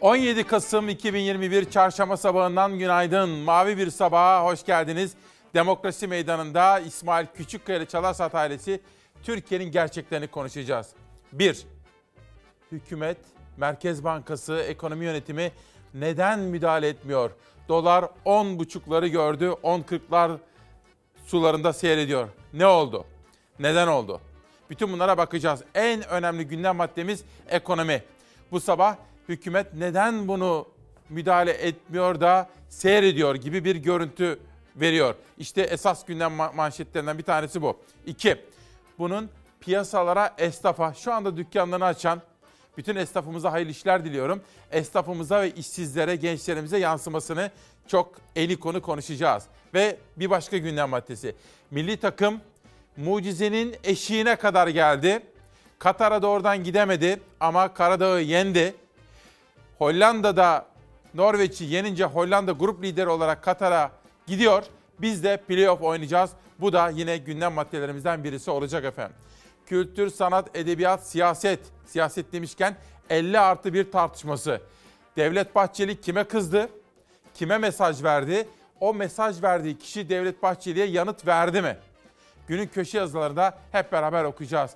17 Kasım 2021 Çarşamba sabahından günaydın. Mavi bir sabaha hoş geldiniz. Demokrasi Meydanı'nda İsmail Küçükkaya ile Çalarsat ailesi Türkiye'nin gerçeklerini konuşacağız. 1. Hükümet, Merkez Bankası, ekonomi yönetimi neden müdahale etmiyor? Dolar 10.5'ları gördü, 10.40'lar sularında seyrediyor. Ne oldu? Neden oldu? Bütün bunlara bakacağız. En önemli gündem maddemiz ekonomi. Bu sabah hükümet neden bunu müdahale etmiyor da seyrediyor gibi bir görüntü veriyor. İşte esas gündem manşetlerinden bir tanesi bu. İki, bunun piyasalara, esnafa, şu anda dükkanlarını açan bütün esnafımıza hayırlı işler diliyorum. Esnafımıza ve işsizlere, gençlerimize yansımasını çok eli konu konuşacağız. Ve bir başka gündem maddesi. Milli takım mucizenin eşiğine kadar geldi. Katar'a doğrudan gidemedi ama Karadağ'ı yendi. Hollanda'da Norveç'i yenince Hollanda grup lideri olarak Katar'a gidiyor. Biz de playoff oynayacağız. Bu da yine gündem maddelerimizden birisi olacak efendim. Kültür, sanat, edebiyat, siyaset. Siyaset demişken 50 artı bir tartışması. Devlet Bahçeli kime kızdı? Kime mesaj verdi? O mesaj verdiği kişi Devlet Bahçeli'ye yanıt verdi mi? Günün köşe yazılarında hep beraber okuyacağız.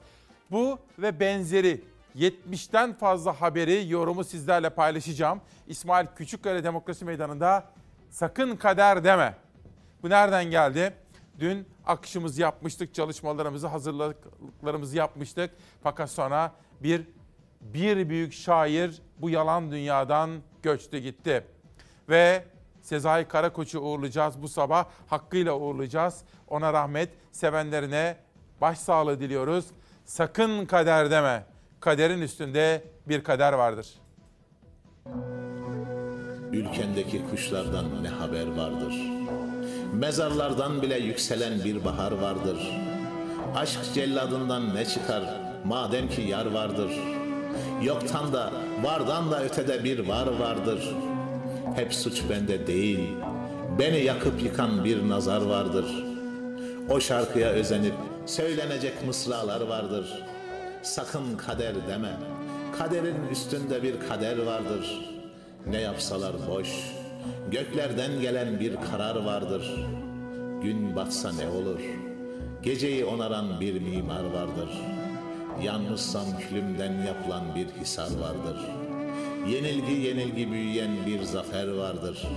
Bu ve benzeri 70'ten fazla haberi, yorumu sizlerle paylaşacağım. İsmail Küçükkaya Demokrasi Meydanı'nda sakın kader deme. Bu nereden geldi? Dün akışımızı yapmıştık, çalışmalarımızı, hazırlıklarımızı yapmıştık. Fakat sonra bir bir büyük şair bu yalan dünyadan göçtü gitti. Ve Sezai Karakoç'u uğurlayacağız bu sabah. Hakkıyla uğurlayacağız. Ona rahmet, sevenlerine başsağlığı diliyoruz. Sakın kader deme kaderin üstünde bir kader vardır. Ülkendeki kuşlardan ne haber vardır? Mezarlardan bile yükselen bir bahar vardır. Aşk celladından ne çıkar madem ki yar vardır. Yoktan da vardan da ötede bir var vardır. Hep suç bende değil, beni yakıp yıkan bir nazar vardır. O şarkıya özenip söylenecek mısralar vardır.'' Sakın kader deme. Kaderin üstünde bir kader vardır. Ne yapsalar boş. Göklerden gelen bir karar vardır. Gün batsa ne olur? Geceyi onaran bir mimar vardır. Yanmışsam külümden yapılan bir hisar vardır. Yenilgi yenilgi büyüyen bir zafer vardır.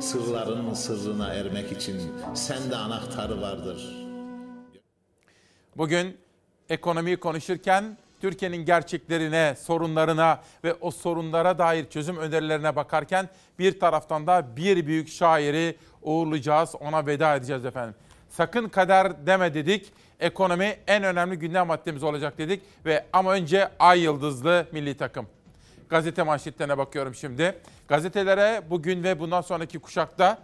Sırların sırrına ermek için sende anahtar vardır. Bugün ekonomiyi konuşurken Türkiye'nin gerçeklerine, sorunlarına ve o sorunlara dair çözüm önerilerine bakarken bir taraftan da bir büyük şairi uğurlayacağız, ona veda edeceğiz efendim. Sakın kader deme dedik. Ekonomi en önemli gündem maddemiz olacak dedik ve ama önce ay yıldızlı milli takım. Gazete manşetlerine bakıyorum şimdi. Gazetelere bugün ve bundan sonraki kuşakta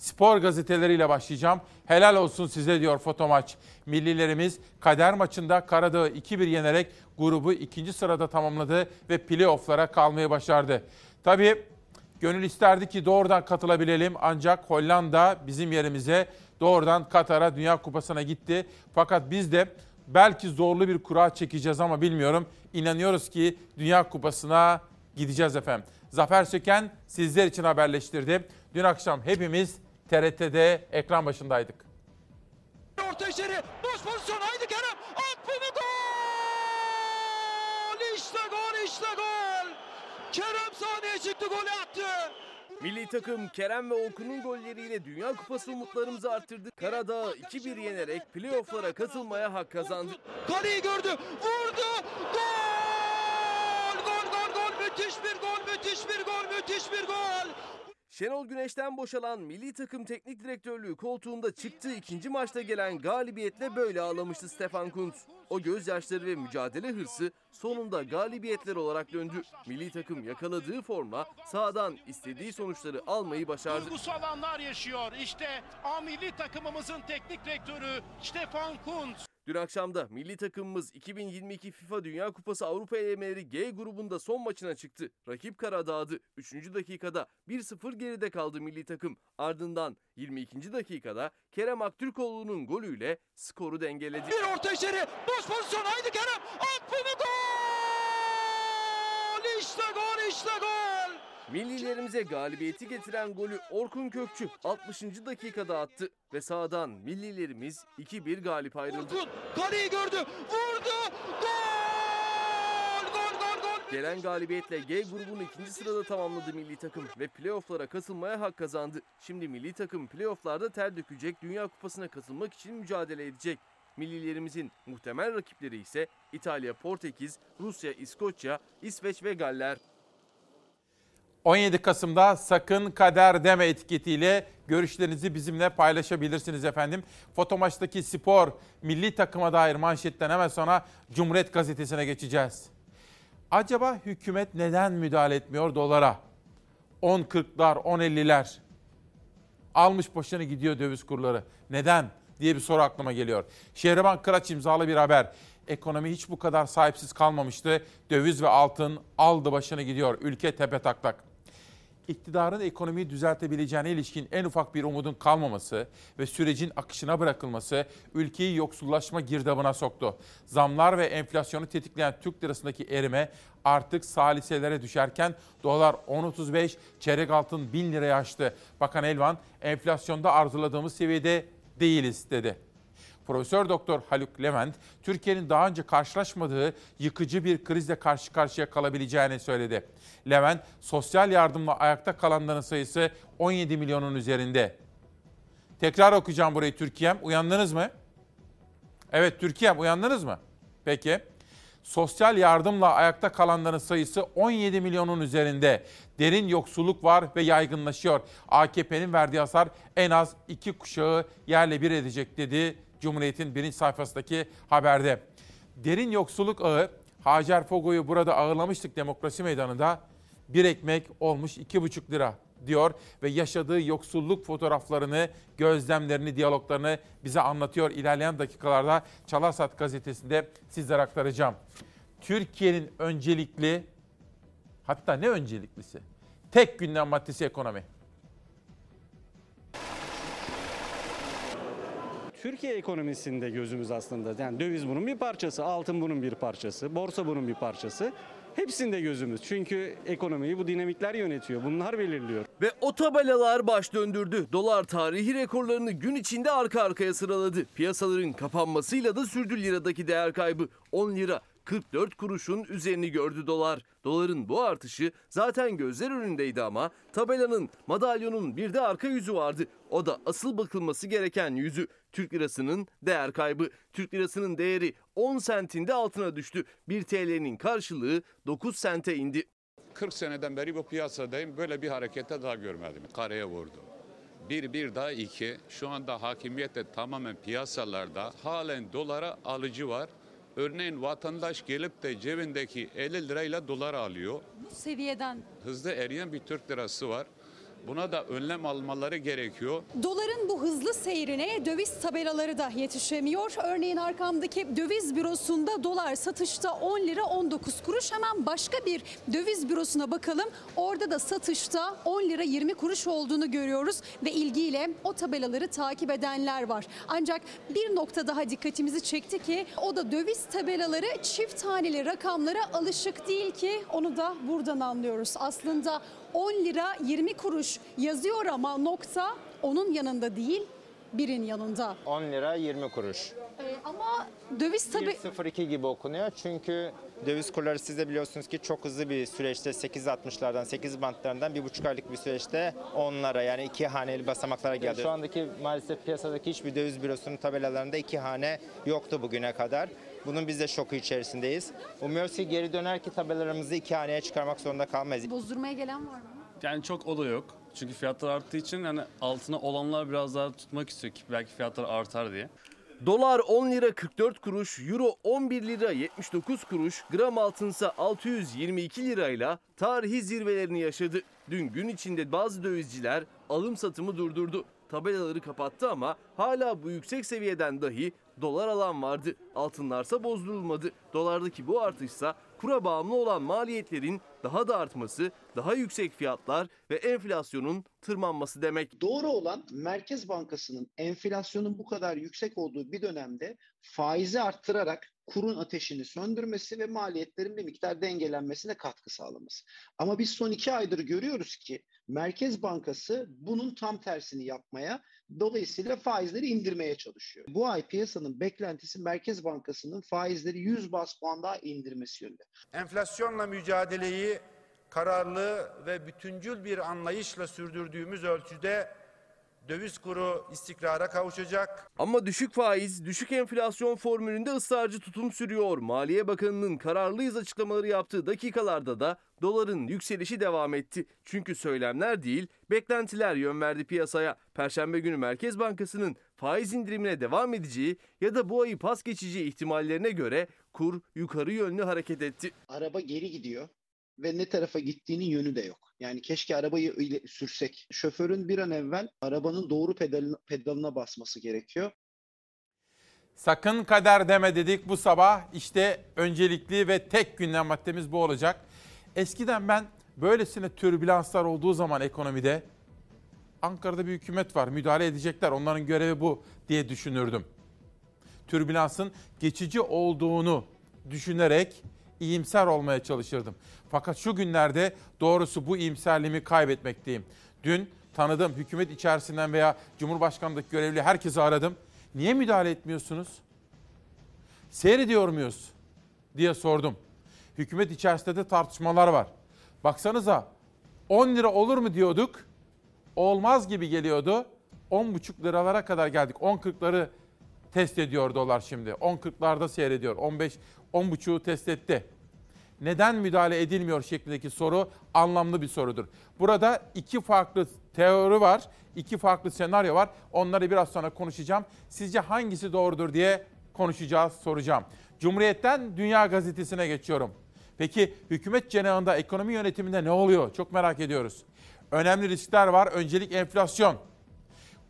spor gazeteleriyle başlayacağım. Helal olsun size diyor fotomaç. Millilerimiz kader maçında Karadağ'ı 2-1 yenerek grubu ikinci sırada tamamladı ve playofflara kalmayı başardı. Tabii gönül isterdi ki doğrudan katılabilelim ancak Hollanda bizim yerimize doğrudan Katar'a Dünya Kupası'na gitti. Fakat biz de belki zorlu bir kura çekeceğiz ama bilmiyorum. İnanıyoruz ki Dünya Kupası'na gideceğiz efendim. Zafer Söken sizler için haberleştirdi. Dün akşam hepimiz TRT'de ekran başındaydık. Orta içeri boş pozisyon haydi Kerem mı gol! İşte gol işte gol! Kerem sahneye çıktı golü attı. Milli takım Kerem ve Orkun'un golleriyle Dünya Kupası umutlarımızı arttırdı. Karadağ'ı 2-1 yenerek playofflara katılmaya hak kazandı. Kaleyi gördü, vurdu, gol! Gol, gol, gol! Müthiş bir gol, müthiş bir gol, müthiş bir gol! Şenol Güneş'ten boşalan milli takım teknik direktörlüğü koltuğunda çıktığı ikinci maçta gelen galibiyetle böyle ağlamıştı Stefan Kuntz. O gözyaşları ve mücadele hırsı sonunda galibiyetler olarak döndü. Milli takım yakaladığı formla sahadan istediği sonuçları almayı başardı. Duygusal anlar yaşıyor. İşte A milli takımımızın teknik direktörü Stefan Kuntz. Dün akşamda milli takımımız 2022 FIFA Dünya Kupası Avrupa elemeleri G grubunda son maçına çıktı. Rakip Karadağ'dı. 3. dakikada 1-0 geride kaldı milli takım. Ardından 22. dakikada Kerem Aktürkoğlu'nun golüyle skoru dengeledi. Bir orta içeri boş pozisyon haydi Kerem attı mı gol! İşte gol işte gol! Millilerimize galibiyeti getiren golü Orkun Kökçü 60. dakikada attı ve sahadan millilerimiz 2-1 galip ayrıldı. Orkun kaleyi gördü. Vurdu. Gol! Gol gol gol. Gelen galibiyetle G grubunu ikinci sırada tamamladı milli takım ve playofflara katılmaya hak kazandı. Şimdi milli takım playofflarda ter dökecek Dünya Kupası'na katılmak için mücadele edecek. Millilerimizin muhtemel rakipleri ise İtalya, Portekiz, Rusya, İskoçya, İsveç ve Galler. 17 Kasım'da sakın kader deme etiketiyle görüşlerinizi bizimle paylaşabilirsiniz efendim. Fotomaçtaki spor milli takıma dair manşetten hemen sonra Cumhuriyet Gazetesi'ne geçeceğiz. Acaba hükümet neden müdahale etmiyor dolara? 10.40'lar, 10.50'ler. Almış başını gidiyor döviz kurları. Neden? diye bir soru aklıma geliyor. Şehriban Kıraç imzalı bir haber. Ekonomi hiç bu kadar sahipsiz kalmamıştı. Döviz ve altın aldı başını gidiyor. Ülke tepe taklak iktidarın ekonomiyi düzeltebileceğine ilişkin en ufak bir umudun kalmaması ve sürecin akışına bırakılması ülkeyi yoksullaşma girdabına soktu. Zamlar ve enflasyonu tetikleyen Türk lirasındaki erime artık saliselere düşerken dolar 10.35, çeyrek altın 1000 liraya aştı. Bakan Elvan enflasyonda arzuladığımız seviyede değiliz dedi. Profesör Doktor Haluk Levent, Türkiye'nin daha önce karşılaşmadığı yıkıcı bir krizle karşı karşıya kalabileceğini söyledi. Levent, sosyal yardımla ayakta kalanların sayısı 17 milyonun üzerinde. Tekrar okuyacağım burayı Türkiye'm. Uyandınız mı? Evet Türkiye'm uyandınız mı? Peki. Sosyal yardımla ayakta kalanların sayısı 17 milyonun üzerinde. Derin yoksulluk var ve yaygınlaşıyor. AKP'nin verdiği hasar en az iki kuşağı yerle bir edecek dedi Cumhuriyet'in birinci sayfasındaki haberde. Derin yoksulluk ağı Hacer Fogo'yu burada ağırlamıştık demokrasi meydanında. Bir ekmek olmuş iki buçuk lira diyor ve yaşadığı yoksulluk fotoğraflarını, gözlemlerini, diyaloglarını bize anlatıyor. İlerleyen dakikalarda Çalarsat gazetesinde sizlere aktaracağım. Türkiye'nin öncelikli, hatta ne önceliklisi? Tek gündem maddesi ekonomi. Türkiye ekonomisinde gözümüz aslında. Yani döviz bunun bir parçası, altın bunun bir parçası, borsa bunun bir parçası. Hepsinde gözümüz. Çünkü ekonomiyi bu dinamikler yönetiyor. Bunlar belirliyor. Ve o tabelalar baş döndürdü. Dolar tarihi rekorlarını gün içinde arka arkaya sıraladı. Piyasaların kapanmasıyla da sürdü liradaki değer kaybı. 10 lira 44 kuruşun üzerini gördü dolar. Doların bu artışı zaten gözler önündeydi ama tabelanın, madalyonun bir de arka yüzü vardı. O da asıl bakılması gereken yüzü. Türk lirasının değer kaybı. Türk lirasının değeri 10 sentinde altına düştü. 1 TL'nin karşılığı 9 sente indi. 40 seneden beri bu piyasadayım. Böyle bir harekete daha görmedim. Kareye vurdu. Bir, bir daha iki. Şu anda hakimiyette tamamen piyasalarda halen dolara alıcı var. Örneğin vatandaş gelip de cebindeki 50 lirayla dolar alıyor. Bu seviyeden Hızlı eriyen bir Türk lirası var. Buna da önlem almaları gerekiyor. doların bu hızlı seyrine döviz tabelaları da yetişemiyor. Örneğin arkamdaki döviz bürosunda dolar satışta 10 lira 19 kuruş. Hemen başka bir döviz bürosuna bakalım. Orada da satışta 10 lira 20 kuruş olduğunu görüyoruz ve ilgiyle o tabelaları takip edenler var. Ancak bir nokta daha dikkatimizi çekti ki o da döviz tabelaları çift taneli rakamlara alışık değil ki onu da buradan anlıyoruz. Aslında 10 lira 20 kuruş yazıyor ama nokta onun yanında değil birin yanında. 10 lira 20 kuruş. Ee, ama döviz tabi 1.02 gibi okunuyor çünkü döviz kurları siz de biliyorsunuz ki çok hızlı bir süreçte 8.60'lardan 8 bantlarından bir buçuk aylık bir süreçte onlara yani iki haneli basamaklara geldi. Şu andaki maalesef piyasadaki hiçbir döviz bürosunun tabelalarında iki hane yoktu bugüne kadar. Bunun biz de şoku içerisindeyiz. Umuyoruz ki geri döner ki tabelalarımızı iki haneye çıkarmak zorunda kalmayız. bozdurmaya gelen var mı? Yani çok o da yok. Çünkü fiyatlar arttığı için yani altına olanlar biraz daha tutmak istiyor ki belki fiyatlar artar diye. Dolar 10 lira 44 kuruş, euro 11 lira 79 kuruş, gram altınsa 622 lirayla tarihi zirvelerini yaşadı. Dün gün içinde bazı dövizciler alım satımı durdurdu. Tabelaları kapattı ama hala bu yüksek seviyeden dahi dolar alan vardı. Altınlarsa bozdurulmadı. Dolardaki bu artışsa kura bağımlı olan maliyetlerin daha da artması, daha yüksek fiyatlar ve enflasyonun tırmanması demek. Doğru olan Merkez Bankası'nın enflasyonun bu kadar yüksek olduğu bir dönemde faizi arttırarak kurun ateşini söndürmesi ve maliyetlerin bir miktar dengelenmesine katkı sağlaması. Ama biz son iki aydır görüyoruz ki Merkez Bankası bunun tam tersini yapmaya, dolayısıyla faizleri indirmeye çalışıyor. Bu ay piyasanın beklentisi Merkez Bankası'nın faizleri 100 bas puan daha indirmesi yönünde. Enflasyonla mücadeleyi kararlı ve bütüncül bir anlayışla sürdürdüğümüz ölçüde döviz kuru istikrara kavuşacak. Ama düşük faiz, düşük enflasyon formülünde ısrarcı tutum sürüyor. Maliye Bakanı'nın kararlıyız açıklamaları yaptığı dakikalarda da doların yükselişi devam etti. Çünkü söylemler değil, beklentiler yön verdi piyasaya. Perşembe günü Merkez Bankası'nın faiz indirimine devam edeceği ya da bu ayı pas geçeceği ihtimallerine göre kur yukarı yönlü hareket etti. Araba geri gidiyor ve ne tarafa gittiğinin yönü de yok. Yani keşke arabayı öyle sürsek. Şoförün bir an evvel arabanın doğru pedalına, pedalına basması gerekiyor. Sakın kader deme dedik bu sabah. İşte öncelikli ve tek gündem maddemiz bu olacak. Eskiden ben böylesine türbülanslar olduğu zaman ekonomide Ankara'da bir hükümet var, müdahale edecekler, onların görevi bu diye düşünürdüm. Türbülansın geçici olduğunu düşünerek iyimser olmaya çalışırdım. Fakat şu günlerde doğrusu bu iyimserliğimi kaybetmekteyim. Dün tanıdığım hükümet içerisinden veya Cumhurbaşkanlık görevli herkesi aradım. Niye müdahale etmiyorsunuz? Seyrediyor muyuz? diye sordum. Hükümet içerisinde de tartışmalar var. Baksanıza 10 lira olur mu diyorduk. Olmaz gibi geliyordu. 10,5 liralara kadar geldik. 10.40'ları test ediyor dolar şimdi. 10.40'larda seyrediyor. 15 10.5'u test etti. Neden müdahale edilmiyor şeklindeki soru anlamlı bir sorudur. Burada iki farklı teori var, iki farklı senaryo var. Onları biraz sonra konuşacağım. Sizce hangisi doğrudur diye konuşacağız, soracağım. Cumhuriyet'ten Dünya Gazetesi'ne geçiyorum. Peki hükümet cenahında ekonomi yönetiminde ne oluyor? Çok merak ediyoruz. Önemli riskler var. Öncelik enflasyon.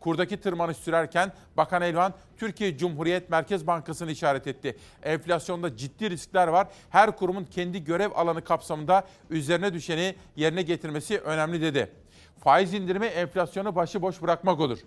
Kurdaki tırmanış sürerken Bakan Elvan Türkiye Cumhuriyet Merkez Bankası'nı işaret etti. Enflasyonda ciddi riskler var. Her kurumun kendi görev alanı kapsamında üzerine düşeni yerine getirmesi önemli dedi. Faiz indirimi enflasyonu başıboş bırakmak olur.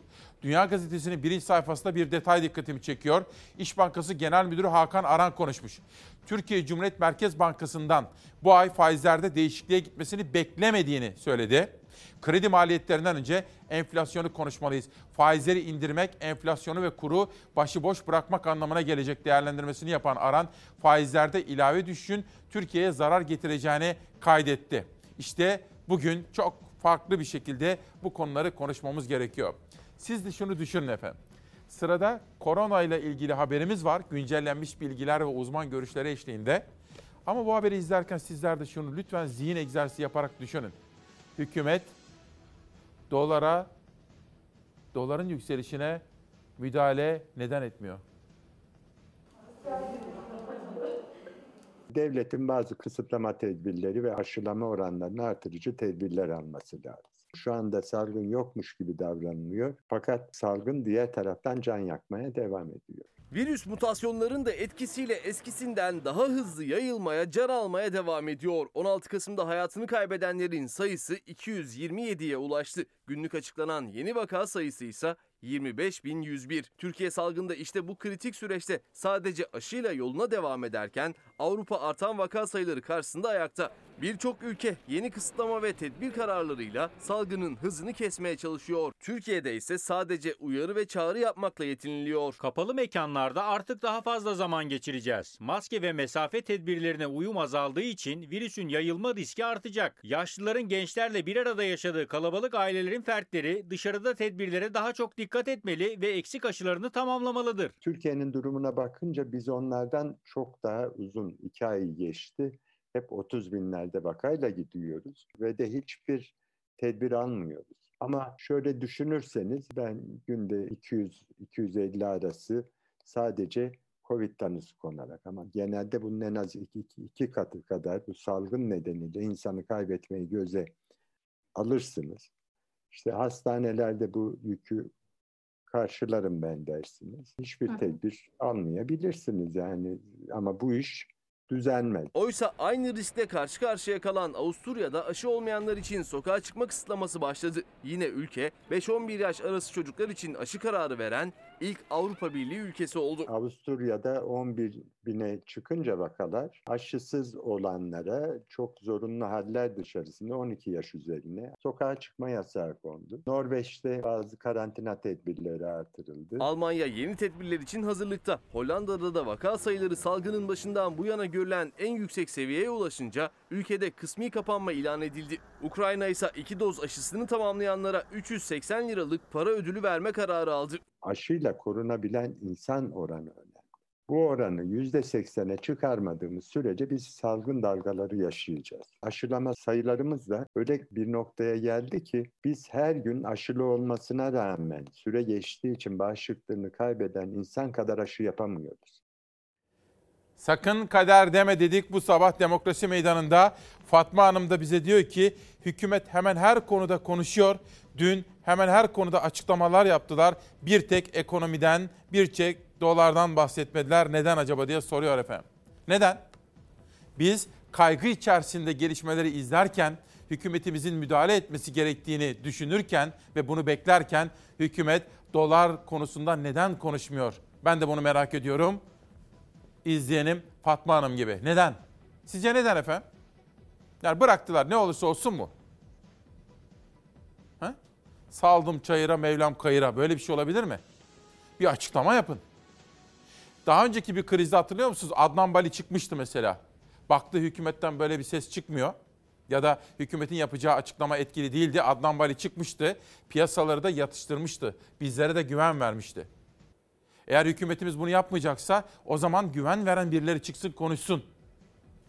Dünya Gazetesi'nin birinci sayfasında bir detay dikkatimi çekiyor. İş Bankası Genel Müdürü Hakan Aran konuşmuş. Türkiye Cumhuriyet Merkez Bankası'ndan bu ay faizlerde değişikliğe gitmesini beklemediğini söyledi. Kredi maliyetlerinden önce enflasyonu konuşmalıyız. Faizleri indirmek, enflasyonu ve kuru başıboş bırakmak anlamına gelecek değerlendirmesini yapan Aran, faizlerde ilave düşüşün Türkiye'ye zarar getireceğini kaydetti. İşte bugün çok farklı bir şekilde bu konuları konuşmamız gerekiyor. Siz de şunu düşünün efendim. Sırada korona ile ilgili haberimiz var. Güncellenmiş bilgiler ve uzman görüşleri eşliğinde. Ama bu haberi izlerken sizler de şunu lütfen zihin egzersizi yaparak düşünün. Hükümet dolara, doların yükselişine müdahale neden etmiyor? Devletin bazı kısıtlama tedbirleri ve aşılama oranlarını artırıcı tedbirler alması lazım. Şu anda salgın yokmuş gibi davranılıyor. Fakat salgın diğer taraftan can yakmaya devam ediyor. Virüs mutasyonların da etkisiyle eskisinden daha hızlı yayılmaya, can almaya devam ediyor. 16 Kasım'da hayatını kaybedenlerin sayısı 227'ye ulaştı. Günlük açıklanan yeni vaka sayısı ise 25.101. Türkiye salgında işte bu kritik süreçte sadece aşıyla yoluna devam ederken Avrupa artan vaka sayıları karşısında ayakta. Birçok ülke yeni kısıtlama ve tedbir kararlarıyla salgının hızını kesmeye çalışıyor. Türkiye'de ise sadece uyarı ve çağrı yapmakla yetiniliyor. Kapalı mekanlarda artık daha fazla zaman geçireceğiz. Maske ve mesafe tedbirlerine uyum azaldığı için virüsün yayılma riski artacak. Yaşlıların gençlerle bir arada yaşadığı kalabalık ailelerin fertleri dışarıda tedbirlere daha çok dikkat etmeli ve eksik aşılarını tamamlamalıdır. Türkiye'nin durumuna bakınca biz onlardan çok daha uzun iki ay geçti. Hep 30 binlerde vakayla gidiyoruz ve de hiçbir tedbir almıyoruz. Ama şöyle düşünürseniz ben günde 200-250 arası sadece Covid tanısı konarak ama genelde bunun en az iki, iki, iki katı kadar bu salgın nedeniyle insanı kaybetmeyi göze alırsınız. İşte hastanelerde bu yükü karşılarım ben dersiniz. Hiçbir tedbir almayabilirsiniz yani ama bu iş düzenmez. Oysa aynı riskle karşı karşıya kalan Avusturya'da aşı olmayanlar için sokağa çıkma kısıtlaması başladı. Yine ülke 5-11 yaş arası çocuklar için aşı kararı veren ilk Avrupa Birliği ülkesi oldu. Avusturya'da 11 bine çıkınca vakalar aşısız olanlara çok zorunlu haller dışarısında 12 yaş üzerine sokağa çıkma yasağı kondu. Norveç'te bazı karantina tedbirleri artırıldı. Almanya yeni tedbirler için hazırlıkta. Hollanda'da da vaka sayıları salgının başından bu yana görülen en yüksek seviyeye ulaşınca ülkede kısmi kapanma ilan edildi. Ukrayna ise iki doz aşısını tamamlayanlara 380 liralık para ödülü verme kararı aldı. Aşıyla korunabilen insan oranı önemli. Bu oranı %80'e çıkarmadığımız sürece biz salgın dalgaları yaşayacağız. Aşılama sayılarımız da öyle bir noktaya geldi ki biz her gün aşılı olmasına rağmen süre geçtiği için bağışıklığını kaybeden insan kadar aşı yapamıyoruz. Sakın kader deme dedik bu sabah demokrasi meydanında. Fatma Hanım da bize diyor ki hükümet hemen her konuda konuşuyor. Dün hemen her konuda açıklamalar yaptılar. Bir tek ekonomiden, bir tek dolardan bahsetmediler. Neden acaba diye soruyor efendim. Neden? Biz kaygı içerisinde gelişmeleri izlerken, hükümetimizin müdahale etmesi gerektiğini düşünürken ve bunu beklerken hükümet dolar konusunda neden konuşmuyor? Ben de bunu merak ediyorum izleyenim Fatma Hanım gibi. Neden? Sizce neden efendim? Yani bıraktılar ne olursa olsun mu? Ha? Saldım çayıra Mevlam kayıra böyle bir şey olabilir mi? Bir açıklama yapın. Daha önceki bir krizde hatırlıyor musunuz? Adnan Bali çıkmıştı mesela. Baktı hükümetten böyle bir ses çıkmıyor. Ya da hükümetin yapacağı açıklama etkili değildi. Adnan Bali çıkmıştı. Piyasaları da yatıştırmıştı. Bizlere de güven vermişti. Eğer hükümetimiz bunu yapmayacaksa o zaman güven veren birileri çıksın konuşsun.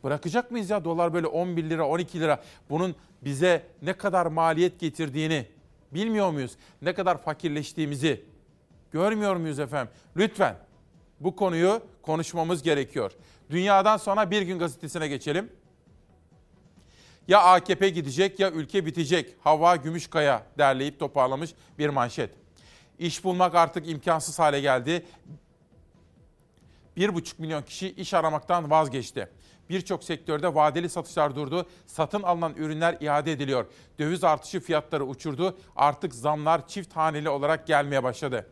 Bırakacak mıyız ya dolar böyle 11 lira 12 lira bunun bize ne kadar maliyet getirdiğini bilmiyor muyuz? Ne kadar fakirleştiğimizi görmüyor muyuz efendim? Lütfen bu konuyu konuşmamız gerekiyor. Dünyadan sonra Bir Gün Gazetesi'ne geçelim. Ya AKP gidecek ya ülke bitecek. Hava Gümüşkaya derleyip toparlamış bir manşet. İş bulmak artık imkansız hale geldi. 1,5 milyon kişi iş aramaktan vazgeçti. Birçok sektörde vadeli satışlar durdu. Satın alınan ürünler iade ediliyor. Döviz artışı fiyatları uçurdu. Artık zamlar çift haneli olarak gelmeye başladı.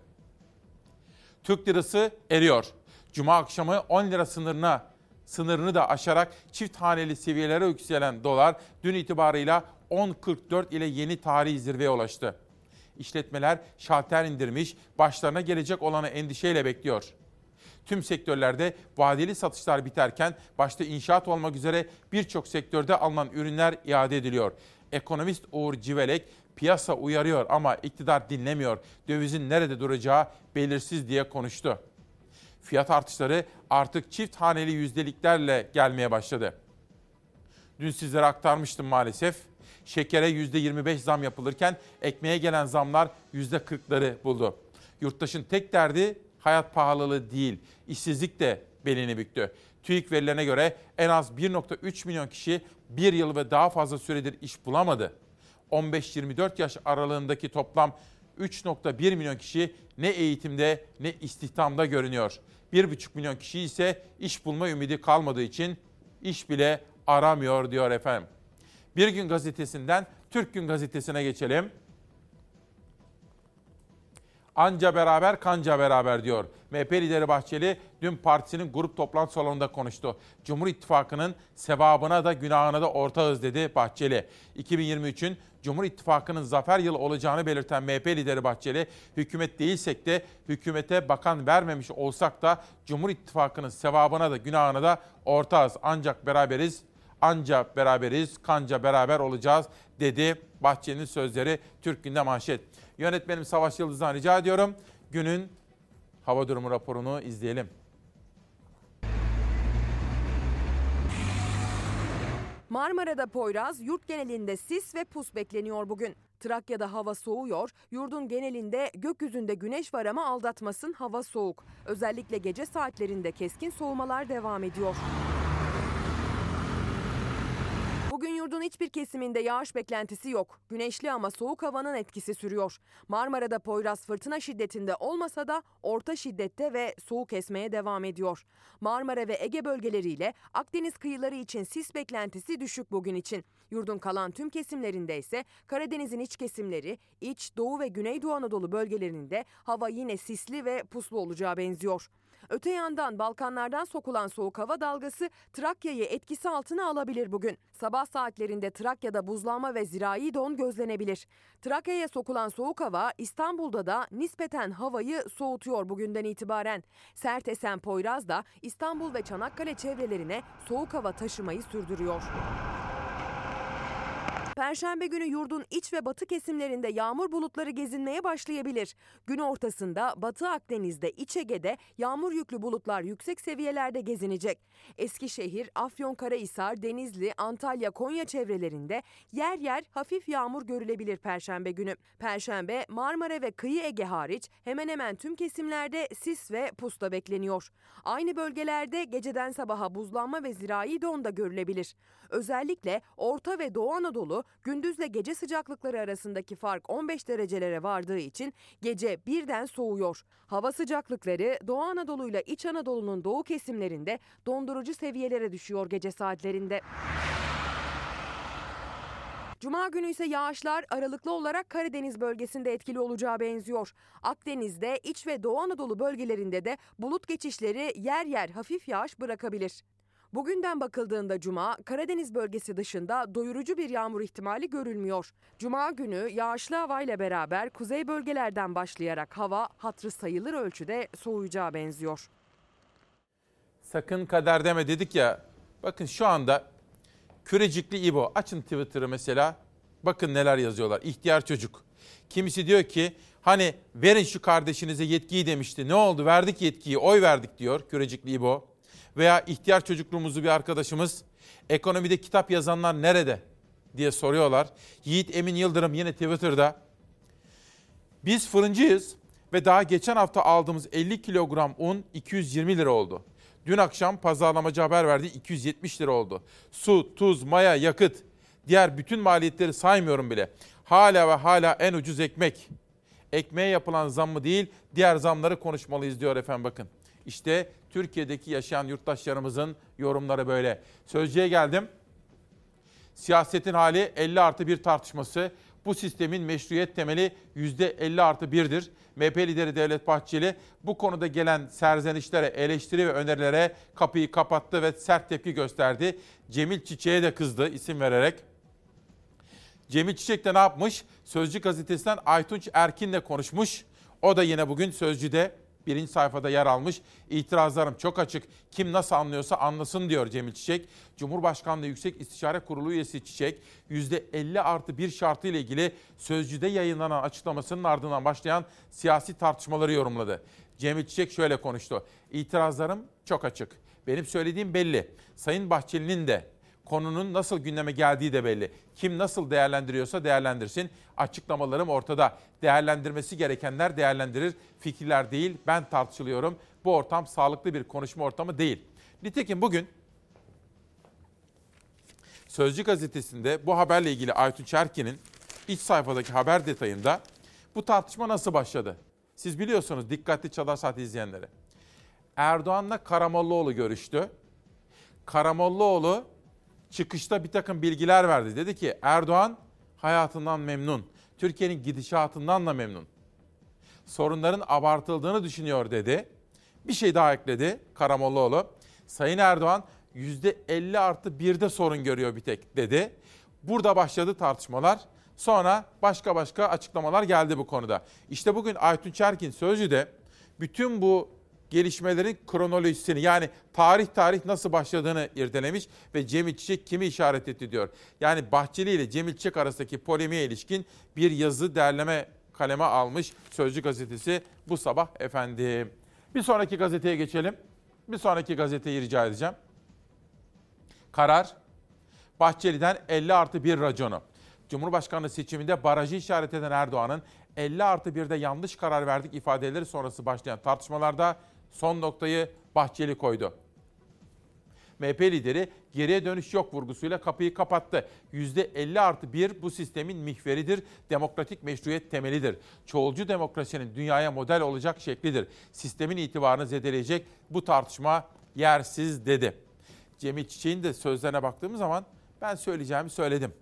Türk lirası eriyor. Cuma akşamı 10 lira sınırına sınırını da aşarak çift haneli seviyelere yükselen dolar dün itibarıyla 10.44 ile yeni tarihi zirveye ulaştı. İşletmeler şalter indirmiş, başlarına gelecek olanı endişeyle bekliyor. Tüm sektörlerde vadeli satışlar biterken başta inşaat olmak üzere birçok sektörde alınan ürünler iade ediliyor. Ekonomist Uğur Civelek piyasa uyarıyor ama iktidar dinlemiyor. Dövizin nerede duracağı belirsiz diye konuştu. Fiyat artışları artık çift haneli yüzdeliklerle gelmeye başladı. Dün sizlere aktarmıştım maalesef. Şekere %25 zam yapılırken ekmeğe gelen zamlar %40'ları buldu. Yurttaşın tek derdi hayat pahalılığı değil, işsizlik de belini büktü. TÜİK verilerine göre en az 1.3 milyon kişi bir yıl ve daha fazla süredir iş bulamadı. 15-24 yaş aralığındaki toplam 3.1 milyon kişi ne eğitimde ne istihdamda görünüyor. 1.5 milyon kişi ise iş bulma ümidi kalmadığı için iş bile aramıyor diyor efendim. Bir Gün Gazetesi'nden Türk Gün Gazetesi'ne geçelim. Anca beraber kanca beraber diyor. MHP lideri Bahçeli dün partisinin grup toplantı salonunda konuştu. Cumhur İttifakı'nın sevabına da günahına da ortağız dedi Bahçeli. 2023'ün Cumhur İttifakı'nın zafer yılı olacağını belirten MHP lideri Bahçeli, hükümet değilsek de hükümete bakan vermemiş olsak da Cumhur İttifakı'nın sevabına da günahına da ortağız. Ancak beraberiz anca beraberiz, kanca beraber olacağız dedi Bahçeli'nin sözleri Türk Gün'de manşet. Yönetmenim Savaş Yıldız'dan rica ediyorum. Günün hava durumu raporunu izleyelim. Marmara'da Poyraz, yurt genelinde sis ve pus bekleniyor bugün. Trakya'da hava soğuyor, yurdun genelinde gökyüzünde güneş var ama aldatmasın hava soğuk. Özellikle gece saatlerinde keskin soğumalar devam ediyor. Bugün yurdun hiçbir kesiminde yağış beklentisi yok. Güneşli ama soğuk havanın etkisi sürüyor. Marmara'da Poyraz fırtına şiddetinde olmasa da orta şiddette ve soğuk esmeye devam ediyor. Marmara ve Ege bölgeleriyle Akdeniz kıyıları için sis beklentisi düşük bugün için. Yurdun kalan tüm kesimlerinde ise Karadeniz'in iç kesimleri, iç, doğu ve güneydoğu Anadolu bölgelerinde hava yine sisli ve puslu olacağı benziyor. Öte yandan Balkanlardan sokulan soğuk hava dalgası Trakya'yı etkisi altına alabilir bugün. Sabah saatlerinde Trakya'da buzlanma ve zirai don gözlenebilir. Trakya'ya sokulan soğuk hava İstanbul'da da nispeten havayı soğutuyor bugünden itibaren. Sert esen Poyraz da İstanbul ve Çanakkale çevrelerine soğuk hava taşımayı sürdürüyor. Perşembe günü yurdun iç ve batı kesimlerinde yağmur bulutları gezinmeye başlayabilir. Gün ortasında Batı Akdeniz'de, İç Ege'de yağmur yüklü bulutlar yüksek seviyelerde gezinecek. Eskişehir, Afyonkarahisar, Denizli, Antalya, Konya çevrelerinde yer yer hafif yağmur görülebilir perşembe günü. Perşembe Marmara ve kıyı Ege hariç hemen hemen tüm kesimlerde sis ve pusta bekleniyor. Aynı bölgelerde geceden sabaha buzlanma ve zirai don da görülebilir. Özellikle Orta ve Doğu Anadolu gündüzle gece sıcaklıkları arasındaki fark 15 derecelere vardığı için gece birden soğuyor. Hava sıcaklıkları Doğu Anadolu ile İç Anadolu'nun doğu kesimlerinde dondurucu seviyelere düşüyor gece saatlerinde. Cuma günü ise yağışlar aralıklı olarak Karadeniz bölgesinde etkili olacağı benziyor. Akdeniz'de, İç ve Doğu Anadolu bölgelerinde de bulut geçişleri yer yer hafif yağış bırakabilir. Bugünden bakıldığında Cuma, Karadeniz bölgesi dışında doyurucu bir yağmur ihtimali görülmüyor. Cuma günü yağışlı havayla beraber kuzey bölgelerden başlayarak hava hatrı sayılır ölçüde soğuyacağı benziyor. Sakın kader deme dedik ya. Bakın şu anda Kürecikli İbo. Açın Twitter'ı mesela. Bakın neler yazıyorlar. İhtiyar çocuk. Kimisi diyor ki hani verin şu kardeşinize yetkiyi demişti. Ne oldu? Verdik yetkiyi, oy verdik diyor Kürecikli İbo. Veya ihtiyar çocukluğumuzu bir arkadaşımız ekonomide kitap yazanlar nerede diye soruyorlar. Yiğit Emin Yıldırım yine Twitter'da. Biz fırıncıyız ve daha geçen hafta aldığımız 50 kilogram un 220 lira oldu. Dün akşam pazarlamacı haber verdi 270 lira oldu. Su, tuz, maya, yakıt, diğer bütün maliyetleri saymıyorum bile. Hala ve hala en ucuz ekmek. Ekmeğe yapılan zam mı değil, diğer zamları konuşmalıyız diyor efendim bakın. İşte Türkiye'deki yaşayan yurttaşlarımızın yorumları böyle. Sözcüye geldim. Siyasetin hali 50 artı 1 tartışması. Bu sistemin meşruiyet temeli %50 artı 1'dir. MHP lideri Devlet Bahçeli bu konuda gelen serzenişlere, eleştiri ve önerilere kapıyı kapattı ve sert tepki gösterdi. Cemil Çiçek'e de kızdı isim vererek. Cemil Çiçek de ne yapmış? Sözcü gazetesinden Aytunç Erkin'le konuşmuş. O da yine bugün Sözcü'de birinci sayfada yer almış. İtirazlarım çok açık. Kim nasıl anlıyorsa anlasın diyor Cemil Çiçek. Cumhurbaşkanlığı Yüksek İstişare Kurulu üyesi Çiçek, %50 artı bir şartı ile ilgili Sözcü'de yayınlanan açıklamasının ardından başlayan siyasi tartışmaları yorumladı. Cemil Çiçek şöyle konuştu. İtirazlarım çok açık. Benim söylediğim belli. Sayın Bahçeli'nin de konunun nasıl gündeme geldiği de belli. Kim nasıl değerlendiriyorsa değerlendirsin. Açıklamalarım ortada. Değerlendirmesi gerekenler değerlendirir. Fikirler değil, ben tartışılıyorum. Bu ortam sağlıklı bir konuşma ortamı değil. Nitekim bugün Sözcü gazetesinde bu haberle ilgili Aytun Çerkin'in iç sayfadaki haber detayında bu tartışma nasıl başladı? Siz biliyorsunuz dikkatli Çalar Saat izleyenleri. Erdoğan'la Karamollaoğlu görüştü. Karamollaoğlu çıkışta bir takım bilgiler verdi. Dedi ki Erdoğan hayatından memnun. Türkiye'nin gidişatından da memnun. Sorunların abartıldığını düşünüyor dedi. Bir şey daha ekledi Karamollaoğlu. Sayın Erdoğan %50 artı 1'de sorun görüyor bir tek dedi. Burada başladı tartışmalar. Sonra başka başka açıklamalar geldi bu konuda. İşte bugün Aytun Çerkin Sözcü'de bütün bu gelişmelerin kronolojisini yani tarih tarih nasıl başladığını irdelemiş ve Cemil Çiçek kimi işaret etti diyor. Yani Bahçeli ile Cemil Çiçek arasındaki polemiğe ilişkin bir yazı derleme kaleme almış Sözcü gazetesi bu sabah efendim. Bir sonraki gazeteye geçelim. Bir sonraki gazeteyi rica edeceğim. Karar Bahçeli'den 50 artı 1 raconu. Cumhurbaşkanlığı seçiminde barajı işaret eden Erdoğan'ın 50 artı 1'de yanlış karar verdik ifadeleri sonrası başlayan tartışmalarda son noktayı Bahçeli koydu. MHP lideri geriye dönüş yok vurgusuyla kapıyı kapattı. %50 artı 1 bu sistemin mihveridir, demokratik meşruiyet temelidir. Çoğulcu demokrasinin dünyaya model olacak şeklidir. Sistemin itibarını zedeleyecek bu tartışma yersiz dedi. Cemil Çiçek'in de sözlerine baktığımız zaman ben söyleyeceğimi söyledim.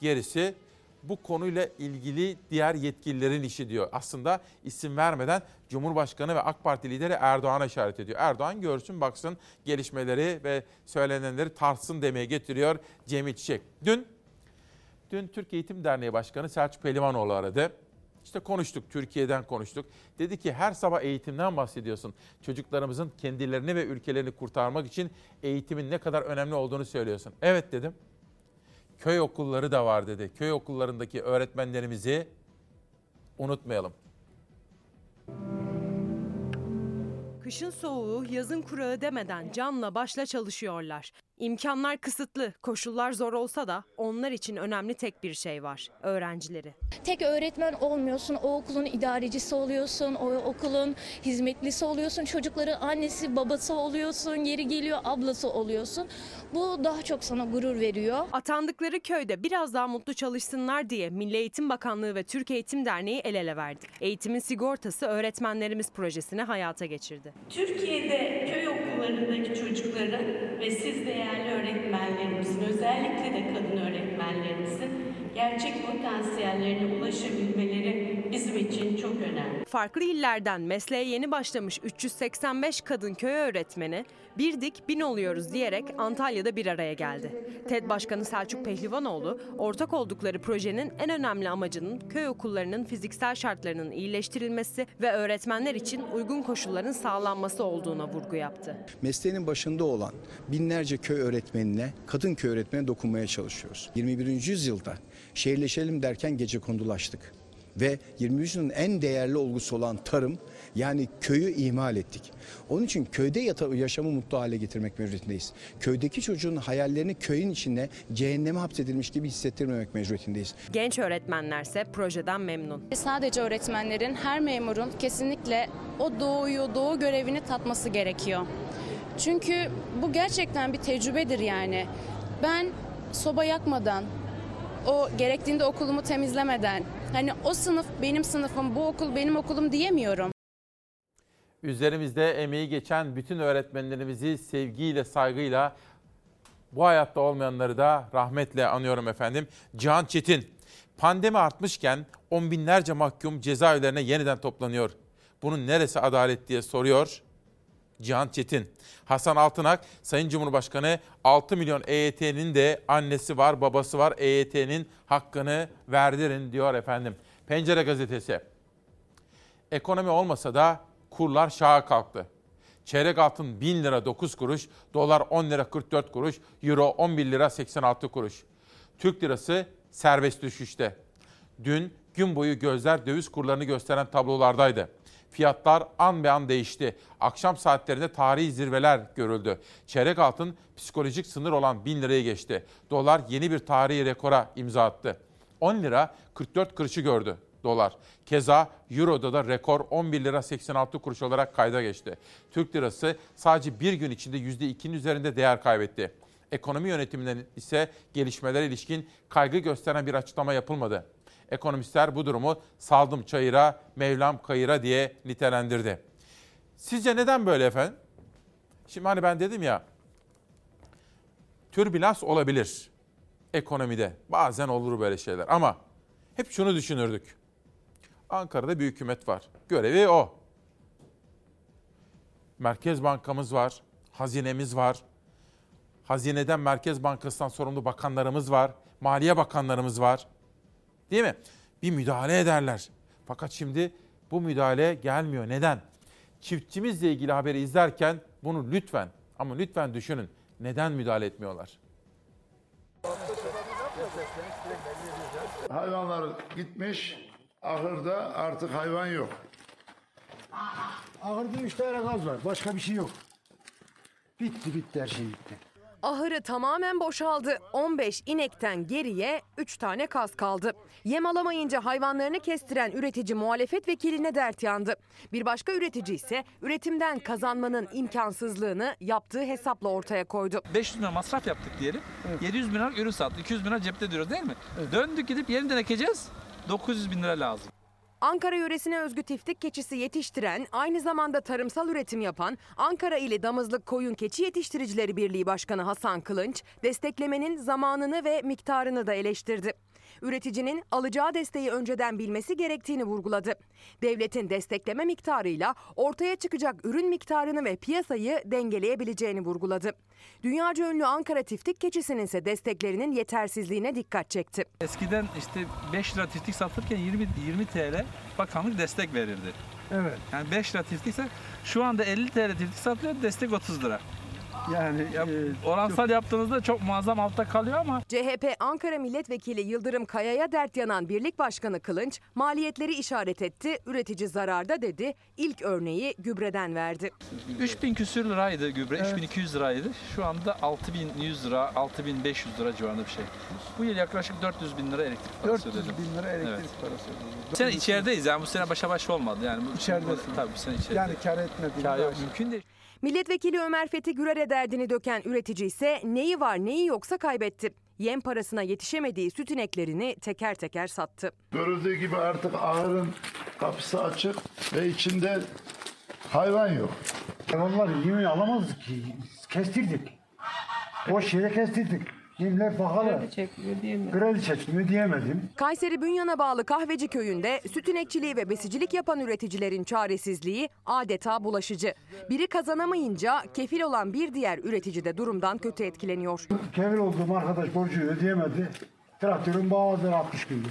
Gerisi bu konuyla ilgili diğer yetkililerin işi diyor. Aslında isim vermeden Cumhurbaşkanı ve AK Parti lideri Erdoğan'a işaret ediyor. Erdoğan görsün baksın gelişmeleri ve söylenenleri tartsın demeye getiriyor Cemil Çiçek. Dün dün Türk Eğitim Derneği Başkanı Selçuk Pehlivanoğlu aradı. İşte konuştuk, Türkiye'den konuştuk. Dedi ki her sabah eğitimden bahsediyorsun. Çocuklarımızın kendilerini ve ülkelerini kurtarmak için eğitimin ne kadar önemli olduğunu söylüyorsun. Evet dedim köy okulları da var dedi. Köy okullarındaki öğretmenlerimizi unutmayalım. Kışın soğuğu, yazın kurağı demeden canla başla çalışıyorlar. İmkanlar kısıtlı, koşullar zor olsa da onlar için önemli tek bir şey var. Öğrencileri. Tek öğretmen olmuyorsun, o okulun idarecisi oluyorsun, o okulun hizmetlisi oluyorsun, çocukların annesi, babası oluyorsun, yeri geliyor ablası oluyorsun. Bu daha çok sana gurur veriyor. Atandıkları köyde biraz daha mutlu çalışsınlar diye Milli Eğitim Bakanlığı ve Türk Eğitim Derneği el ele verdi. Eğitimin sigortası öğretmenlerimiz projesini hayata geçirdi. Türkiye'de köy okullarındaki çocukların ve siz değerli öğretmenlerimizin, özellikle de kadın öğretmenlerimizin gerçek potansiyellerine ulaşabilmeleri bizim için çok önemli. Farklı illerden mesleğe yeni başlamış 385 kadın köy öğretmeni bir dik bin oluyoruz diyerek Antalya'da bir araya geldi. TED Başkanı Selçuk Pehlivanoğlu ortak oldukları projenin en önemli amacının köy okullarının fiziksel şartlarının iyileştirilmesi ve öğretmenler için uygun koşulların sağlanması olduğuna vurgu yaptı. Mesleğinin başında olan binlerce köy öğretmenine, kadın köy öğretmenine dokunmaya çalışıyoruz. 21. yüzyılda şehirleşelim derken gece kondulaştık. Ve 20. yüzyılın en değerli olgusu olan tarım yani köyü ihmal ettik. Onun için köyde yata- yaşamı mutlu hale getirmek mecburiyetindeyiz. Köydeki çocuğun hayallerini köyün içinde cehenneme hapsedilmiş gibi hissettirmemek mecburiyetindeyiz. Genç öğretmenlerse projeden memnun. Sadece öğretmenlerin, her memurun kesinlikle o doğuyu, doğu görevini tatması gerekiyor. Çünkü bu gerçekten bir tecrübedir yani. Ben soba yakmadan, o gerektiğinde okulumu temizlemeden, hani o sınıf benim sınıfım, bu okul benim okulum diyemiyorum. Üzerimizde emeği geçen bütün öğretmenlerimizi sevgiyle, saygıyla bu hayatta olmayanları da rahmetle anıyorum efendim. Cihan Çetin, pandemi artmışken on binlerce mahkum cezaevlerine yeniden toplanıyor. Bunun neresi adalet diye soruyor Cihan Çetin. Hasan Altınak, Sayın Cumhurbaşkanı 6 milyon EYT'nin de annesi var, babası var. EYT'nin hakkını verdirin diyor efendim. Pencere gazetesi. Ekonomi olmasa da kurlar şaha kalktı. Çeyrek altın 1000 lira 9 kuruş, dolar 10 lira 44 kuruş, euro 11 lira 86 kuruş. Türk lirası serbest düşüşte. Dün gün boyu gözler döviz kurlarını gösteren tablolardaydı. Fiyatlar an be an değişti. Akşam saatlerinde tarihi zirveler görüldü. Çeyrek altın psikolojik sınır olan 1000 lirayı geçti. Dolar yeni bir tarihi rekora imza attı. 10 lira 44 kuruşu gördü dolar. Keza Euro'da da rekor 11 lira 86 kuruş olarak kayda geçti. Türk lirası sadece bir gün içinde %2'nin üzerinde değer kaybetti. Ekonomi yönetiminden ise gelişmelere ilişkin kaygı gösteren bir açıklama yapılmadı. Ekonomistler bu durumu saldım çayıra, mevlam kayıra diye nitelendirdi. Sizce neden böyle efendim? Şimdi hani ben dedim ya, türbülans olabilir ekonomide. Bazen olur böyle şeyler ama hep şunu düşünürdük. Ankara'da bir hükümet var. Görevi o. Merkez Bankamız var, hazinemiz var. Hazineden Merkez Bankası'ndan sorumlu bakanlarımız var, Maliye Bakanlarımız var. Değil mi? Bir müdahale ederler. Fakat şimdi bu müdahale gelmiyor. Neden? Çiftçimizle ilgili haberi izlerken bunu lütfen ama lütfen düşünün. Neden müdahale etmiyorlar? Hayvanlar gitmiş, ahırda artık hayvan yok. Ahırda üç tane gaz var. Başka bir şey yok. Bitti bitti her şey bitti. Ahırı tamamen boşaldı. 15 inekten geriye 3 tane kaz kaldı. Yem alamayınca hayvanlarını kestiren üretici muhalefet vekiline dert yandı. Bir başka üretici ise üretimden kazanmanın imkansızlığını yaptığı hesapla ortaya koydu. 500 bin lira masraf yaptık diyelim. 700 bin lira ürün sattık. 200 bin lira cepte diyoruz değil mi? Döndük gidip yeniden ekeceğiz. 900 bin lira lazım. Ankara yöresine özgü tiftik keçisi yetiştiren, aynı zamanda tarımsal üretim yapan Ankara ili Damızlık Koyun Keçi Yetiştiricileri Birliği Başkanı Hasan Kılınç, desteklemenin zamanını ve miktarını da eleştirdi. Üreticinin alacağı desteği önceden bilmesi gerektiğini vurguladı. Devletin destekleme miktarıyla ortaya çıkacak ürün miktarını ve piyasayı dengeleyebileceğini vurguladı. Dünyaca ünlü Ankara tiftik keçisinin ise desteklerinin yetersizliğine dikkat çekti. Eskiden işte 5 lira tiftik satılırken 20, 20 TL bakanlık destek verirdi. Evet. Yani 5 lira tiftikse şu anda 50 TL tiftik satılıyor destek 30 lira. Yani Ya, oransal yaptığınızda çok muazzam altta kalıyor ama CHP Ankara Milletvekili Yıldırım Kaya'ya dert yanan Birlik Başkanı Kılınç maliyetleri işaret etti. Üretici zararda dedi. İlk örneği gübreden verdi. 3000 küsür liraydı gübre, 3200 liraydı. Şu anda 6100 lira, 6500 lira civarında bir şey. Bu yıl yaklaşık 400 bin lira elektrik parası 400 ödedim. bin lira elektrik Evet. parası ödüyoruz. Bu sene içerideyiz yani bu sene başa baş olmadı yani. Bu, İçeridesin. Tabii bu sene içeride. Yani kar etmediğini Kar yok dersin. mümkün değil. Milletvekili Ömer Fethi Gürer'e derdini döken üretici ise neyi var neyi yoksa kaybetti. Yem parasına yetişemediği süt ineklerini teker teker sattı. Görüldüğü gibi artık ahırın kapısı açık ve içinde hayvan yok. Hayvanlar yemeği alamazdık ki. Kestirdik. Boş yere kestirdik. Yemler pahalı. Kredi çektim ödeyemedim. Kayseri Bünyan'a bağlı Kahveci köyünde süt inekçiliği ve besicilik yapan üreticilerin çaresizliği adeta bulaşıcı. Biri kazanamayınca kefil olan bir diğer üretici de durumdan kötü etkileniyor. Kevir olduğum arkadaş borcu ödeyemedi. Traktörün bağladılar 60 gündür.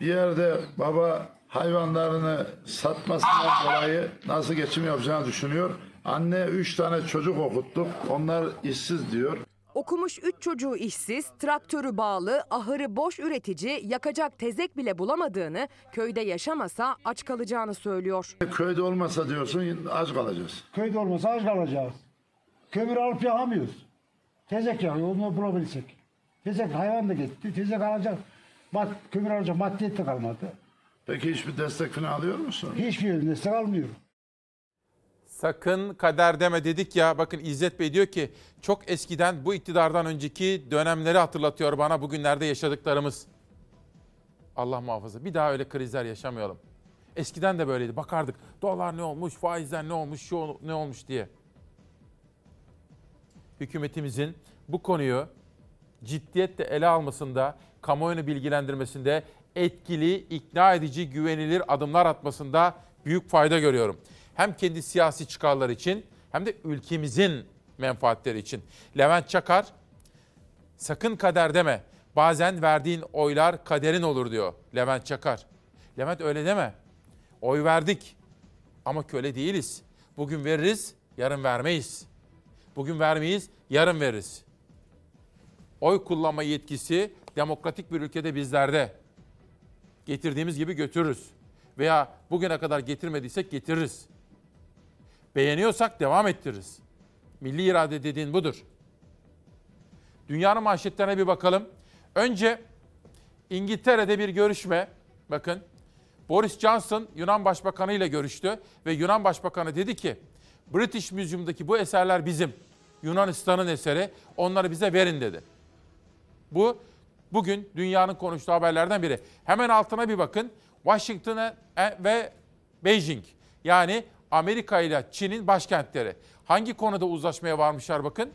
Bir yerde baba hayvanlarını satmasından dolayı nasıl geçim yapacağını düşünüyor. Anne üç tane çocuk okuttuk. Onlar işsiz diyor. Okumuş 3 çocuğu işsiz, traktörü bağlı, ahırı boş üretici yakacak tezek bile bulamadığını, köyde yaşamasa aç kalacağını söylüyor. Köyde olmasa diyorsun aç kalacağız. Köyde olmasa aç kalacağız. Kömür alıp yakamıyoruz. Tezek yakıyor onu bulabilsek. Tezek hayvan da gitti. Tezek alacak. Bak kömür alacak maddiyet de kalmadı. Peki hiçbir destek falan alıyor musun? Hiçbir destek almıyorum. Sakın kader deme dedik ya. Bakın İzzet Bey diyor ki çok eskiden bu iktidardan önceki dönemleri hatırlatıyor bana bugünlerde yaşadıklarımız. Allah muhafaza bir daha öyle krizler yaşamayalım. Eskiden de böyleydi. Bakardık dolar ne olmuş, faizler ne olmuş, şu ne olmuş diye. Hükümetimizin bu konuyu ciddiyetle ele almasında, kamuoyunu bilgilendirmesinde, etkili, ikna edici, güvenilir adımlar atmasında büyük fayda görüyorum. Hem kendi siyasi çıkarlar için hem de ülkemizin menfaatleri için. Levent Çakar, sakın kader deme. Bazen verdiğin oylar kaderin olur diyor Levent Çakar. Levent öyle deme. Oy verdik ama köle değiliz. Bugün veririz, yarın vermeyiz. Bugün vermeyiz, yarın veririz. Oy kullanma yetkisi demokratik bir ülkede bizlerde. Getirdiğimiz gibi götürürüz. Veya bugüne kadar getirmediysek getiririz. Beğeniyorsak devam ettiririz. Milli irade dediğin budur. Dünyanın manşetlerine bir bakalım. Önce İngiltere'de bir görüşme. Bakın Boris Johnson Yunan Başbakanı ile görüştü ve Yunan Başbakanı dedi ki British Museum'daki bu eserler bizim. Yunanistan'ın eseri. Onları bize verin dedi. Bu bugün dünyanın konuştuğu haberlerden biri. Hemen altına bir bakın. Washington ve Beijing yani Amerika ile Çin'in başkentleri. Hangi konuda uzlaşmaya varmışlar bakın?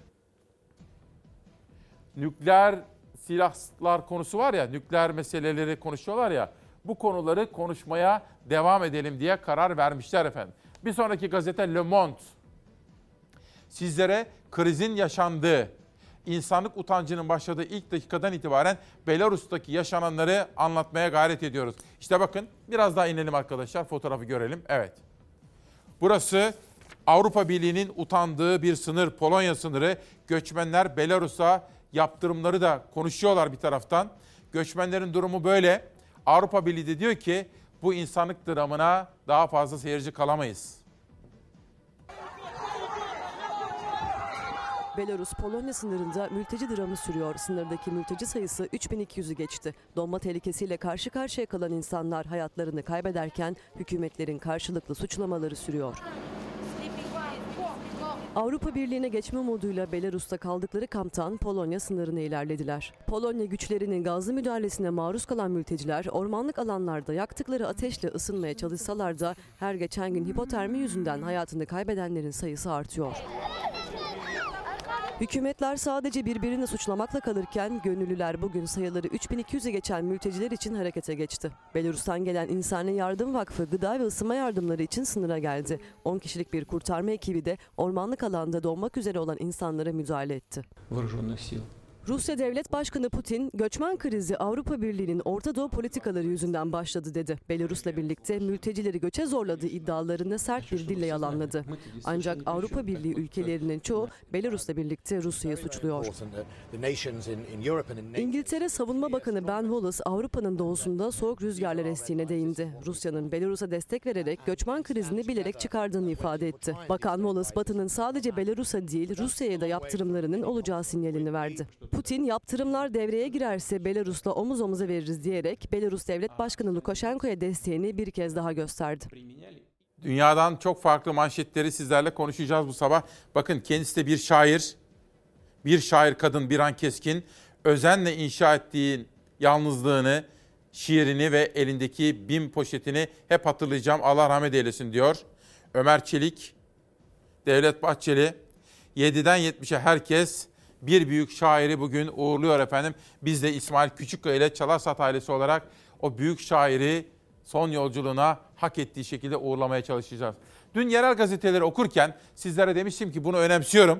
Nükleer silahlar konusu var ya, nükleer meseleleri konuşuyorlar ya. Bu konuları konuşmaya devam edelim diye karar vermişler efendim. Bir sonraki gazete Le Monde. Sizlere krizin yaşandığı, insanlık utancının başladığı ilk dakikadan itibaren Belarus'taki yaşananları anlatmaya gayret ediyoruz. İşte bakın biraz daha inelim arkadaşlar fotoğrafı görelim. Evet. Burası Avrupa Birliği'nin utandığı bir sınır, Polonya sınırı. Göçmenler Belarus'a yaptırımları da konuşuyorlar bir taraftan. Göçmenlerin durumu böyle. Avrupa Birliği de diyor ki bu insanlık dramına daha fazla seyirci kalamayız. Belarus-Polonya sınırında mülteci dramı sürüyor. Sınırdaki mülteci sayısı 3200'ü geçti. Donma tehlikesiyle karşı karşıya kalan insanlar hayatlarını kaybederken hükümetlerin karşılıklı suçlamaları sürüyor. Avrupa Birliği'ne geçme umuduyla Belarus'ta kaldıkları kamptan Polonya sınırına ilerlediler. Polonya güçlerinin gazlı müdahalesine maruz kalan mülteciler ormanlık alanlarda yaktıkları ateşle ısınmaya çalışsalar da her geçen gün hipotermi yüzünden hayatını kaybedenlerin sayısı artıyor. Hükümetler sadece birbirini suçlamakla kalırken gönüllüler bugün sayıları 3200'e geçen mülteciler için harekete geçti. Belarus'tan gelen İnsani Yardım Vakfı gıda ve ısınma yardımları için sınıra geldi. 10 kişilik bir kurtarma ekibi de ormanlık alanda donmak üzere olan insanlara müdahale etti. Rusya Devlet Başkanı Putin, göçmen krizi Avrupa Birliği'nin Orta Doğu politikaları yüzünden başladı dedi. Belarus'la birlikte mültecileri göçe zorladığı iddialarını sert bir dille yalanladı. Ancak Avrupa Birliği ülkelerinin çoğu Belarus'la birlikte Rusya'yı suçluyor. İngiltere Savunma Bakanı Ben Wallace Avrupa'nın doğusunda soğuk rüzgarlar estiğine değindi. Rusya'nın Belarus'a destek vererek göçmen krizini bilerek çıkardığını ifade etti. Bakan Wallace Batı'nın sadece Belarus'a değil Rusya'ya da yaptırımlarının olacağı sinyalini verdi. Putin yaptırımlar devreye girerse Belarus'la omuz omuza veririz diyerek Belarus Devlet Başkanı Lukashenko'ya desteğini bir kez daha gösterdi. Dünyadan çok farklı manşetleri sizlerle konuşacağız bu sabah. Bakın kendisi de bir şair. Bir şair kadın Biran Keskin özenle inşa ettiği yalnızlığını, şiirini ve elindeki bin poşetini hep hatırlayacağım. Allah rahmet eylesin diyor. Ömer Çelik, Devlet Bahçeli, 7'den 70'e herkes bir büyük şairi bugün uğurluyor efendim. Biz de İsmail Küçükkaya ile Çalarsat ailesi olarak o büyük şairi son yolculuğuna hak ettiği şekilde uğurlamaya çalışacağız. Dün yerel gazeteleri okurken sizlere demiştim ki bunu önemsiyorum.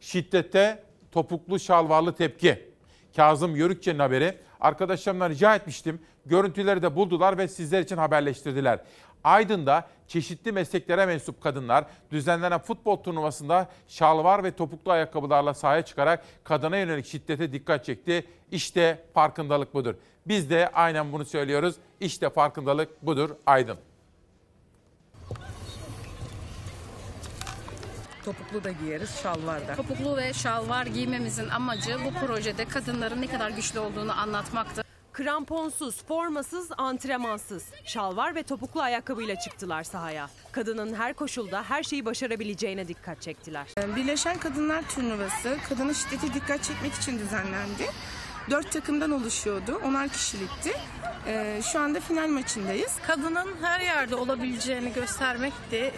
Şiddette topuklu şalvarlı tepki. Kazım Yörükçe'nin haberi. Arkadaşlarımdan rica etmiştim. Görüntüleri de buldular ve sizler için haberleştirdiler. Aydın'da çeşitli mesleklere mensup kadınlar düzenlenen futbol turnuvasında şalvar ve topuklu ayakkabılarla sahaya çıkarak kadına yönelik şiddete dikkat çekti. İşte farkındalık budur. Biz de aynen bunu söylüyoruz. İşte farkındalık budur Aydın. Topuklu da giyeriz, şalvar da. Topuklu ve şalvar giymemizin amacı bu projede kadınların ne kadar güçlü olduğunu anlatmaktı. Kramponsuz, formasız, antrenmansız, şalvar ve topuklu ayakkabıyla çıktılar sahaya. Kadının her koşulda her şeyi başarabileceğine dikkat çektiler. Birleşen Kadınlar Turnuvası kadına şiddete dikkat çekmek için düzenlendi. Dört takımdan oluşuyordu, onar kişilikti. Ee, şu anda final maçındayız. Kadının her yerde olabileceğini göstermek de e,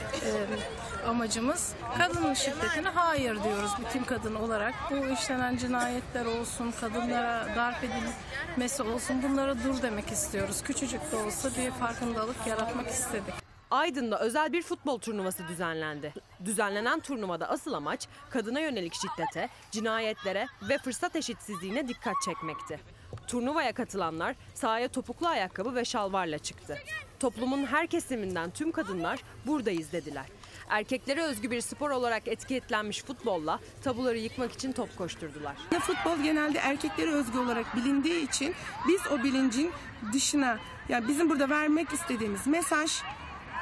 amacımız. Kadının şiddetine hayır diyoruz bütün kadın olarak. Bu işlenen cinayetler olsun, kadınlara darp edilmesi olsun bunlara dur demek istiyoruz. Küçücük de olsa bir farkındalık yaratmak istedik. Aydın'da özel bir futbol turnuvası düzenlendi. Düzenlenen turnuvada asıl amaç kadına yönelik şiddete, cinayetlere ve fırsat eşitsizliğine dikkat çekmekti. Turnuvaya katılanlar sahaya topuklu ayakkabı ve şalvarla çıktı. Toplumun her kesiminden tüm kadınlar buradayız dediler. Erkeklere özgü bir spor olarak etiketlenmiş futbolla tabuları yıkmak için top koşturdular. Futbol genelde erkeklere özgü olarak bilindiği için biz o bilincin dışına, yani bizim burada vermek istediğimiz mesaj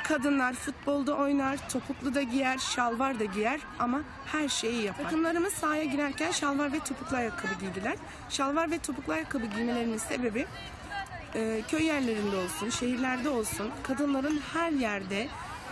Kadınlar futbolda oynar, topuklu da giyer, şalvar da giyer ama her şeyi yapar. Takımlarımız sahaya girerken şalvar ve topuklu ayakkabı giydiler. Şalvar ve topuklu ayakkabı giymelerinin sebebi e, köy yerlerinde olsun, şehirlerde olsun kadınların her yerde,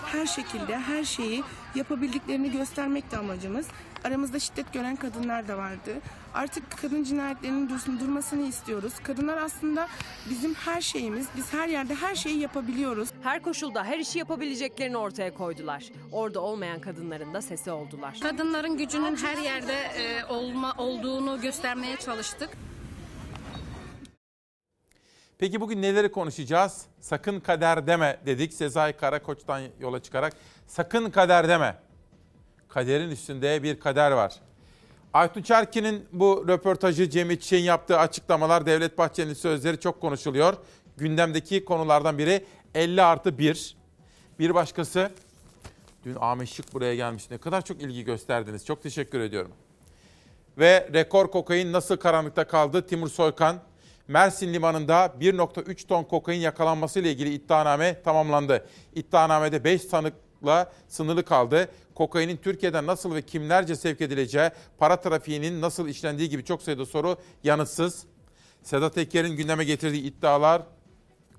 her şekilde her şeyi yapabildiklerini göstermek de amacımız. Aramızda şiddet gören kadınlar da vardı. Artık kadın cinayetlerinin dursun, durmasını istiyoruz. Kadınlar aslında bizim her şeyimiz. Biz her yerde her şeyi yapabiliyoruz. Her koşulda her işi yapabileceklerini ortaya koydular. Orada olmayan kadınların da sesi oldular. Kadınların gücünün her yerde e, olma olduğunu göstermeye çalıştık. Peki bugün neleri konuşacağız? Sakın kader deme dedik Sezai Karakoç'tan yola çıkarak. Sakın kader deme. Kaderin üstünde bir kader var. Aytun Çerkin'in bu röportajı Cem Çiçek'in yaptığı açıklamalar Devlet Bahçeli'nin sözleri çok konuşuluyor. Gündemdeki konulardan biri 50 artı 1. Bir başkası dün Ahmet Şık buraya gelmiş. Ne kadar çok ilgi gösterdiniz. Çok teşekkür ediyorum. Ve rekor kokain nasıl karanlıkta kaldı? Timur Soykan Mersin Limanı'nda 1.3 ton kokain yakalanması ile ilgili iddianame tamamlandı. İddianamede 5 sanık la sınırlı kaldı. Kokainin Türkiye'den nasıl ve kimlerce sevk edileceği, para trafiğinin nasıl işlendiği gibi çok sayıda soru yanıtsız. Sedat Eker'in gündeme getirdiği iddialar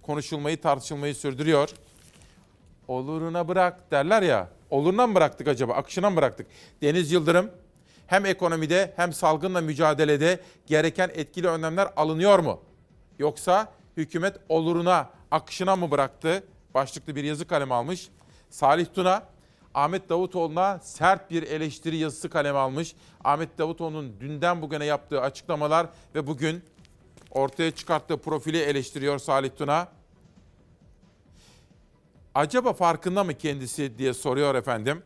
konuşulmayı, tartışılmayı sürdürüyor. Oluruna bırak derler ya. Oluruna mı bıraktık acaba? Akışına mı bıraktık? Deniz Yıldırım hem ekonomide hem salgınla mücadelede gereken etkili önlemler alınıyor mu? Yoksa hükümet oluruna, akışına mı bıraktı? Başlıklı bir yazı kalem almış. Salih Tuna, Ahmet Davutoğlu'na sert bir eleştiri yazısı kalem almış. Ahmet Davutoğlu'nun dünden bugüne yaptığı açıklamalar ve bugün ortaya çıkarttığı profili eleştiriyor Salih Tuna. Acaba farkında mı kendisi diye soruyor efendim.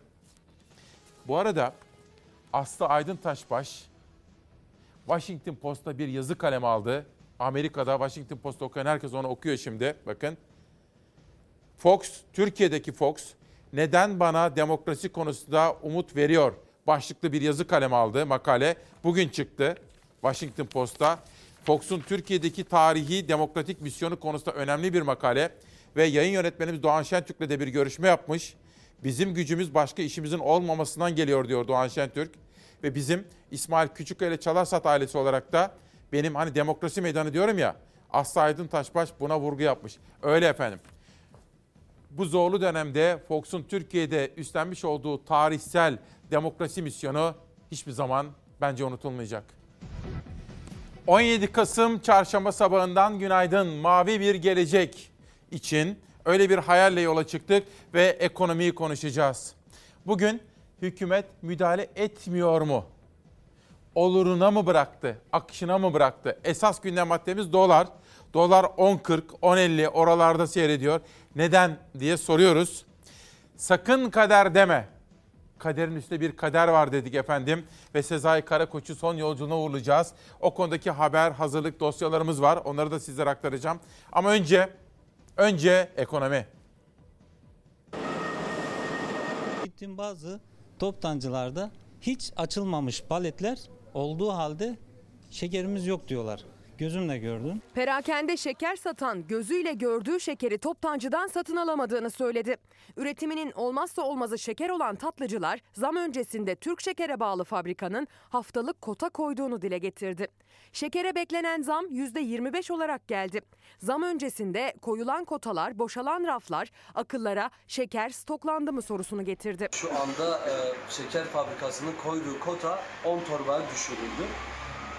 Bu arada Aslı Aydın Taşbaş Washington Post'ta bir yazı kalem aldı. Amerika'da Washington Post okuyan herkes onu okuyor şimdi. Bakın. Fox, Türkiye'deki Fox neden bana demokrasi konusunda umut veriyor? Başlıklı bir yazı kalem aldı makale. Bugün çıktı Washington Post'ta. Fox'un Türkiye'deki tarihi demokratik misyonu konusunda önemli bir makale ve yayın yönetmenimiz Doğan Şentürk'le de bir görüşme yapmış. Bizim gücümüz başka işimizin olmamasından geliyor diyor Doğan Şentürk. Ve bizim İsmail Küçükkaya ile Çalarsat ailesi olarak da benim hani demokrasi meydanı diyorum ya Aslı Aydın Taşbaş buna vurgu yapmış. Öyle efendim. Bu zorlu dönemde Fox'un Türkiye'de üstlenmiş olduğu tarihsel demokrasi misyonu hiçbir zaman bence unutulmayacak. 17 Kasım çarşamba sabahından günaydın. Mavi bir gelecek için öyle bir hayalle yola çıktık ve ekonomiyi konuşacağız. Bugün hükümet müdahale etmiyor mu? Oluruna mı bıraktı? Akışına mı bıraktı? Esas gündem maddemiz dolar. Dolar 10.40, 10.50 oralarda seyrediyor. Neden diye soruyoruz. Sakın kader deme. Kaderin üstünde bir kader var dedik efendim. Ve Sezai Karakoç'u son yolculuğuna uğurlayacağız. O konudaki haber, hazırlık dosyalarımız var. Onları da sizlere aktaracağım. Ama önce, önce ekonomi. Gittiğim bazı toptancılarda hiç açılmamış paletler olduğu halde şekerimiz yok diyorlar. Gözümle gördüm. Perakende şeker satan gözüyle gördüğü şekeri toptancıdan satın alamadığını söyledi. Üretiminin olmazsa olmazı şeker olan tatlıcılar zam öncesinde Türk Şeker'e bağlı fabrikanın haftalık kota koyduğunu dile getirdi. Şekere beklenen zam %25 olarak geldi. Zam öncesinde koyulan kotalar, boşalan raflar akıllara şeker stoklandı mı sorusunu getirdi. Şu anda e, şeker fabrikasının koyduğu kota 10 torbaya düşürüldü.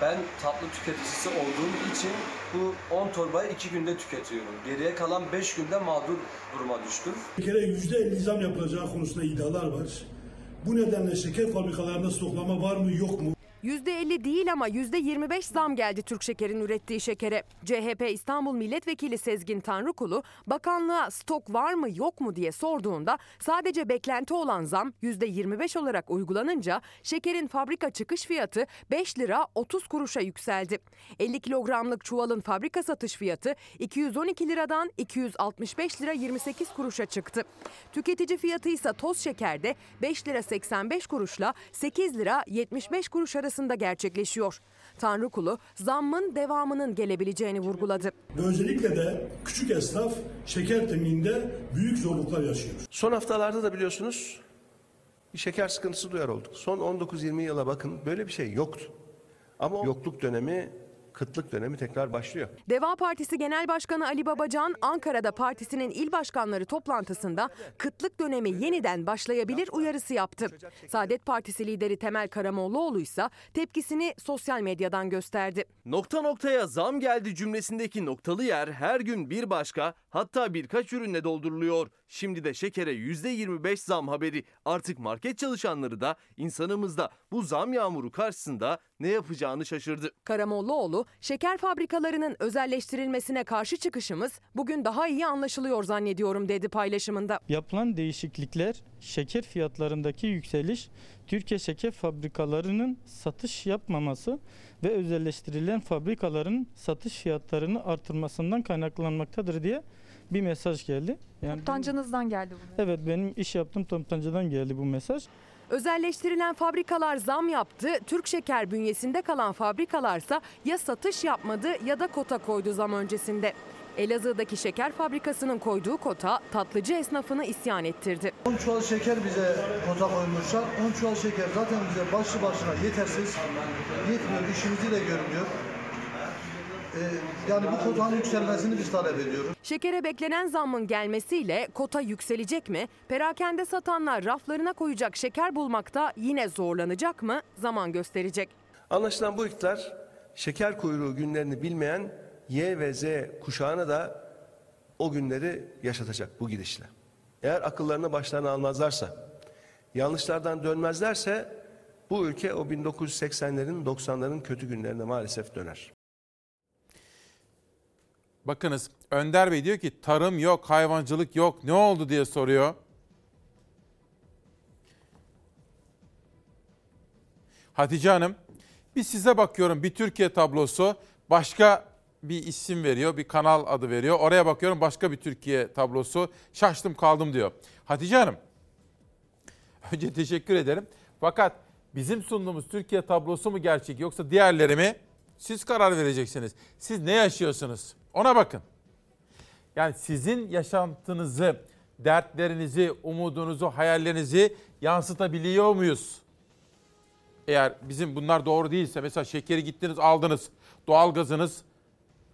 Ben tatlı tüketicisi olduğum için bu 10 torbayı 2 günde tüketiyorum. Geriye kalan 5 günde mağdur duruma düştüm. Şekere %50 zam yapılacağı konusunda iddialar var. Bu nedenle şeker fabrikalarında stoklama var mı yok mu? %50 değil ama %25 zam geldi Türk Şeker'in ürettiği şekere. CHP İstanbul Milletvekili Sezgin Tanrıkulu bakanlığa stok var mı yok mu diye sorduğunda sadece beklenti olan zam %25 olarak uygulanınca şekerin fabrika çıkış fiyatı 5 lira 30 kuruşa yükseldi. 50 kilogramlık çuvalın fabrika satış fiyatı 212 liradan 265 lira 28 kuruşa çıktı. Tüketici fiyatı ise toz şekerde 5 lira 85 kuruşla 8 lira 75 kuruş arasında gerçekleşiyor. Tanrıkulu zammın devamının gelebileceğini vurguladı. Ve özellikle de küçük esnaf şeker temininde büyük zorluklar yaşıyor. Son haftalarda da biliyorsunuz bir şeker sıkıntısı duyar olduk. Son 19-20 yıla bakın böyle bir şey yoktu. Ama yokluk dönemi, kıtlık dönemi tekrar başlıyor. Deva Partisi Genel Başkanı Ali Babacan Ankara'da partisinin il başkanları toplantısında kıtlık dönemi yeniden başlayabilir uyarısı yaptı. Saadet Partisi lideri Temel Karamollaoğlu ise tepkisini sosyal medyadan gösterdi. Nokta noktaya zam geldi cümlesindeki noktalı yer her gün bir başka hatta birkaç ürünle dolduruluyor. Şimdi de şekere %25 zam haberi artık market çalışanları da insanımız da bu zam yağmuru karşısında ne yapacağını şaşırdı. Karamollaoğlu, şeker fabrikalarının özelleştirilmesine karşı çıkışımız bugün daha iyi anlaşılıyor zannediyorum dedi paylaşımında. Yapılan değişiklikler, şeker fiyatlarındaki yükseliş, Türkiye şeker fabrikalarının satış yapmaması ve özelleştirilen fabrikaların satış fiyatlarını artırmasından kaynaklanmaktadır diye bir mesaj geldi. Yani Toptancınızdan geldi bu. evet benim iş yaptığım toptancıdan geldi bu mesaj. Özelleştirilen fabrikalar zam yaptı. Türk Şeker bünyesinde kalan fabrikalarsa ya satış yapmadı ya da kota koydu zam öncesinde. Elazığ'daki şeker fabrikasının koyduğu kota tatlıcı esnafını isyan ettirdi. 10 çuval şeker bize kota koymuşlar. 10 çuval şeker zaten bize başlı başına yetersiz. Yetmiyor, işimizi de görmüyor. Ee, yani bu kotanın yükselmesini biz talep ediyoruz. Şekere beklenen zammın gelmesiyle kota yükselecek mi? Perakende satanlar raflarına koyacak şeker bulmakta yine zorlanacak mı? Zaman gösterecek. Anlaşılan bu iktidar şeker kuyruğu günlerini bilmeyen Y ve Z kuşağına da o günleri yaşatacak bu gidişle. Eğer akıllarını başlarına almazlarsa, yanlışlardan dönmezlerse bu ülke o 1980'lerin 90'ların kötü günlerine maalesef döner. Bakınız Önder Bey diyor ki tarım yok, hayvancılık yok. Ne oldu diye soruyor. Hatice Hanım, bir size bakıyorum bir Türkiye tablosu başka bir isim veriyor, bir kanal adı veriyor. Oraya bakıyorum başka bir Türkiye tablosu. Şaştım kaldım diyor. Hatice Hanım, önce teşekkür ederim. Fakat bizim sunduğumuz Türkiye tablosu mu gerçek yoksa diğerleri mi? Siz karar vereceksiniz. Siz ne yaşıyorsunuz? Ona bakın. Yani sizin yaşantınızı, dertlerinizi, umudunuzu, hayallerinizi yansıtabiliyor muyuz? Eğer bizim bunlar doğru değilse mesela şekeri gittiniz aldınız, doğalgazınız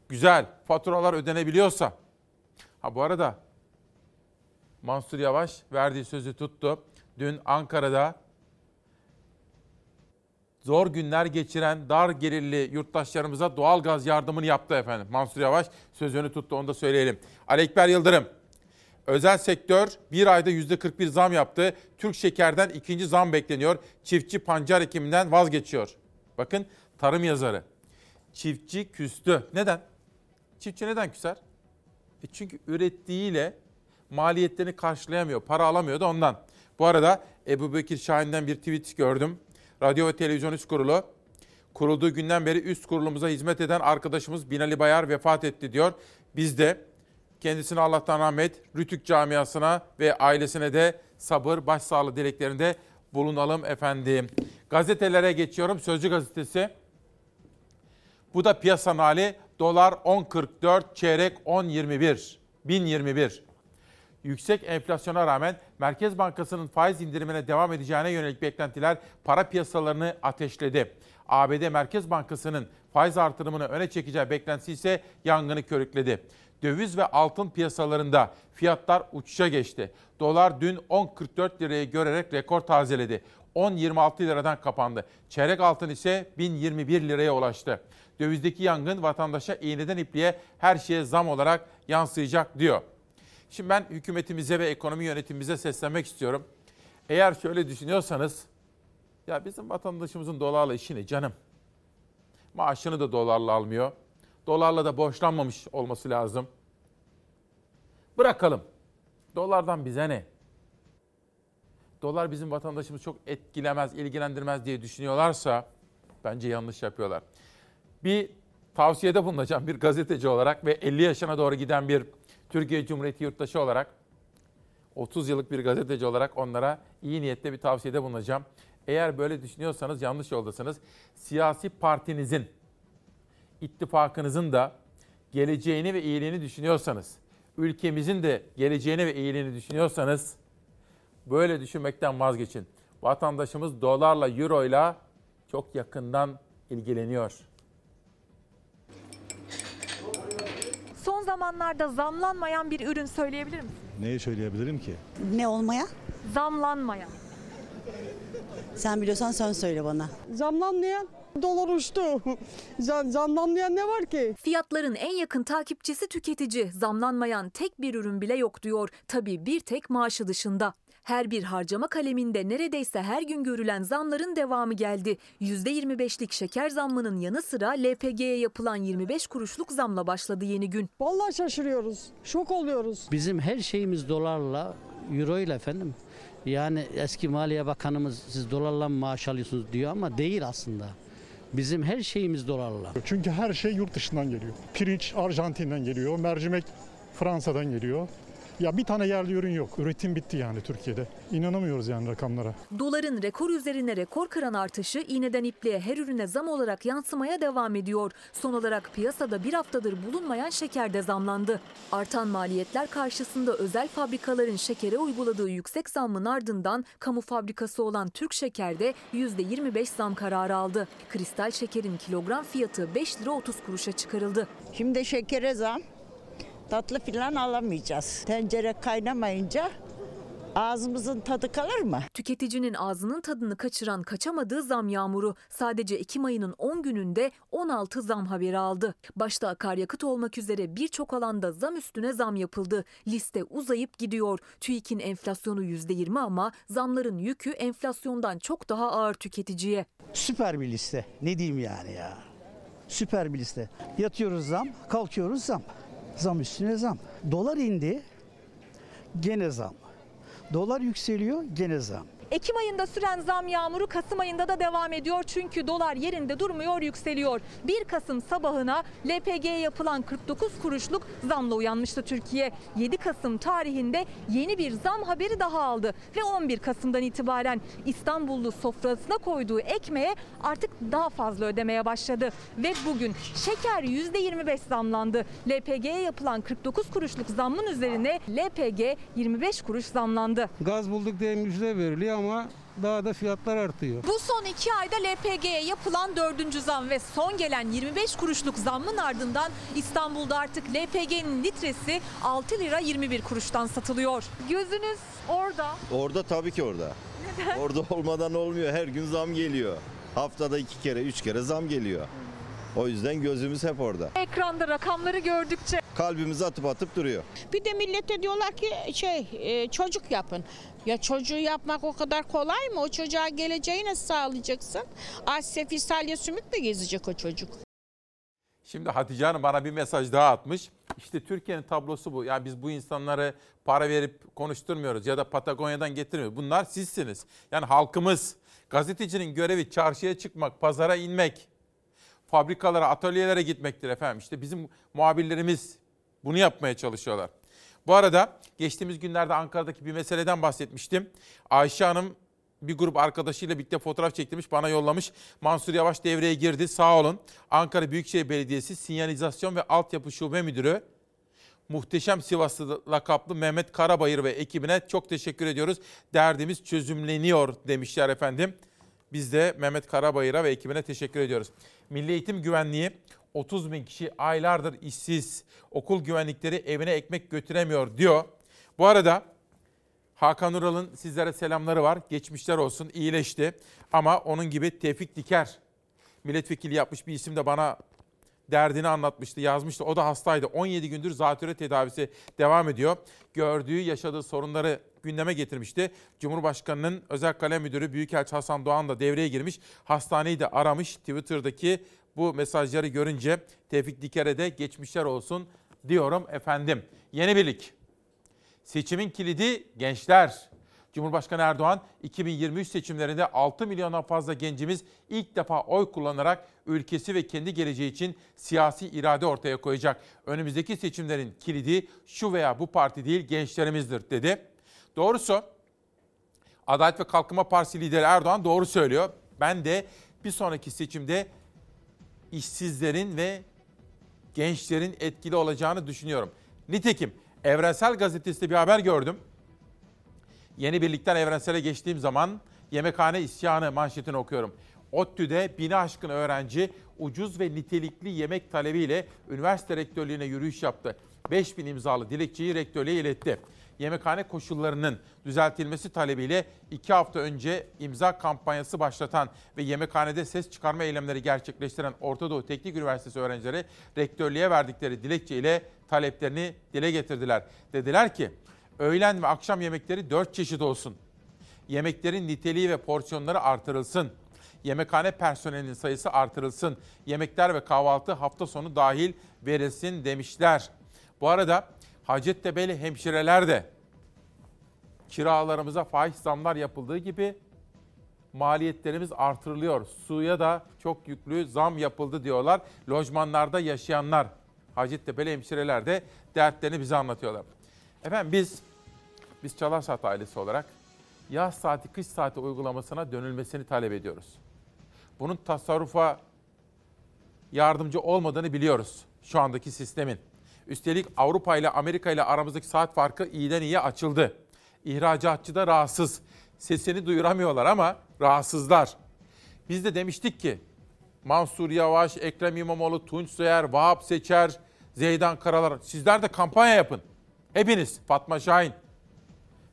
güzel, faturalar ödenebiliyorsa. Ha bu arada Mansur Yavaş verdiği sözü tuttu. Dün Ankara'da zor günler geçiren dar gelirli yurttaşlarımıza doğal gaz yardımını yaptı efendim. Mansur Yavaş sözünü tuttu onu da söyleyelim. Ali Ekber Yıldırım, özel sektör bir ayda %41 zam yaptı. Türk Şeker'den ikinci zam bekleniyor. Çiftçi pancar ekiminden vazgeçiyor. Bakın tarım yazarı. Çiftçi küstü. Neden? Çiftçi neden küser? E çünkü ürettiğiyle maliyetlerini karşılayamıyor. Para alamıyor da ondan. Bu arada Ebu Bekir Şahin'den bir tweet gördüm. Radyo ve Televizyon Üst Kurulu. Kurulduğu günden beri üst kurulumuza hizmet eden arkadaşımız Binali Bayar vefat etti diyor. Biz de kendisine Allah'tan rahmet, Rütük camiasına ve ailesine de sabır, başsağlığı dileklerinde bulunalım efendim. Gazetelere geçiyorum. Sözcü gazetesi. Bu da piyasanın hali. Dolar 10.44, çeyrek 10.21. 1021. Yüksek enflasyona rağmen Merkez Bankası'nın faiz indirimine devam edeceğine yönelik beklentiler para piyasalarını ateşledi. ABD Merkez Bankası'nın faiz artırımını öne çekeceği beklentisi ise yangını körükledi. Döviz ve altın piyasalarında fiyatlar uçuşa geçti. Dolar dün 10.44 lirayı görerek rekor tazeledi. 10.26 liradan kapandı. Çeyrek altın ise 1021 liraya ulaştı. Dövizdeki yangın vatandaşa iğneden ipliğe her şeye zam olarak yansıyacak diyor. Şimdi ben hükümetimize ve ekonomi yönetimimize seslenmek istiyorum. Eğer şöyle düşünüyorsanız, ya bizim vatandaşımızın dolarla işi ne canım? Maaşını da dolarla almıyor. Dolarla da borçlanmamış olması lazım. Bırakalım. Dolardan bize ne? Dolar bizim vatandaşımız çok etkilemez, ilgilendirmez diye düşünüyorlarsa bence yanlış yapıyorlar. Bir tavsiyede bulunacağım bir gazeteci olarak ve 50 yaşına doğru giden bir Türkiye Cumhuriyeti yurttaşı olarak 30 yıllık bir gazeteci olarak onlara iyi niyetle bir tavsiyede bulunacağım. Eğer böyle düşünüyorsanız yanlış yoldasınız. Siyasi partinizin, ittifakınızın da geleceğini ve iyiliğini düşünüyorsanız, ülkemizin de geleceğini ve iyiliğini düşünüyorsanız böyle düşünmekten vazgeçin. Vatandaşımız dolarla, euroyla çok yakından ilgileniyor. Zamanlarda zamlanmayan bir ürün söyleyebilir misin? Neyi söyleyebilirim ki? Ne olmaya? Zamlanmayan. Sen biliyorsan sen söyle bana. Zamlanmayan dolar uçtu. Zam, zamlanmayan ne var ki? Fiyatların en yakın takipçisi tüketici. Zamlanmayan tek bir ürün bile yok diyor. Tabii bir tek maaşı dışında. Her bir harcama kaleminde neredeyse her gün görülen zamların devamı geldi. %25'lik şeker zammının yanı sıra LPG'ye yapılan 25 kuruşluk zamla başladı yeni gün. Vallahi şaşırıyoruz. Şok oluyoruz. Bizim her şeyimiz dolarla, euro ile efendim. Yani eski Maliye Bakanımız siz dolarla mı maaş alıyorsunuz diyor ama değil aslında. Bizim her şeyimiz dolarla. Çünkü her şey yurt dışından geliyor. Pirinç Arjantin'den geliyor, mercimek Fransa'dan geliyor. Ya bir tane yerli ürün yok. Üretim bitti yani Türkiye'de. İnanamıyoruz yani rakamlara. Doların rekor üzerine rekor kıran artışı iğneden ipliğe her ürüne zam olarak yansımaya devam ediyor. Son olarak piyasada bir haftadır bulunmayan şeker de zamlandı. Artan maliyetler karşısında özel fabrikaların şekere uyguladığı yüksek zammın ardından kamu fabrikası olan Türk Şeker'de %25 zam kararı aldı. Kristal şekerin kilogram fiyatı 5 lira 30 kuruşa çıkarıldı. Şimdi şekere zam, tatlı filan alamayacağız. Tencere kaynamayınca ağzımızın tadı kalır mı? Tüketicinin ağzının tadını kaçıran kaçamadığı zam yağmuru sadece Ekim ayının 10 gününde 16 zam haberi aldı. Başta akaryakıt olmak üzere birçok alanda zam üstüne zam yapıldı. Liste uzayıp gidiyor. TÜİK'in enflasyonu %20 ama zamların yükü enflasyondan çok daha ağır tüketiciye. Süper bir liste. Ne diyeyim yani ya. Süper bir liste. Yatıyoruz zam, kalkıyoruz zam. Zam üstüne zam. Dolar indi, gene zam. Dolar yükseliyor, gene zam. Ekim ayında süren zam yağmuru Kasım ayında da devam ediyor. Çünkü dolar yerinde durmuyor, yükseliyor. 1 Kasım sabahına LPG'ye yapılan 49 kuruşluk zamla uyanmıştı Türkiye. 7 Kasım tarihinde yeni bir zam haberi daha aldı. Ve 11 Kasım'dan itibaren İstanbullu sofrasına koyduğu ekmeğe artık daha fazla ödemeye başladı. Ve bugün şeker %25 zamlandı. LPG'ye yapılan 49 kuruşluk zammın üzerine LPG 25 kuruş zamlandı. Gaz bulduk diye müjde veriliyor ama daha da fiyatlar artıyor. Bu son iki ayda LPG'ye yapılan dördüncü zam ve son gelen 25 kuruşluk zammın ardından İstanbul'da artık LPG'nin litresi 6 lira 21 kuruştan satılıyor. Gözünüz orada. Orada tabii ki orada. Neden? Orada olmadan olmuyor. Her gün zam geliyor. Haftada iki kere, üç kere zam geliyor. O yüzden gözümüz hep orada. Ekranda rakamları gördükçe Kalbimiz atıp atıp duruyor. Bir de millete diyorlar ki şey e, çocuk yapın. Ya çocuğu yapmak o kadar kolay mı? O çocuğa geleceği nasıl sağlayacaksın? Aç sefil salya sümük mü gezecek o çocuk? Şimdi Hatice Hanım bana bir mesaj daha atmış. İşte Türkiye'nin tablosu bu. Yani biz bu insanları para verip konuşturmuyoruz ya da Patagonya'dan getirmiyoruz. Bunlar sizsiniz. Yani halkımız. Gazetecinin görevi çarşıya çıkmak, pazara inmek, fabrikalara, atölyelere gitmektir efendim. İşte bizim muhabirlerimiz bunu yapmaya çalışıyorlar. Bu arada geçtiğimiz günlerde Ankara'daki bir meseleden bahsetmiştim. Ayşe Hanım bir grup arkadaşıyla birlikte fotoğraf çektirmiş, bana yollamış. Mansur Yavaş devreye girdi, sağ olun. Ankara Büyükşehir Belediyesi Sinyalizasyon ve Altyapı Şube Müdürü Muhteşem Sivaslı lakaplı Mehmet Karabayır ve ekibine çok teşekkür ediyoruz. Derdimiz çözümleniyor demişler efendim. Biz de Mehmet Karabayır'a ve ekibine teşekkür ediyoruz. Milli Eğitim Güvenliği 30 bin kişi aylardır işsiz. Okul güvenlikleri evine ekmek götüremiyor diyor. Bu arada Hakan Ural'ın sizlere selamları var. Geçmişler olsun iyileşti. Ama onun gibi Tevfik Diker milletvekili yapmış bir isim de bana derdini anlatmıştı, yazmıştı. O da hastaydı. 17 gündür zatürre tedavisi devam ediyor. Gördüğü, yaşadığı sorunları gündeme getirmişti. Cumhurbaşkanının özel kalem müdürü Büyükelçi Hasan Doğan da devreye girmiş. Hastaneyi de aramış. Twitter'daki bu mesajları görünce Tevfik Diker'e de geçmişler olsun diyorum efendim. Yeni birlik. Seçimin kilidi gençler. Cumhurbaşkanı Erdoğan 2023 seçimlerinde 6 milyondan fazla gencimiz ilk defa oy kullanarak ülkesi ve kendi geleceği için siyasi irade ortaya koyacak. Önümüzdeki seçimlerin kilidi şu veya bu parti değil gençlerimizdir dedi. Doğrusu Adalet ve Kalkınma Partisi lideri Erdoğan doğru söylüyor. Ben de bir sonraki seçimde işsizlerin ve gençlerin etkili olacağını düşünüyorum. Nitekim Evrensel Gazetesi'nde bir haber gördüm. Yeni birlikten evrensele geçtiğim zaman yemekhane isyanı manşetini okuyorum. ODTÜ'de bini aşkın öğrenci ucuz ve nitelikli yemek talebiyle üniversite rektörlüğüne yürüyüş yaptı. 5000 imzalı dilekçeyi rektörlüğe iletti. Yemekhane koşullarının düzeltilmesi talebiyle iki hafta önce imza kampanyası başlatan ve yemekhanede ses çıkarma eylemleri gerçekleştiren Orta Doğu Teknik Üniversitesi öğrencileri rektörlüğe verdikleri dilekçeyle taleplerini dile getirdiler. Dediler ki öğlen ve akşam yemekleri 4 çeşit olsun. Yemeklerin niteliği ve porsiyonları artırılsın. Yemekhane personelinin sayısı artırılsın. Yemekler ve kahvaltı hafta sonu dahil verilsin demişler. Bu arada Hacettepe'li hemşireler de kiralarımıza fahiş zamlar yapıldığı gibi maliyetlerimiz artırılıyor. Suya da çok yüklü zam yapıldı diyorlar. Lojmanlarda yaşayanlar, Hacettepe'li hemşireler de dertlerini bize anlatıyorlar. Efendim biz, biz Çalar Saat ailesi olarak yaz saati, kış saati uygulamasına dönülmesini talep ediyoruz. Bunun tasarrufa yardımcı olmadığını biliyoruz şu andaki sistemin. Üstelik Avrupa ile Amerika ile aramızdaki saat farkı iyiden iyiye açıldı. İhracatçı da rahatsız. Sesini duyuramıyorlar ama rahatsızlar. Biz de demiştik ki Mansur Yavaş, Ekrem İmamoğlu, Tunç Soyer, Vahap Seçer, Zeydan Karalar sizler de kampanya yapın. Hepiniz Fatma Şahin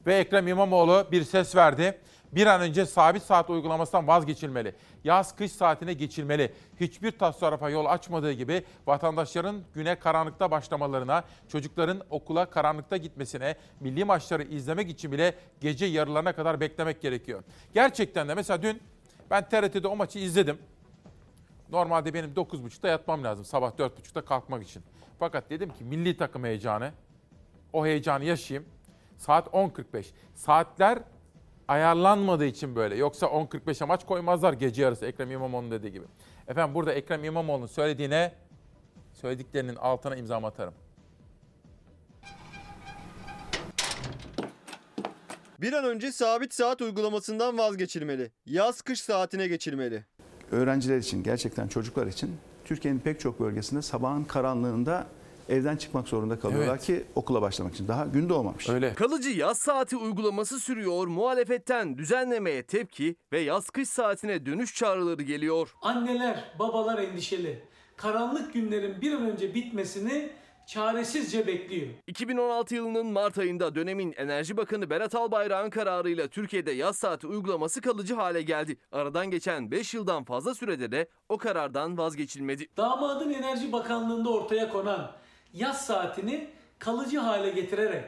ve Ekrem İmamoğlu bir ses verdi. Bir an önce sabit saat uygulamasından vazgeçilmeli. Yaz kış saatine geçilmeli. Hiçbir tasarrufa yol açmadığı gibi vatandaşların güne karanlıkta başlamalarına, çocukların okula karanlıkta gitmesine, milli maçları izlemek için bile gece yarılarına kadar beklemek gerekiyor. Gerçekten de mesela dün ben TRT'de o maçı izledim. Normalde benim 9.30'da yatmam lazım sabah 4.30'da kalkmak için. Fakat dedim ki milli takım heyecanı, o heyecanı yaşayayım. Saat 10.45. Saatler ayarlanmadığı için böyle. Yoksa 10.45'e maç koymazlar gece yarısı Ekrem İmamoğlu'nun dediği gibi. Efendim burada Ekrem İmamoğlu'nun söylediğine, söylediklerinin altına imza atarım. Bir an önce sabit saat uygulamasından vazgeçilmeli. Yaz kış saatine geçilmeli. Öğrenciler için, gerçekten çocuklar için Türkiye'nin pek çok bölgesinde sabahın karanlığında evden çıkmak zorunda kalıyorlar Evet. ki okula başlamak için. Daha gün doğmamış. Öyle. Kalıcı yaz saati uygulaması sürüyor. Muhalefetten düzenlemeye tepki ve yaz kış saatine dönüş çağrıları geliyor. Anneler, babalar endişeli. Karanlık günlerin bir an önce bitmesini çaresizce bekliyor. 2016 yılının Mart ayında dönemin Enerji Bakanı Berat Albayrak'ın kararıyla Türkiye'de yaz saati uygulaması kalıcı hale geldi. Aradan geçen 5 yıldan fazla sürede de o karardan vazgeçilmedi. Damadın Enerji Bakanlığı'nda ortaya konan yaz saatini kalıcı hale getirerek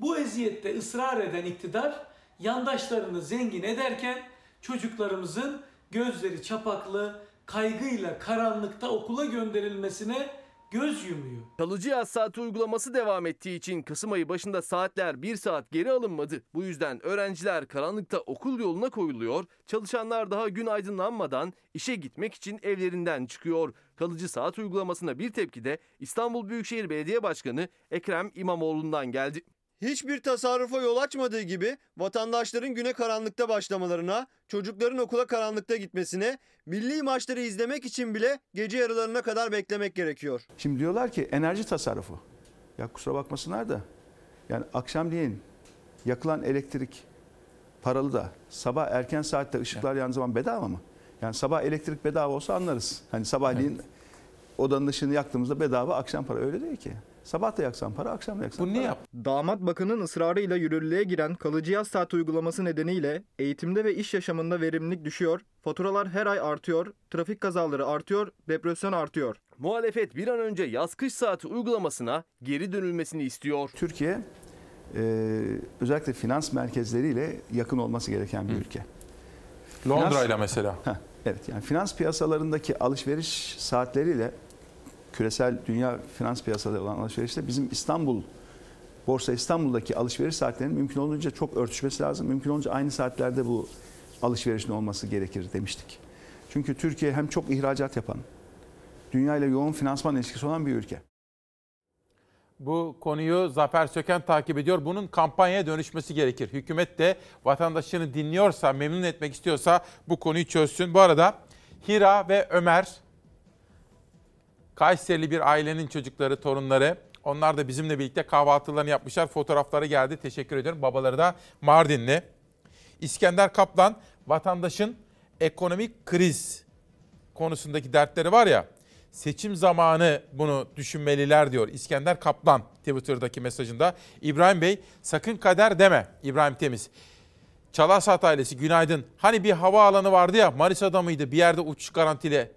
bu eziyette ısrar eden iktidar yandaşlarını zengin ederken çocuklarımızın gözleri çapaklı, kaygıyla karanlıkta okula gönderilmesine göz yumuyor. Kalıcı yaz saati uygulaması devam ettiği için Kasım ayı başında saatler 1 saat geri alınmadı. Bu yüzden öğrenciler karanlıkta okul yoluna koyuluyor, çalışanlar daha gün aydınlanmadan işe gitmek için evlerinden çıkıyor. Kalıcı saat uygulamasına bir tepki de İstanbul Büyükşehir Belediye Başkanı Ekrem İmamoğlu'ndan geldi. Hiçbir tasarrufa yol açmadığı gibi vatandaşların güne karanlıkta başlamalarına, çocukların okula karanlıkta gitmesine, milli maçları izlemek için bile gece yarılarına kadar beklemek gerekiyor. Şimdi diyorlar ki enerji tasarrufu. Ya kusura bakmasınlar da yani akşamleyin yakılan elektrik paralı da sabah erken saatte ışıklar yandığı zaman bedava mı? Yani sabah elektrik bedava olsa anlarız. Hani sabahleyin odanın ışığını yaktığımızda bedava akşam para öyle değil ki. Sabah da yaksan para, akşam da yaksan para. Damat Bakan'ın ısrarıyla yürürlüğe giren kalıcı yaz saati uygulaması nedeniyle eğitimde ve iş yaşamında verimlilik düşüyor, faturalar her ay artıyor, trafik kazaları artıyor, depresyon artıyor. Muhalefet bir an önce yaz kış saati uygulamasına geri dönülmesini istiyor. Türkiye e, özellikle finans merkezleriyle yakın olması gereken bir ülke. Londra ile mesela. Heh, evet yani finans piyasalarındaki alışveriş saatleriyle küresel dünya finans piyasaları olan alışverişte bizim İstanbul Borsa İstanbul'daki alışveriş saatlerinin mümkün olduğunca çok örtüşmesi lazım. Mümkün olunca aynı saatlerde bu alışverişin olması gerekir demiştik. Çünkü Türkiye hem çok ihracat yapan, dünya ile yoğun finansman ilişkisi olan bir ülke. Bu konuyu Zafer Söken takip ediyor. Bunun kampanyaya dönüşmesi gerekir. Hükümet de vatandaşını dinliyorsa, memnun etmek istiyorsa bu konuyu çözsün. Bu arada Hira ve Ömer, Kayserili bir ailenin çocukları, torunları. Onlar da bizimle birlikte kahvaltılarını yapmışlar. Fotoğrafları geldi. Teşekkür ediyorum. Babaları da Mardinli. İskender Kaplan, vatandaşın ekonomik kriz konusundaki dertleri var ya, seçim zamanı bunu düşünmeliler diyor İskender Kaplan Twitter'daki mesajında. İbrahim Bey sakın kader deme İbrahim Temiz. Çalasat ailesi günaydın. Hani bir havaalanı vardı ya Manisa'da mıydı bir yerde uçuş garantili.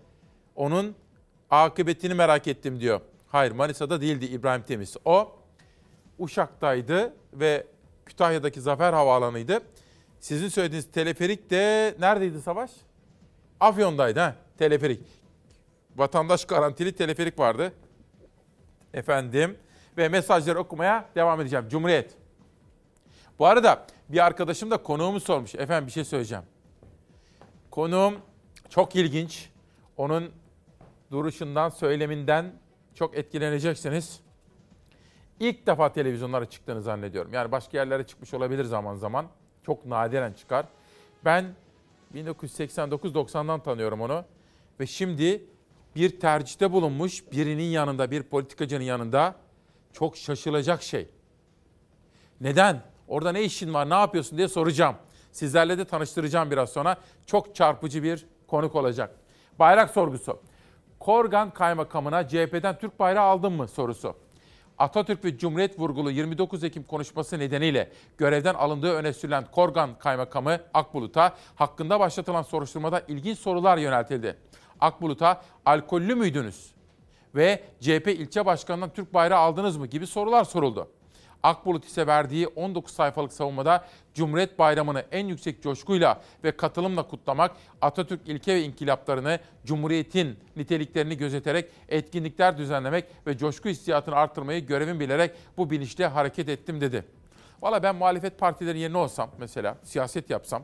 Onun akıbetini merak ettim diyor. Hayır Manisa'da değildi İbrahim Temiz. O Uşak'taydı ve Kütahya'daki Zafer Havaalanı'ydı. Sizin söylediğiniz teleferik de neredeydi Savaş? Afyon'daydı ha teleferik. Vatandaş garantili teleferik vardı. Efendim ve mesajları okumaya devam edeceğim. Cumhuriyet. Bu arada bir arkadaşım da konuğumu sormuş. Efendim bir şey söyleyeceğim. Konuğum çok ilginç. Onun duruşundan, söyleminden çok etkileneceksiniz. ilk defa televizyonlara çıktığını zannediyorum. Yani başka yerlere çıkmış olabilir zaman zaman. Çok nadiren çıkar. Ben 1989-90'dan tanıyorum onu. Ve şimdi bir tercihte bulunmuş birinin yanında, bir politikacının yanında çok şaşılacak şey. Neden? Orada ne işin var, ne yapıyorsun diye soracağım. Sizlerle de tanıştıracağım biraz sonra. Çok çarpıcı bir konuk olacak. Bayrak sorgusu. Korgan Kaymakamına CHP'den Türk bayrağı aldın mı sorusu. Atatürk ve Cumhuriyet vurgulu 29 Ekim konuşması nedeniyle görevden alındığı öne sürülen Korgan Kaymakamı Akbulut'a hakkında başlatılan soruşturmada ilginç sorular yöneltildi. Akbulut'a alkollü müydünüz? Ve CHP ilçe başkanından Türk bayrağı aldınız mı gibi sorular soruldu. Akbulut ise verdiği 19 sayfalık savunmada Cumhuriyet Bayramı'nı en yüksek coşkuyla ve katılımla kutlamak, Atatürk ilke ve inkılaplarını, Cumhuriyet'in niteliklerini gözeterek etkinlikler düzenlemek ve coşku hissiyatını artırmayı görevim bilerek bu bilinçle hareket ettim dedi. Valla ben muhalefet partileri yerine olsam mesela siyaset yapsam,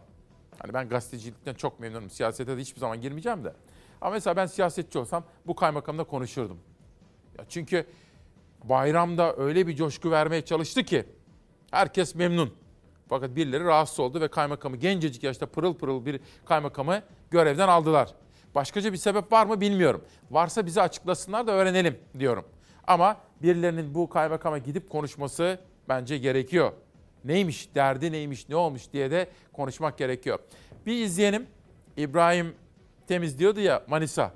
hani ben gazetecilikten çok memnunum, siyasete de hiçbir zaman girmeyeceğim de. Ama mesela ben siyasetçi olsam bu kaymakamla konuşurdum. Ya çünkü bayramda öyle bir coşku vermeye çalıştı ki herkes memnun. Fakat birileri rahatsız oldu ve kaymakamı gencecik yaşta pırıl pırıl bir kaymakamı görevden aldılar. Başkaca bir sebep var mı bilmiyorum. Varsa bize açıklasınlar da öğrenelim diyorum. Ama birilerinin bu kaymakama gidip konuşması bence gerekiyor. Neymiş, derdi neymiş, ne olmuş diye de konuşmak gerekiyor. Bir izleyelim. İbrahim Temiz diyordu ya Manisa.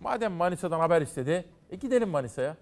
Madem Manisa'dan haber istedi, e gidelim Manisa'ya.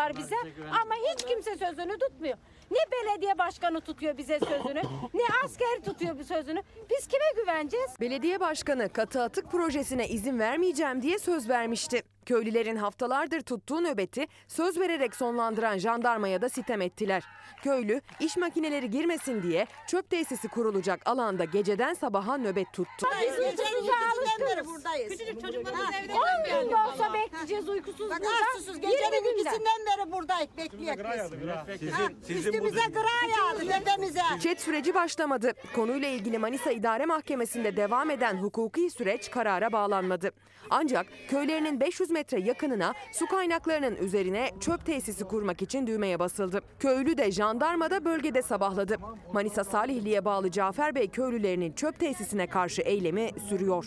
Veriyorlar bize. Ama hiç kimse sözünü tutmuyor. Ne belediye başkanı tutuyor bize sözünü, ne asker tutuyor bu sözünü. Biz kime güveneceğiz? Belediye başkanı katı atık projesine izin vermeyeceğim diye söz vermişti. Köylülerin haftalardır tuttuğu nöbeti söz vererek sonlandıran jandarmaya da sitem ettiler. Köylü iş makineleri girmesin diye çöp tesisi kurulacak alanda geceden sabaha nöbet tuttu. Biz uykusuzluğa alışkınız. buradayız. Küçücük çocuklarımız evde 10 gün de olsa bekleyeceğiz uykusuz Bak burada. arsızsız 20 gecenin ikisinden beri buradayız bekliyoruz biz. Ha, Üstümüze gıra yağdı tepemize. Çet süreci başlamadı. Konuyla ilgili Manisa İdare Mahkemesi'nde devam eden hukuki süreç karara bağlanmadı. Ancak köylerinin 500 metre yakınına su kaynaklarının üzerine çöp tesisi kurmak için düğmeye basıldı. Köylü de jandarma da bölgede sabahladı. Manisa Salihli'ye bağlı Cafer Bey köylülerinin çöp tesisine karşı eylemi sürüyor.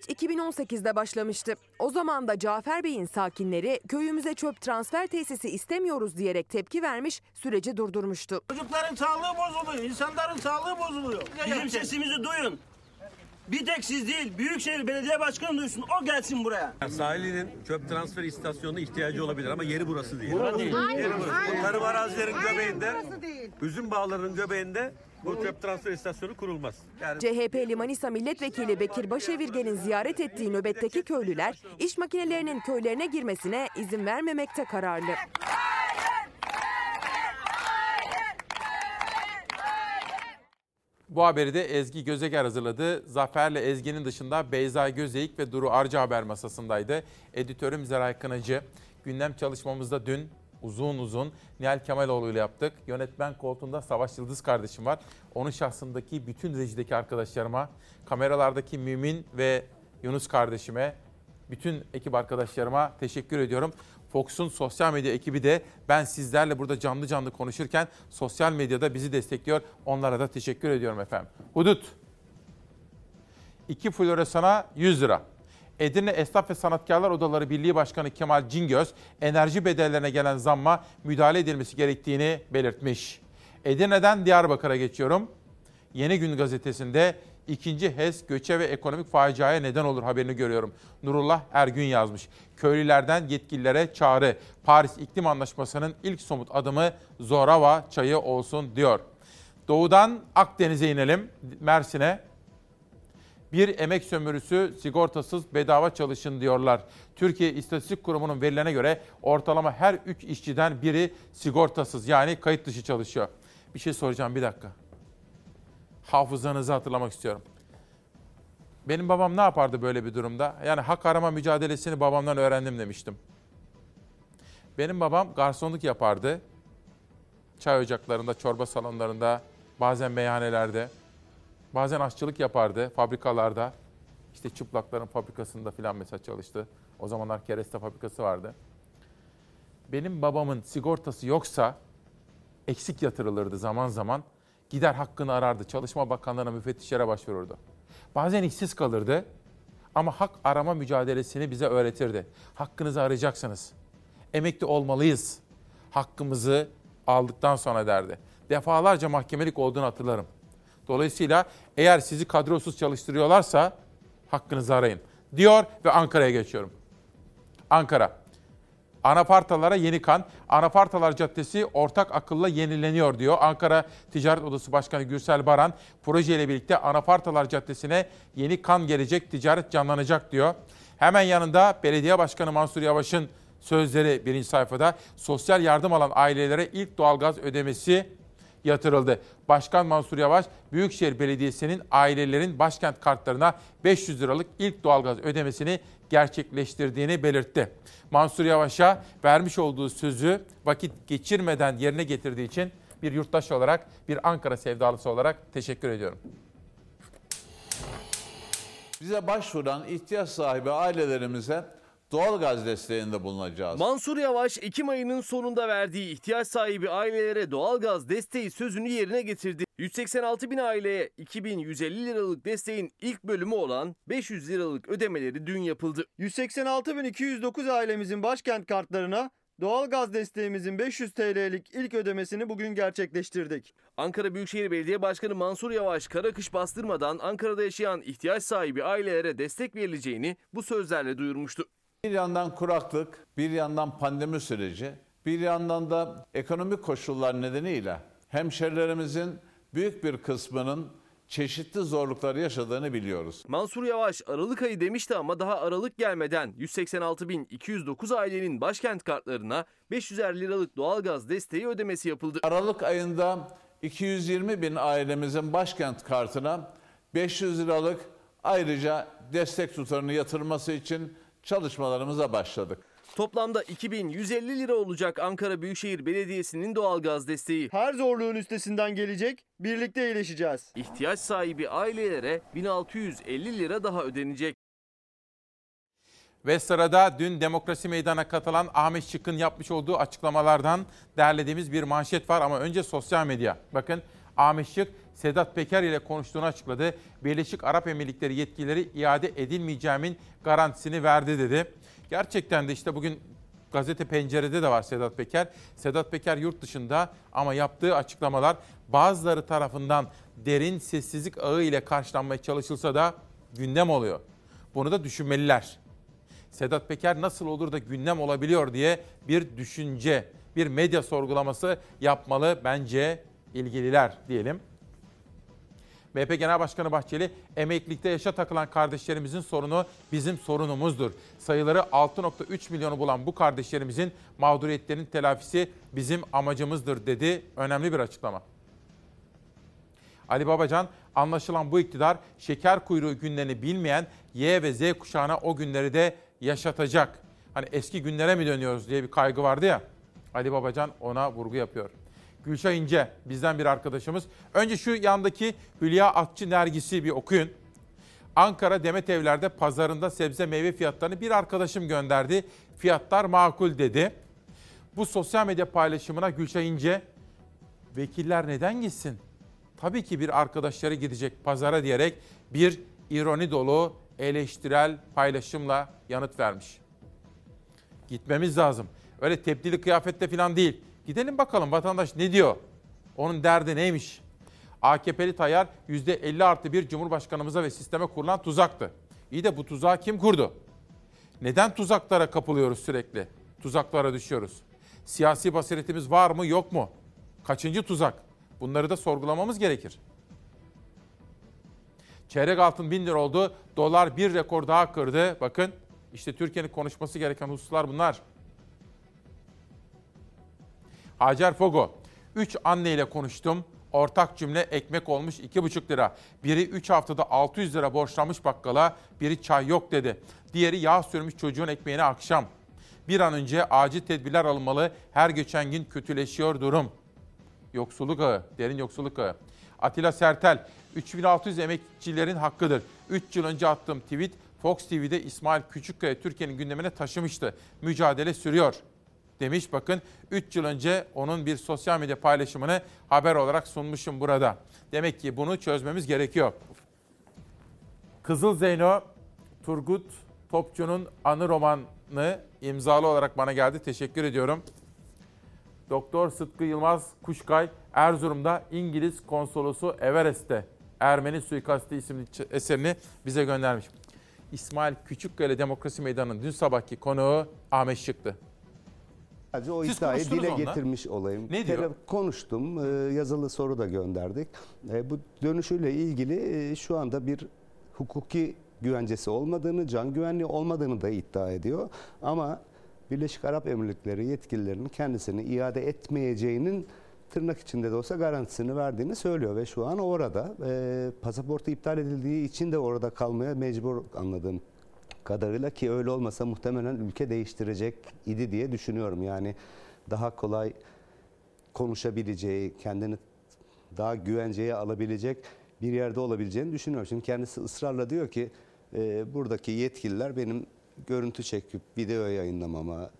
Süreç 2018'de başlamıştı. O zaman da Cafer Bey'in sakinleri köyümüze çöp transfer tesisi istemiyoruz diyerek tepki vermiş, süreci durdurmuştu. Çocukların sağlığı bozuluyor, insanların sağlığı bozuluyor. Bizim sesimizi duyun. Bir tek siz değil, Büyükşehir Belediye Başkanı duysun, o gelsin buraya. Sahilinin çöp transfer istasyonuna ihtiyacı olabilir ama yeri burası değil. Burası değil. Yeri Aynen, burası. aynen. Tarım arazilerin Aynen, göbeğinde, burası değil. üzüm bağlarının göbeğinde bu çöp transfer istasyonu kurulmaz. Yani CHP'li Manisa Milletvekili Bekir Başevirgen'in ziyaret ettiği nöbetteki köylüler iş makinelerinin köylerine girmesine izin vermemekte kararlı. Bu haberi de Ezgi Gözeger hazırladı. Zafer'le Ezgi'nin dışında Beyza Gözeyik ve Duru Arca haber masasındaydı. Editörüm Zeray Kınacı. Gündem çalışmamızda dün uzun uzun Nihal Kemaloğlu ile yaptık. Yönetmen koltuğunda Savaş Yıldız kardeşim var. Onun şahsındaki bütün rejideki arkadaşlarıma, kameralardaki Mümin ve Yunus kardeşime, bütün ekip arkadaşlarıma teşekkür ediyorum. Fox'un sosyal medya ekibi de ben sizlerle burada canlı canlı konuşurken sosyal medyada bizi destekliyor. Onlara da teşekkür ediyorum efendim. Hudut. 2 floresana 100 lira. Edirne Esnaf ve Sanatkarlar Odaları Birliği Başkanı Kemal Cingöz, enerji bedellerine gelen zamma müdahale edilmesi gerektiğini belirtmiş. Edirne'den Diyarbakır'a geçiyorum. Yeni Gün gazetesinde ikinci HES göçe ve ekonomik faciaya neden olur haberini görüyorum. Nurullah Ergün yazmış. Köylülerden yetkililere çağrı. Paris İklim Anlaşması'nın ilk somut adımı Zorava çayı olsun diyor. Doğudan Akdeniz'e inelim. Mersin'e. Bir emek sömürüsü sigortasız bedava çalışın diyorlar. Türkiye İstatistik Kurumu'nun verilerine göre ortalama her 3 işçiden biri sigortasız yani kayıt dışı çalışıyor. Bir şey soracağım bir dakika. Hafızanızı hatırlamak istiyorum. Benim babam ne yapardı böyle bir durumda? Yani hak arama mücadelesini babamdan öğrendim demiştim. Benim babam garsonluk yapardı. Çay ocaklarında, çorba salonlarında, bazen meyhanelerde. Bazen aşçılık yapardı fabrikalarda. İşte çıplakların fabrikasında filan mesela çalıştı. O zamanlar kereste fabrikası vardı. Benim babamın sigortası yoksa eksik yatırılırdı zaman zaman. Gider hakkını arardı. Çalışma Bakanlığı'na müfettişlere başvururdu. Bazen işsiz kalırdı ama hak arama mücadelesini bize öğretirdi. Hakkınızı arayacaksınız. Emekli olmalıyız. Hakkımızı aldıktan sonra derdi. Defalarca mahkemelik olduğunu hatırlarım. Dolayısıyla eğer sizi kadrosuz çalıştırıyorlarsa hakkınızı arayın diyor ve Ankara'ya geçiyorum. Ankara. Anafartalara yeni kan. Anafartalar Caddesi ortak akılla yenileniyor diyor. Ankara Ticaret Odası Başkanı Gürsel Baran projeyle birlikte Anafartalar Caddesi'ne yeni kan gelecek, ticaret canlanacak diyor. Hemen yanında Belediye Başkanı Mansur Yavaş'ın sözleri birinci sayfada. Sosyal yardım alan ailelere ilk doğalgaz ödemesi yatırıldı. Başkan Mansur Yavaş, Büyükşehir Belediyesi'nin ailelerin başkent kartlarına 500 liralık ilk doğalgaz ödemesini gerçekleştirdiğini belirtti. Mansur Yavaş'a vermiş olduğu sözü vakit geçirmeden yerine getirdiği için bir yurttaş olarak, bir Ankara sevdalısı olarak teşekkür ediyorum. Bize başvuran ihtiyaç sahibi ailelerimize doğalgaz desteğinde bulunacağız. Mansur Yavaş Ekim ayının sonunda verdiği ihtiyaç sahibi ailelere doğalgaz desteği sözünü yerine getirdi. 186 bin aileye 2150 liralık desteğin ilk bölümü olan 500 liralık ödemeleri dün yapıldı. 186.209 ailemizin başkent kartlarına doğalgaz desteğimizin 500 TL'lik ilk ödemesini bugün gerçekleştirdik. Ankara Büyükşehir Belediye Başkanı Mansur Yavaş kara kış bastırmadan Ankara'da yaşayan ihtiyaç sahibi ailelere destek verileceğini bu sözlerle duyurmuştu. Bir yandan kuraklık, bir yandan pandemi süreci, bir yandan da ekonomik koşullar nedeniyle hemşerilerimizin büyük bir kısmının çeşitli zorluklar yaşadığını biliyoruz. Mansur Yavaş Aralık ayı demişti ama daha Aralık gelmeden 186.209 ailenin başkent kartlarına 550 liralık doğalgaz desteği ödemesi yapıldı. Aralık ayında 220 bin ailemizin başkent kartına 500 liralık ayrıca destek tutarını yatırması için çalışmalarımıza başladık. Toplamda 2150 lira olacak Ankara Büyükşehir Belediyesi'nin doğalgaz desteği. Her zorluğun üstesinden gelecek, birlikte iyileşeceğiz. İhtiyaç sahibi ailelere 1650 lira daha ödenecek. Ve sırada dün Demokrasi Meydanı'na katılan Ahmet Şık'ın yapmış olduğu açıklamalardan derlediğimiz bir manşet var ama önce sosyal medya. Bakın Ahmet Şık Sedat Peker ile konuştuğunu açıkladı. Birleşik Arap Emirlikleri yetkileri iade edilmeyeceğimin garantisini verdi dedi. Gerçekten de işte bugün gazete pencerede de var Sedat Peker. Sedat Peker yurt dışında ama yaptığı açıklamalar bazıları tarafından derin sessizlik ağı ile karşılanmaya çalışılsa da gündem oluyor. Bunu da düşünmeliler. Sedat Peker nasıl olur da gündem olabiliyor diye bir düşünce, bir medya sorgulaması yapmalı bence ilgililer diyelim. MHP Genel Başkanı Bahçeli, emeklilikte yaşa takılan kardeşlerimizin sorunu bizim sorunumuzdur. Sayıları 6.3 milyonu bulan bu kardeşlerimizin mağduriyetlerinin telafisi bizim amacımızdır dedi. Önemli bir açıklama. Ali Babacan, anlaşılan bu iktidar şeker kuyruğu günlerini bilmeyen Y ve Z kuşağına o günleri de yaşatacak. Hani eski günlere mi dönüyoruz diye bir kaygı vardı ya. Ali Babacan ona vurgu yapıyor. Gülşah İnce bizden bir arkadaşımız. Önce şu yandaki Hülya Atçı Nergis'i bir okuyun. Ankara Demet Evler'de pazarında sebze meyve fiyatlarını bir arkadaşım gönderdi. Fiyatlar makul dedi. Bu sosyal medya paylaşımına Gülşah İnce, vekiller neden gitsin? Tabii ki bir arkadaşları gidecek pazara diyerek bir ironi dolu eleştirel paylaşımla yanıt vermiş. Gitmemiz lazım. Öyle tepdili kıyafette falan değil. Gidelim bakalım vatandaş ne diyor? Onun derdi neymiş? AKP'li Tayyar %50 artı bir Cumhurbaşkanımıza ve sisteme kurulan tuzaktı. İyi de bu tuzağı kim kurdu? Neden tuzaklara kapılıyoruz sürekli? Tuzaklara düşüyoruz. Siyasi basiretimiz var mı yok mu? Kaçıncı tuzak? Bunları da sorgulamamız gerekir. Çeyrek altın 1000 lira oldu. Dolar bir rekor daha kırdı. Bakın işte Türkiye'nin konuşması gereken hususlar bunlar. Hacer Fogo. Üç anne ile konuştum. Ortak cümle ekmek olmuş 2,5 lira. Biri 3 haftada 600 lira borçlanmış bakkala, biri çay yok dedi. Diğeri yağ sürmüş çocuğun ekmeğine akşam. Bir an önce acil tedbirler alınmalı. Her geçen gün kötüleşiyor durum. Yoksulluk ağı, derin yoksulluk ağı. Atilla Sertel, 3600 emekçilerin hakkıdır. 3 yıl önce attığım tweet Fox TV'de İsmail Küçükkaya Türkiye'nin gündemine taşımıştı. Mücadele sürüyor demiş. Bakın 3 yıl önce onun bir sosyal medya paylaşımını haber olarak sunmuşum burada. Demek ki bunu çözmemiz gerekiyor. Kızıl Zeyno, Turgut Topçu'nun anı romanı imzalı olarak bana geldi. Teşekkür ediyorum. Doktor Sıtkı Yılmaz Kuşkay, Erzurum'da İngiliz konsolosu Everest'te Ermeni suikasti isimli eserini bize göndermiş. İsmail Küçükkaya ile Demokrasi Meydanı'nın dün sabahki konuğu Ahmet Şık'tı. Sadece o Siz iddiayı dile onunla. getirmiş olayım. Ne diyor? Tele- konuştum, e, yazılı soru da gönderdik. E, Bu dönüşüyle ilgili e, şu anda bir hukuki güvencesi olmadığını, can güvenliği olmadığını da iddia ediyor. Ama Birleşik Arap Emirlikleri yetkililerinin kendisini iade etmeyeceğinin tırnak içinde de olsa garantisini verdiğini söylüyor ve şu an orada. E, pasaportu iptal edildiği için de orada kalmaya mecbur anladığım kadarıyla ki öyle olmasa muhtemelen ülke değiştirecek idi diye düşünüyorum. Yani daha kolay konuşabileceği, kendini daha güvenceye alabilecek bir yerde olabileceğini düşünüyorum. Şimdi kendisi ısrarla diyor ki e, buradaki yetkililer benim görüntü çekip video yayınlamama,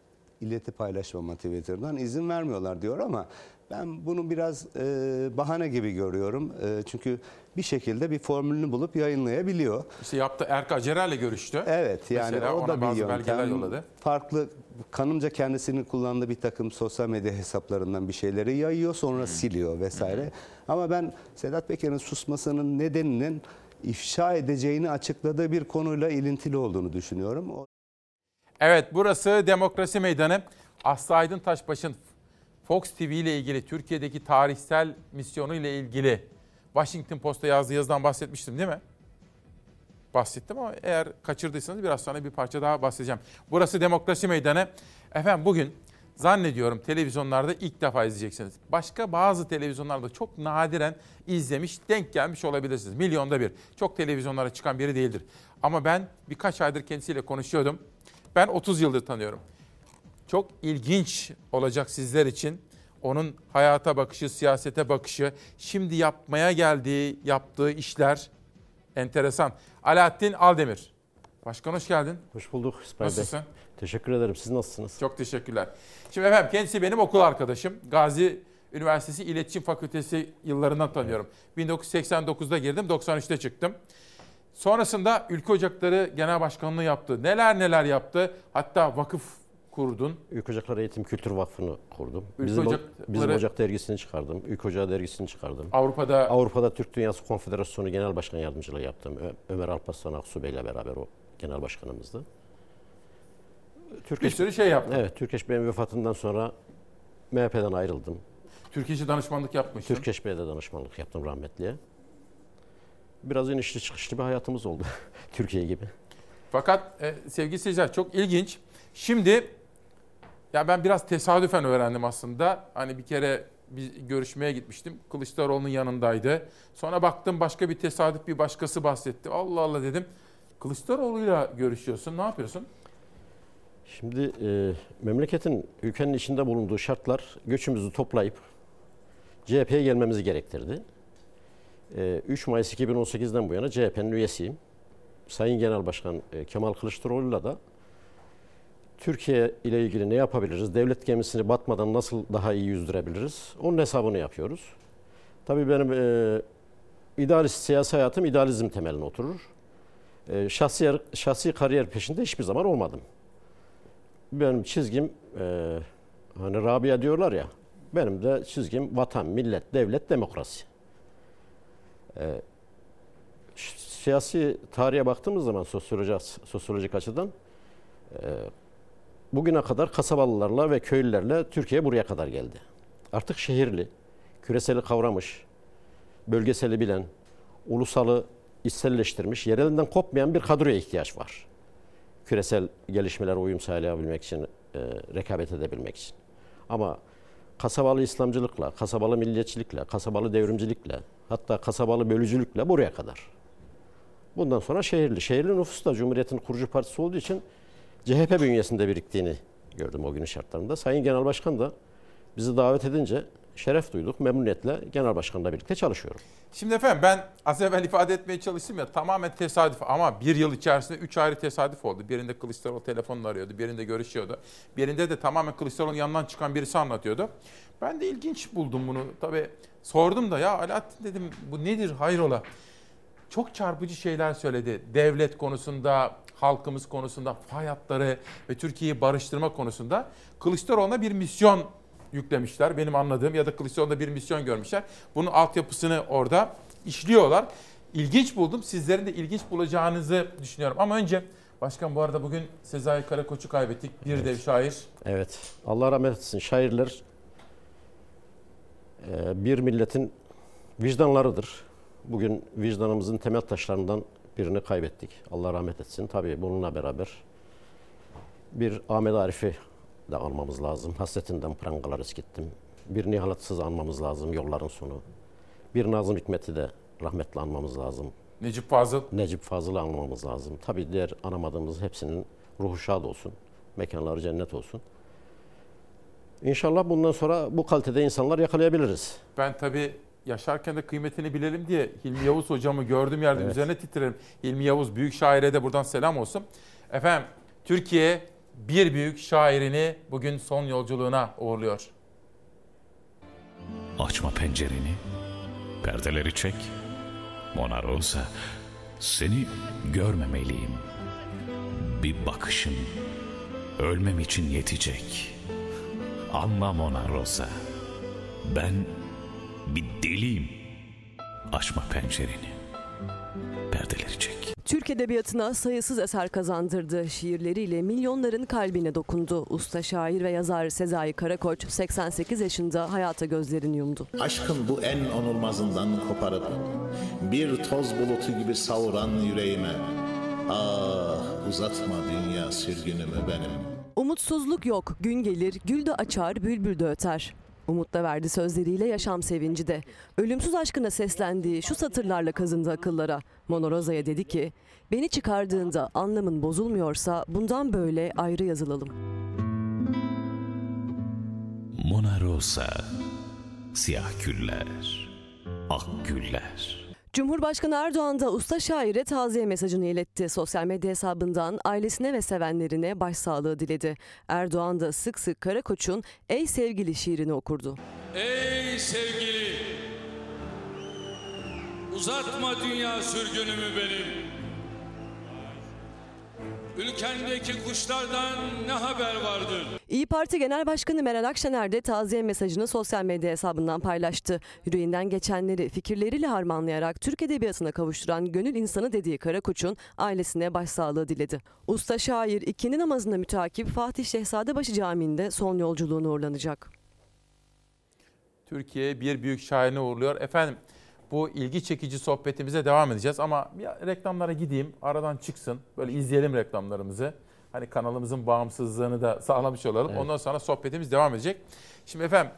ileti paylaşmama Twitter'dan izin vermiyorlar diyor ama ben bunu biraz e, bahane gibi görüyorum. E, çünkü bir şekilde bir formülünü bulup yayınlayabiliyor. İşte yaptı Erka Cerer'le görüştü. Evet yani Mesela o da bir yöntem. yolladı. Farklı kanımca kendisinin kullandığı bir takım sosyal medya hesaplarından bir şeyleri yayıyor sonra siliyor vesaire. Ama ben Sedat Peker'in susmasının nedeninin ifşa edeceğini açıkladığı bir konuyla ilintili olduğunu düşünüyorum. Evet burası Demokrasi Meydanı. Aslı Aydın Taşbaş'ın Fox TV ile ilgili Türkiye'deki tarihsel misyonu ile ilgili Washington Post'a yazdığı yazıdan bahsetmiştim değil mi? Bahsettim ama eğer kaçırdıysanız biraz sonra bir parça daha bahsedeceğim. Burası Demokrasi Meydanı. Efendim bugün zannediyorum televizyonlarda ilk defa izleyeceksiniz. Başka bazı televizyonlarda çok nadiren izlemiş, denk gelmiş olabilirsiniz. Milyonda bir. Çok televizyonlara çıkan biri değildir. Ama ben birkaç aydır kendisiyle konuşuyordum. Ben 30 yıldır tanıyorum. Çok ilginç olacak sizler için. Onun hayata bakışı, siyasete bakışı, şimdi yapmaya geldiği, yaptığı işler enteresan. Alaaddin Aldemir. Başkan hoş geldin. Hoş bulduk İsmail Bey. Nasılsın? Teşekkür ederim. Siz nasılsınız? Çok teşekkürler. Şimdi efendim kendisi benim okul arkadaşım. Gazi Üniversitesi İletişim Fakültesi yıllarından tanıyorum. 1989'da girdim, 93'te çıktım. Sonrasında Ülke Ocakları Genel Başkanlığı yaptı. Neler neler yaptı. Hatta vakıf kurdun. Ülke Ocakları Eğitim Kültür Vakfı'nı kurdum. Ülke bizim, Ocakları- bizim Ocak dergisini çıkardım. Ülke Ocağı dergisini çıkardım. Avrupa'da Avrupa'da Türk Dünyası Konfederasyonu Genel Başkan Yardımcılığı yaptım. Ö- Ömer Alparslan Aksu Bey'le beraber o genel başkanımızdı. Bir sürü şey yaptın. Evet, Türkeş Bey'in vefatından sonra MHP'den ayrıldım. Türkiye danışmanlık yapmışsın. Türkeş Bey'de danışmanlık yaptım rahmetliye. Biraz inişli çıkışlı bir hayatımız oldu. Türkiye gibi. Fakat e, sevgili seyirciler çok ilginç. Şimdi ya ben biraz tesadüfen öğrendim aslında. Hani bir kere bir görüşmeye gitmiştim. Kılıçdaroğlu'nun yanındaydı. Sonra baktım başka bir tesadüf bir başkası bahsetti. Allah Allah dedim. Kılıçdaroğlu'yla görüşüyorsun. Ne yapıyorsun? Şimdi e, memleketin, ülkenin içinde bulunduğu şartlar göçümüzü toplayıp CHP'ye gelmemizi gerektirdi. E, 3 Mayıs 2018'den bu yana CHP'nin üyesiyim. Sayın Genel Başkan e, Kemal Kılıçdaroğlu'yla da Türkiye ile ilgili ne yapabiliriz, devlet gemisini batmadan nasıl daha iyi yüzdürebiliriz, onun hesabını yapıyoruz. Tabii benim e, idealist siyasi hayatım idealizm temeline oturur. E, şahsi, şahsi kariyer peşinde hiçbir zaman olmadım benim çizgim e, hani Rabia diyorlar ya benim de çizgim vatan, millet, devlet, demokrasi. E, siyasi tarihe baktığımız zaman sosyolojik, sosyolojik açıdan e, bugüne kadar kasabalılarla ve köylülerle Türkiye buraya kadar geldi. Artık şehirli, küreseli kavramış, bölgeseli bilen, ulusalı içselleştirmiş, yerelinden kopmayan bir kadroya ihtiyaç var küresel gelişmelere uyum sağlayabilmek için, e, rekabet edebilmek için. Ama kasabalı İslamcılıkla, kasabalı milliyetçilikle, kasabalı devrimcilikle, hatta kasabalı bölücülükle buraya kadar. Bundan sonra şehirli. Şehirli nüfus da Cumhuriyet'in kurucu partisi olduğu için CHP bünyesinde biriktiğini gördüm o günün şartlarında. Sayın Genel Başkan da bizi davet edince şeref duyduk. Memnuniyetle Genel Başkan'la birlikte çalışıyorum. Şimdi efendim ben az evvel ifade etmeye çalıştım ya tamamen tesadüf ama bir yıl içerisinde üç ayrı tesadüf oldu. Birinde Kılıçdaroğlu telefonla arıyordu, birinde görüşüyordu. Birinde de tamamen Kılıçdaroğlu'nun yanından çıkan birisi anlatıyordu. Ben de ilginç buldum bunu. Tabii sordum da ya Alaaddin dedim bu nedir hayrola? Çok çarpıcı şeyler söyledi. Devlet konusunda, halkımız konusunda, fay hatları ve Türkiye'yi barıştırma konusunda Kılıçdaroğlu'na bir misyon yüklemişler. Benim anladığım ya da Kılıçdaroğlu'nda bir misyon görmüşler. Bunun altyapısını orada işliyorlar. İlginç buldum. Sizlerin de ilginç bulacağınızı düşünüyorum. Ama önce Başkan bu arada bugün Sezai Karakoç'u kaybettik. Bir Evet. dev şair. Evet. Allah rahmet etsin. Şairler e, bir milletin vicdanlarıdır. Bugün vicdanımızın temel taşlarından birini kaybettik. Allah rahmet etsin. Tabii bununla beraber bir Ahmet Arif'i de almamız lazım. Hasretinden prangalar eskittim. Bir Nihalatsız anmamız lazım yolların sonu. Bir Nazım Hikmet'i de rahmetle anmamız lazım. Necip Fazıl. Necip Fazıl'ı anmamız lazım. Tabii diğer anamadığımız hepsinin ruhu şad olsun. Mekanları cennet olsun. İnşallah bundan sonra bu kalitede insanlar yakalayabiliriz. Ben tabii yaşarken de kıymetini bilelim diye Hilmi Yavuz hocamı gördüğüm yerde Evet. üzerine titrerim. Hilmi Yavuz büyük şaire de buradan selam olsun. Efendim Türkiye bir büyük şairini bugün son yolculuğuna uğurluyor. Açma pencereni, perdeleri çek. Mona Rosa, seni görmemeliyim. Bir bakışın ölmem için yetecek. Anla Mona Rosa, ben bir deliyim. Açma pencereni, perdeleri çek. Türk Edebiyatı'na sayısız eser kazandırdı. Şiirleriyle milyonların kalbine dokundu. Usta şair ve yazar Sezai Karakoç 88 yaşında hayata gözlerini yumdu. Aşkın bu en onulmazından koparıp bir toz bulutu gibi savuran yüreğime ah uzatma dünya sürgünümü benim. Umutsuzluk yok, gün gelir, gül de açar, bülbül de öter. Umut da verdi sözleriyle yaşam sevinci de. Ölümsüz aşkına seslendiği şu satırlarla kazındı akıllara. Monoroza'ya dedi ki, beni çıkardığında anlamın bozulmuyorsa bundan böyle ayrı yazılalım. Mona siyah güller, ak güller. Cumhurbaşkanı Erdoğan da usta şaire taziye mesajını iletti. Sosyal medya hesabından ailesine ve sevenlerine başsağlığı diledi. Erdoğan da sık sık Karakoç'un Ey Sevgili şiirini okurdu. Ey sevgili, uzatma dünya sürgünümü benim. Ülkendeki kuşlardan ne haber vardır? İyi Parti Genel Başkanı Meral Akşener de taziye mesajını sosyal medya hesabından paylaştı. Yüreğinden geçenleri fikirleriyle harmanlayarak Türk Edebiyatı'na kavuşturan gönül insanı dediği Karakoç'un ailesine başsağlığı diledi. Usta şair ikindi namazına mütakip Fatih Şehzadebaşı Camii'nde son yolculuğuna uğurlanacak. Türkiye bir büyük şairini uğurluyor. Efendim bu ilgi çekici sohbetimize devam edeceğiz ama bir reklamlara gideyim. Aradan çıksın. Böyle izleyelim reklamlarımızı. Hani kanalımızın bağımsızlığını da sağlamış olalım. Evet. Ondan sonra sohbetimiz devam edecek. Şimdi efendim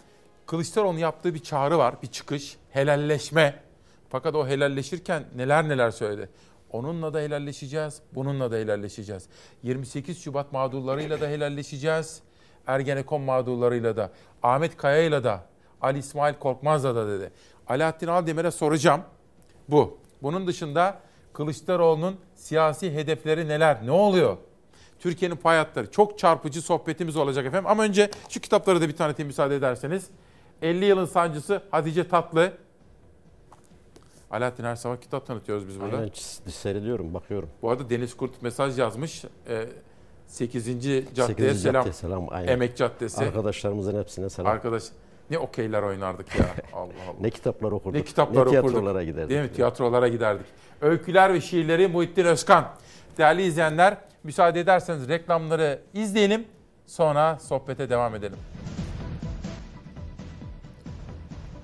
Kılıçdaroğlu'nun yaptığı bir çağrı var, bir çıkış, helalleşme. Fakat o helalleşirken neler neler söyledi. Onunla da helalleşeceğiz, bununla da helalleşeceğiz. 28 Şubat mağdurlarıyla da helalleşeceğiz. Ergenekon mağdurlarıyla da, Ahmet Kaya'yla da, Ali İsmail Korkmaz'la da dedi. Alaaddin Aldemir'e soracağım. Bu. Bunun dışında Kılıçdaroğlu'nun siyasi hedefleri neler? Ne oluyor? Türkiye'nin pay hatları. Çok çarpıcı sohbetimiz olacak efendim. Ama önce şu kitapları da bir tanıtayım müsaade ederseniz. 50 yılın sancısı Hatice Tatlı. Alaaddin her sabah kitap tanıtıyoruz biz burada. Aynen seyrediyorum, bakıyorum. Bu arada Deniz Kurt mesaj yazmış. Ee, 8. caddeye 8. selam. Cadde selam, aynen. Emek Caddesi. Arkadaşlarımızın hepsine selam. Arkadaş ne okeyler oynardık ya. Allah Allah. Ne kitaplar okurduk. Ne kitaplar ne okurduk. tiyatrolara giderdik. Değil mi? Tiyatrolara giderdik. Öyküler ve şiirleri Muhittin Özkan. Değerli izleyenler, müsaade ederseniz reklamları izleyelim. Sonra sohbete devam edelim.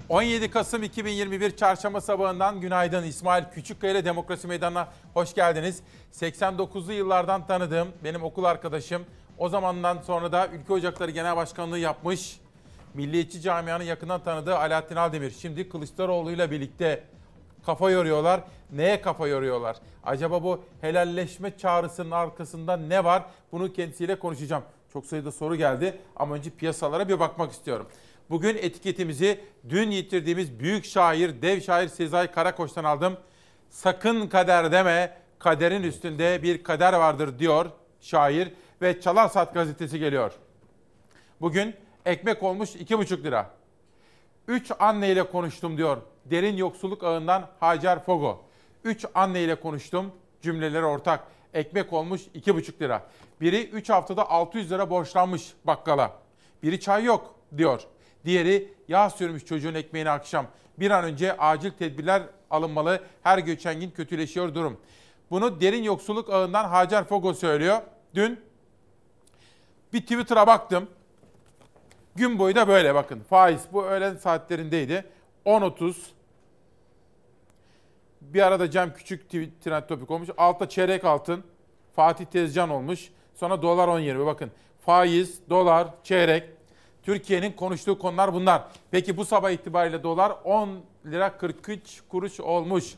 17 Kasım 2021 Çarşamba sabahından günaydın. İsmail Küçükkaya ile Demokrasi Meydanı'na hoş geldiniz. 89'lu yıllardan tanıdığım benim okul arkadaşım. O zamandan sonra da Ülke Ocakları Genel Başkanlığı yapmış Milliyetçi camianın yakından tanıdığı Alaaddin Aldemir şimdi Kılıçdaroğlu'yla birlikte kafa yoruyorlar. Neye kafa yoruyorlar? Acaba bu helalleşme çağrısının arkasında ne var? Bunu kendisiyle konuşacağım. Çok sayıda soru geldi ama önce piyasalara bir bakmak istiyorum. Bugün etiketimizi dün yitirdiğimiz büyük şair, dev şair Sezai Karakoç'tan aldım. Sakın kader deme, kaderin üstünde bir kader vardır diyor şair ve Çalar Saat gazetesi geliyor. Bugün ekmek olmuş 2,5 lira. 3 anne ile konuştum diyor. Derin yoksulluk ağından Hacer Fogo. 3 anne ile konuştum. Cümleleri ortak. Ekmek olmuş 2,5 lira. Biri 3 haftada 600 lira borçlanmış bakkala. Biri çay yok diyor. Diğeri yağ sürmüş çocuğun ekmeğini akşam. Bir an önce acil tedbirler alınmalı. Her geçen gün kötüleşiyor durum. Bunu derin yoksulluk ağından Hacer Fogo söylüyor. Dün bir Twitter'a baktım. Gün boyu da böyle bakın. Faiz bu öğlen saatlerindeydi. 10.30. Bir arada Cem Küçük trend topik olmuş. Altta çeyrek altın. Fatih Tezcan olmuş. Sonra dolar 10.20 bakın. Faiz, dolar, çeyrek. Türkiye'nin konuştuğu konular bunlar. Peki bu sabah itibariyle dolar 10 lira 43 kuruş olmuş.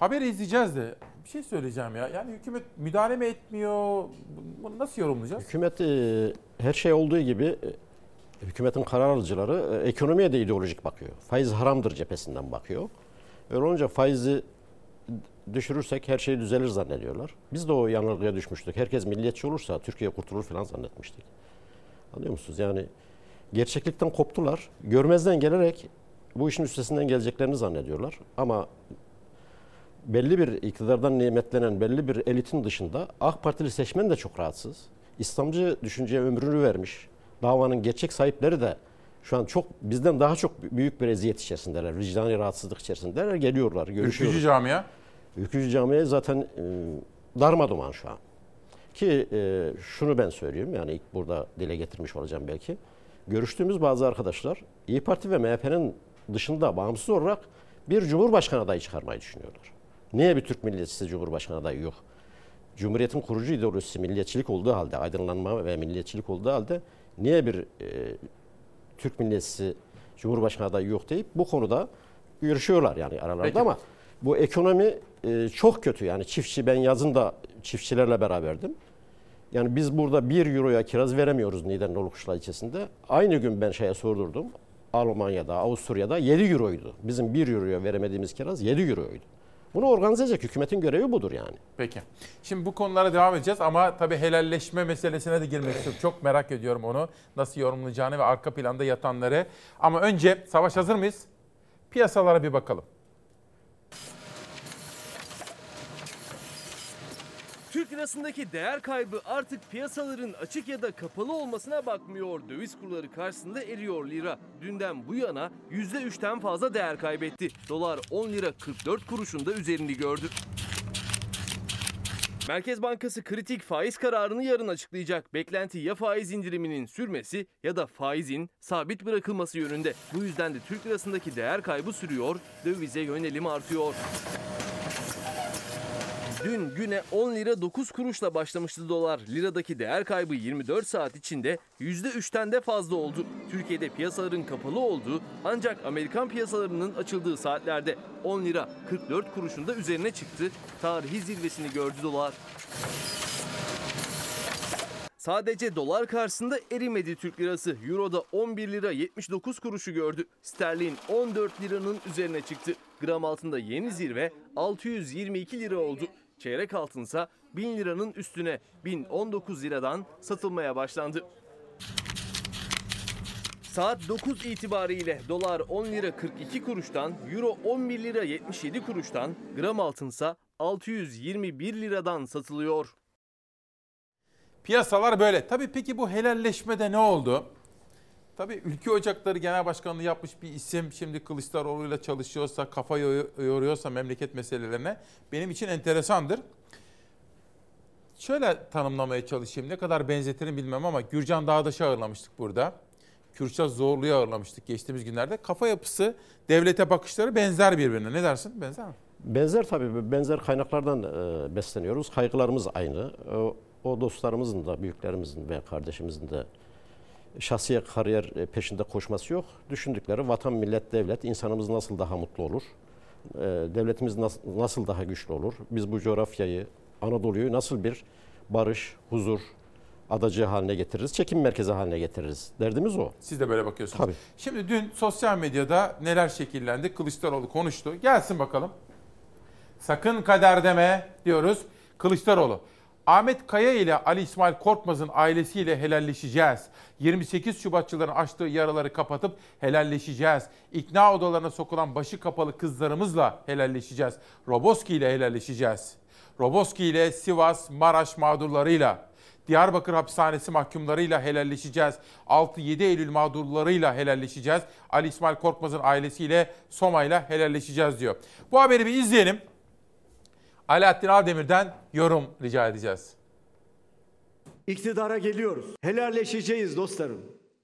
Haberi izleyeceğiz de bir şey söyleyeceğim ya. Yani hükümet müdahale mi etmiyor? Bunu nasıl yorumlayacağız? Hükümet e, her şey olduğu gibi e, hükümetin karar alıcıları e, ekonomiye de ideolojik bakıyor. Faiz haramdır cephesinden bakıyor. Öyle olunca faizi düşürürsek her şey düzelir zannediyorlar. Biz de o yanılgıya düşmüştük. Herkes milliyetçi olursa Türkiye kurtulur falan zannetmiştik. Anlıyor musunuz? Yani gerçeklikten koptular. Görmezden gelerek bu işin üstesinden geleceklerini zannediyorlar. Ama belli bir iktidardan nimetlenen belli bir elitin dışında AK Partili seçmen de çok rahatsız. İslamcı düşünceye ömrünü vermiş. Davanın gerçek sahipleri de şu an çok bizden daha çok büyük bir eziyet içerisindeler. Vicdani rahatsızlık içerisindeler. Geliyorlar, görüşüyorlar. Ülkücü camia? Ülkücü camiye zaten e, darmaduman şu an. Ki e, şunu ben söyleyeyim yani ilk burada dile getirmiş olacağım belki. Görüştüğümüz bazı arkadaşlar İyi Parti ve MHP'nin dışında bağımsız olarak bir Cumhurbaşkanı adayı çıkarmayı düşünüyorlar. Niye bir Türk milliyetçisi Cumhurbaşkanı adayı yok? Cumhuriyetin kurucu ideolojisi milliyetçilik olduğu halde, aydınlanma ve milliyetçilik olduğu halde niye bir e, Türk milliyetçisi Cumhurbaşkanı adayı yok deyip bu konuda görüşüyorlar yani aralarda Peki. ama bu ekonomi e, çok kötü yani çiftçi ben yazın da çiftçilerle beraberdim. Yani biz burada 1 euroya kiraz veremiyoruz Niğde'nin Olukuşla ilçesinde. Aynı gün ben şeye sordurdum. Almanya'da, Avusturya'da 7 euroydu. Bizim 1 euroya veremediğimiz kiraz 7 euroydu. Bunu organize edecek hükümetin görevi budur yani. Peki. Şimdi bu konulara devam edeceğiz ama tabii helalleşme meselesine de girmek istiyorum. Çok merak ediyorum onu. Nasıl yorumlayacağını ve arka planda yatanları. Ama önce Savaş hazır mıyız? Piyasalara bir bakalım. Türk lirasındaki değer kaybı artık piyasaların açık ya da kapalı olmasına bakmıyor. Döviz kurları karşısında eriyor lira. Dünden bu yana %3'ten fazla değer kaybetti. Dolar 10 lira 44 kuruşun da üzerini gördü. Merkez Bankası kritik faiz kararını yarın açıklayacak. Beklenti ya faiz indiriminin sürmesi ya da faizin sabit bırakılması yönünde. Bu yüzden de Türk lirasındaki değer kaybı sürüyor, dövize yönelim artıyor. Dün güne 10 lira 9 kuruşla başlamıştı dolar. Liradaki değer kaybı 24 saat içinde %3'ten de fazla oldu. Türkiye'de piyasaların kapalı olduğu ancak Amerikan piyasalarının açıldığı saatlerde 10 lira 44 kuruşun da üzerine çıktı. Tarihi zirvesini gördü dolar. Sadece dolar karşısında erimedi Türk lirası. Euro'da 11 lira 79 kuruşu gördü. Sterlin 14 liranın üzerine çıktı. Gram altında yeni zirve 622 lira oldu. Çeyrek altınsa 1000 liranın üstüne 1019 liradan satılmaya başlandı. Saat 9 itibariyle dolar 10 lira 42 kuruştan, euro 11 lira 77 kuruştan, gram altınsa 621 liradan satılıyor. Piyasalar böyle. Tabii peki bu helalleşmede ne oldu? Tabii Ülke Ocakları Genel Başkanlığı yapmış bir isim şimdi Kılıçdaroğlu'yla çalışıyorsa, kafa yoruyorsa memleket meselelerine benim için enteresandır. Şöyle tanımlamaya çalışayım. Ne kadar benzetirim bilmem ama Gürcan Dağdaş'ı ağırlamıştık burada. Kürşat Zorlu'yu ağırlamıştık geçtiğimiz günlerde. Kafa yapısı, devlete bakışları benzer birbirine. Ne dersin? Benzer mi? Benzer tabii. Benzer kaynaklardan e, besleniyoruz. Kaygılarımız aynı. O, o dostlarımızın da, büyüklerimizin ve kardeşimizin de şahsi kariyer e, peşinde koşması yok. Düşündükleri vatan, millet, devlet, insanımız nasıl daha mutlu olur? E, Devletimiz nas- nasıl daha güçlü olur? Biz bu coğrafyayı, Anadolu'yu nasıl bir barış, huzur adacığı haline getiririz, çekim merkezi haline getiririz. Derdimiz o. Siz de böyle bakıyorsunuz. Tabii. Şimdi dün sosyal medyada neler şekillendi? Kılıçdaroğlu konuştu. Gelsin bakalım. Sakın kader deme diyoruz. Kılıçdaroğlu. Ahmet Kaya ile Ali İsmail Korkmaz'ın ailesiyle helalleşeceğiz. 28 Şubatçıların açtığı yaraları kapatıp helalleşeceğiz. İkna odalarına sokulan başı kapalı kızlarımızla helalleşeceğiz. Roboski ile helalleşeceğiz. Roboski ile Sivas, Maraş mağdurlarıyla, Diyarbakır hapishanesi mahkumlarıyla helalleşeceğiz. 6-7 Eylül mağdurlarıyla helalleşeceğiz. Ali İsmail Korkmaz'ın ailesiyle Soma'yla helalleşeceğiz diyor. Bu haberi bir izleyelim. Alaaddin Aldemir'den yorum rica edeceğiz. İktidara geliyoruz. Helalleşeceğiz dostlarım.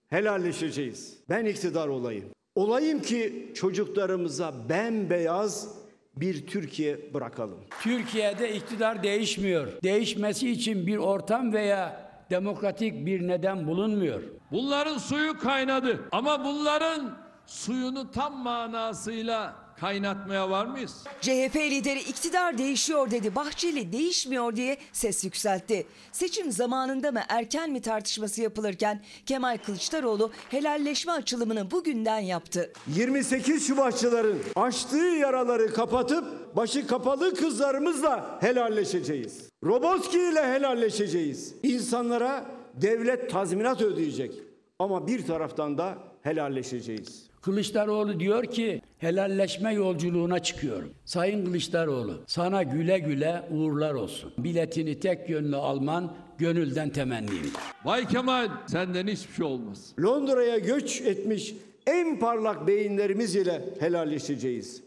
Helalleşeceğiz. Ben iktidar olayım. Olayım ki çocuklarımıza bembeyaz bir Türkiye bırakalım. Türkiye'de iktidar değişmiyor. Değişmesi için bir ortam veya demokratik bir neden bulunmuyor. Bunların suyu kaynadı ama bunların suyunu tam manasıyla kaynatmaya var mıyız? CHP lideri iktidar değişiyor dedi. Bahçeli değişmiyor diye ses yükseltti. Seçim zamanında mı erken mi tartışması yapılırken Kemal Kılıçdaroğlu helalleşme açılımını bugünden yaptı. 28 Şubatçıların açtığı yaraları kapatıp başı kapalı kızlarımızla helalleşeceğiz. Roboski ile helalleşeceğiz. İnsanlara devlet tazminat ödeyecek. Ama bir taraftan da helalleşeceğiz. Kılıçdaroğlu diyor ki helalleşme yolculuğuna çıkıyorum. Sayın Kılıçdaroğlu sana güle güle uğurlar olsun. Biletini tek yönlü alman gönülden temennimdir. Bay Kemal senden hiçbir şey olmaz. Londra'ya göç etmiş en parlak beyinlerimiz ile helalleşeceğiz.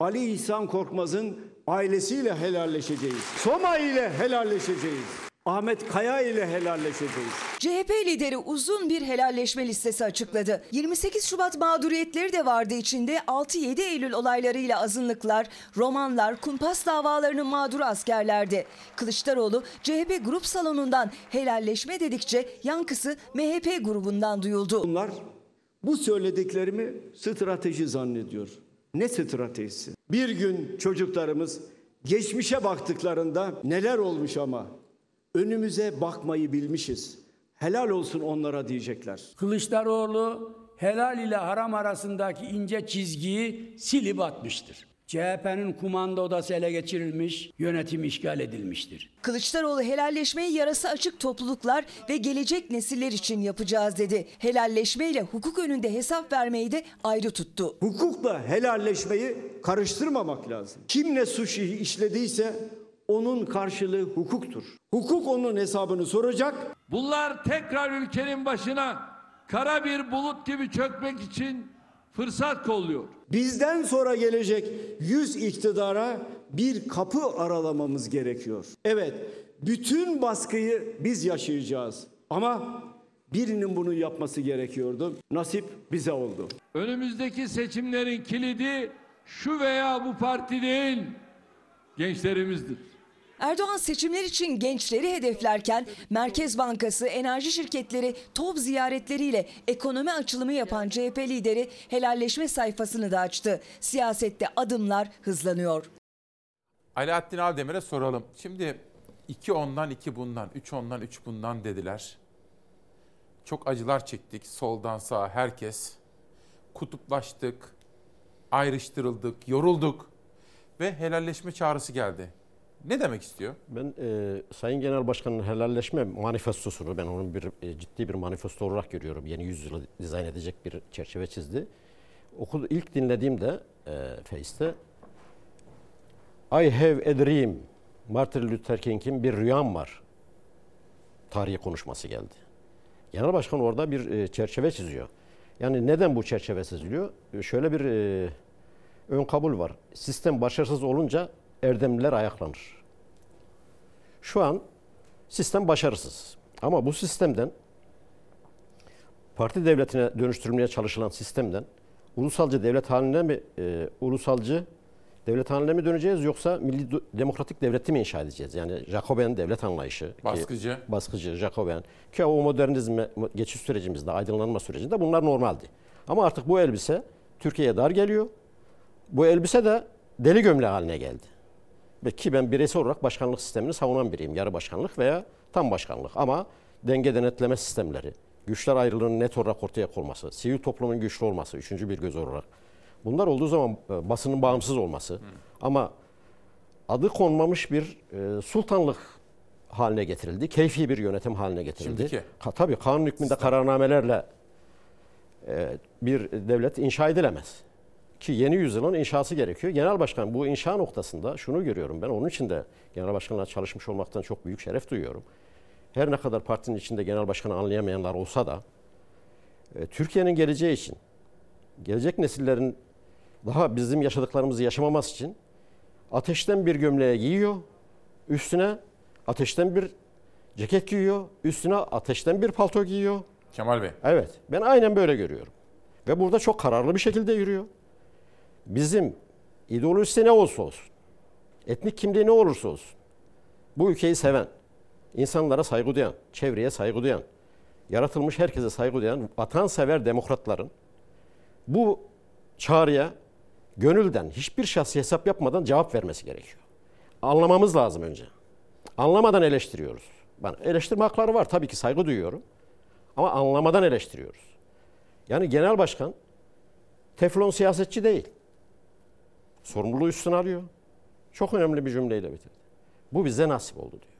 Ali İhsan Korkmaz'ın ailesiyle helalleşeceğiz. Soma ile helalleşeceğiz. Ahmet Kaya ile helalleşeceğiz. CHP lideri uzun bir helalleşme listesi açıkladı. 28 Şubat mağduriyetleri de vardı içinde 6-7 Eylül olaylarıyla azınlıklar, romanlar, kumpas davalarının mağduru askerlerdi. Kılıçdaroğlu CHP grup salonundan helalleşme dedikçe yankısı MHP grubundan duyuldu. Bunlar bu söylediklerimi strateji zannediyor. Ne stratejisi? Bir gün çocuklarımız geçmişe baktıklarında neler olmuş ama önümüze bakmayı bilmişiz. Helal olsun onlara diyecekler. Kılıçdaroğlu helal ile haram arasındaki ince çizgiyi silip atmıştır. CHP'nin kumanda odası ele geçirilmiş, yönetim işgal edilmiştir. Kılıçdaroğlu helalleşmeyi yarası açık topluluklar ve gelecek nesiller için yapacağız dedi. Helalleşmeyle hukuk önünde hesap vermeyi de ayrı tuttu. Hukukla helalleşmeyi karıştırmamak lazım. Kim ne suç işlediyse onun karşılığı hukuktur. Hukuk onun hesabını soracak. Bunlar tekrar ülkenin başına kara bir bulut gibi çökmek için fırsat kolluyor. Bizden sonra gelecek yüz iktidara bir kapı aralamamız gerekiyor. Evet, bütün baskıyı biz yaşayacağız. Ama birinin bunu yapması gerekiyordu. Nasip bize oldu. Önümüzdeki seçimlerin kilidi şu veya bu parti değil, gençlerimizdir. Erdoğan seçimler için gençleri hedeflerken Merkez Bankası, enerji şirketleri, TOB ziyaretleriyle ekonomi açılımı yapan CHP lideri helalleşme sayfasını da açtı. Siyasette adımlar hızlanıyor. Alaaddin Aldemir'e soralım. Şimdi iki ondan iki bundan, üç ondan üç bundan dediler. Çok acılar çektik soldan sağa herkes. Kutuplaştık, ayrıştırıldık, yorulduk ve helalleşme çağrısı geldi. Ne demek istiyor? Ben e, Sayın Genel Başkan'ın helalleşme manifestosunu ben onun bir e, ciddi bir manifesto olarak görüyorum. Yeni yüzyılı dizayn edecek bir çerçeve çizdi. Okudu ilk dinlediğimde e, Face'te I have a dream Martin Luther King'in bir rüyam var. Tarihi konuşması geldi. Genel Başkan orada bir e, çerçeve çiziyor. Yani neden bu çerçeve çiziliyor? E, şöyle bir e, ön kabul var. Sistem başarısız olunca erdemliler ayaklanır. Şu an sistem başarısız. Ama bu sistemden parti devletine dönüştürülmeye çalışılan sistemden ulusalcı devlet haline mi, e, ulusalcı devlet haline mi döneceğiz yoksa milli demokratik devleti mi inşa edeceğiz? Yani Jacoben devlet anlayışı. ki- Baskıcı. baskıcı, Jacoben. Ki o modernizme geçiş sürecimizde, aydınlanma sürecinde bunlar normaldi. Ama artık bu elbise Türkiye'ye dar geliyor. Bu elbise de deli gömleği haline geldi. Ki ben bireysel olarak başkanlık sistemini savunan biriyim. Yarı başkanlık veya tam başkanlık. Ama denge denetleme sistemleri, güçler ayrılığının net olarak ortaya konması, sivil toplumun güçlü olması, üçüncü bir göz olarak. Bunlar olduğu zaman e, basının bağımsız olması. Ama adı konmamış bir e, sultanlık haline getirildi. Keyfi bir yönetim haline getirildi. Şimdiki. Tabii kanun hükmünde kararnamelerle e, bir devlet inşa edilemez. Ki yeni yüzyılın inşası gerekiyor. Genel başkan bu inşa noktasında şunu görüyorum ben. Onun için de genel başkanla çalışmış olmaktan çok büyük şeref duyuyorum. Her ne kadar partinin içinde genel başkanı anlayamayanlar olsa da e, Türkiye'nin geleceği için, gelecek nesillerin daha bizim yaşadıklarımızı yaşamaması için ateşten bir gömleğe giyiyor, üstüne ateşten bir ceket giyiyor, üstüne ateşten bir palto giyiyor. Kemal Bey. Evet, ben aynen böyle görüyorum. Ve burada çok kararlı bir şekilde yürüyor. Bizim ideolojisi ne olursa olsun, etnik kimliği ne olursa olsun, bu ülkeyi seven, insanlara saygı duyan, çevreye saygı duyan, yaratılmış herkese saygı duyan vatansever demokratların bu çağrıya gönülden hiçbir şahsi hesap yapmadan cevap vermesi gerekiyor. Anlamamız lazım önce. Anlamadan eleştiriyoruz. Ben eleştirme hakları var tabii ki saygı duyuyorum. Ama anlamadan eleştiriyoruz. Yani genel başkan teflon siyasetçi değil. Sorumluluğu üstüne alıyor. Çok önemli bir cümleyle bitirdi. Bu bize nasip oldu diyor.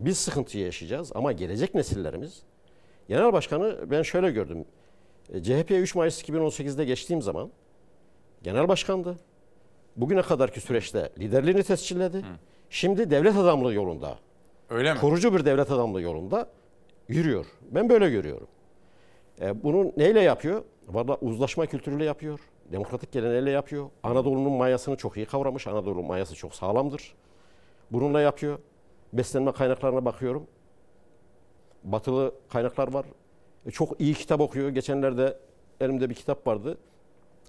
Biz sıkıntıyı yaşayacağız ama gelecek nesillerimiz Genel başkanı ben şöyle gördüm. E, CHP 3 Mayıs 2018'de geçtiğim zaman genel başkandı. Bugüne kadarki süreçte liderliğini tescilledi. Şimdi devlet adamlığı yolunda. Öyle mi? Kurucu bir devlet adamlığı yolunda yürüyor. Ben böyle görüyorum. E, bunu neyle yapıyor? Valla uzlaşma kültürüyle yapıyor. Demokratik geleneğiyle yapıyor. Anadolu'nun mayasını çok iyi kavramış. Anadolu mayası çok sağlamdır. Bununla yapıyor. Beslenme kaynaklarına bakıyorum. Batılı kaynaklar var. E, çok iyi kitap okuyor. Geçenlerde elimde bir kitap vardı.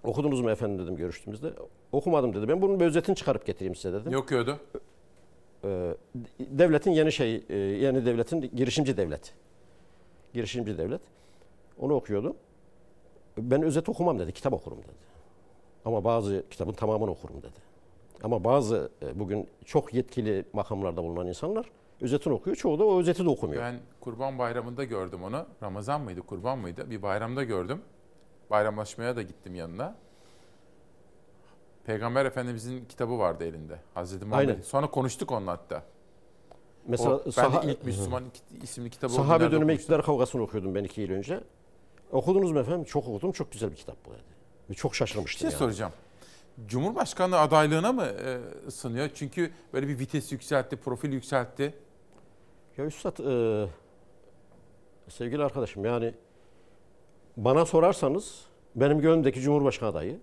Okudunuz mu efendim dedim görüştüğümüzde. Okumadım dedi. Ben bunun bir özetini çıkarıp getireyim size dedim. Ne okuyordu? Devletin yeni şey, e, yeni devletin girişimci devlet. Girişimci devlet. Onu okuyordu. Ben özet okumam dedi, kitap okurum dedi. Ama bazı kitabın tamamını okurum dedi. Ama bazı e, bugün çok yetkili makamlarda bulunan insanlar özetini okuyor. Çoğu da o özeti de okumuyor. Ben Kurban Bayramı'nda gördüm onu. Ramazan mıydı, Kurban mıydı? Bir bayramda gördüm. Bayramlaşmaya da gittim yanına. Peygamber Efendimizin kitabı vardı elinde. Hazreti Muhammed. Sonra konuştuk onunla hatta. Mesela o, ben saha- de ilk Müslüman isimli kitabı Sahabe dönemi iktidar kavgasını okuyordum ben iki yıl önce. Okudunuz mu efendim? Çok okudum. Çok güzel bir kitap bu dedi. Çok Bir şaşırmıştım şey yani. soracağım. Cumhurbaşkanlığı adaylığına mı e, ısınıyor? Çünkü böyle bir vites yükseltti, profil yükseltti. Ya Üstad, e, sevgili arkadaşım yani bana sorarsanız benim gönlümdeki Cumhurbaşkanı adayı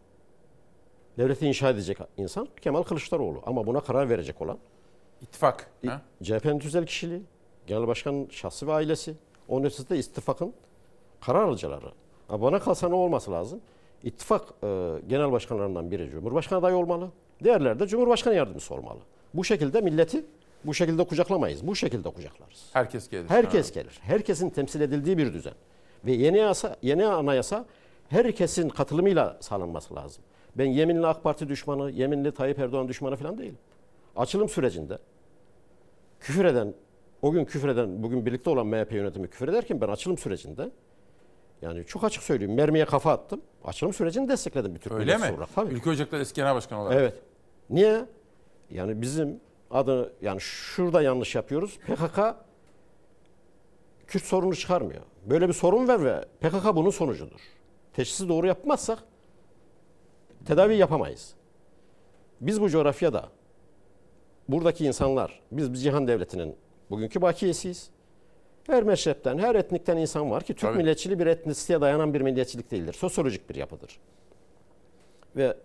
devleti inşa edecek insan Kemal Kılıçdaroğlu. Ama buna karar verecek olan İttifak. ha? CHP'nin tüzel kişiliği, genel başkanın şahsı ve ailesi, onun ötesinde ittifakın karar alıcıları. Ama bana kalsa ne olması lazım? İttifak e, genel başkanlarından biri Cumhurbaşkanı adayı olmalı. Diğerleri de Cumhurbaşkanı yardımcısı olmalı. Bu şekilde milleti bu şekilde kucaklamayız. Bu şekilde kucaklarız. Herkes gelir. Herkes Ha. gelir. Herkesin temsil edildiği bir düzen. Ve yeni yasa, yeni anayasa herkesin katılımıyla sağlanması lazım. Ben yeminli AK Parti düşmanı, yeminli Tayyip Erdoğan düşmanı falan değilim. Açılım sürecinde küfür eden, o gün küfür eden, bugün birlikte olan MHP yönetimi küfür ederken ben açılım sürecinde yani çok açık söyleyeyim mermiye kafa attım. Açılım sürecini destekledim bir Türk Öyle mi? olarak. Tabii. Ülke Ocakları eski genel başkanı olarak. Evet. Niye? Yani bizim adı yani şurada yanlış yapıyoruz. PKK Kürt sorunu çıkarmıyor. Böyle bir sorun var ve PKK bunun sonucudur. Teşhisi doğru yapmazsak tedavi yapamayız. Biz bu coğrafyada buradaki insanlar, biz bir cihan devletinin bugünkü bakiyesiyiz. Her meşrepten, her etnikten insan var ki Türk Tabii. milliyetçiliği bir etnisiteye dayanan bir milliyetçilik değildir. Sosyolojik bir yapıdır. Ve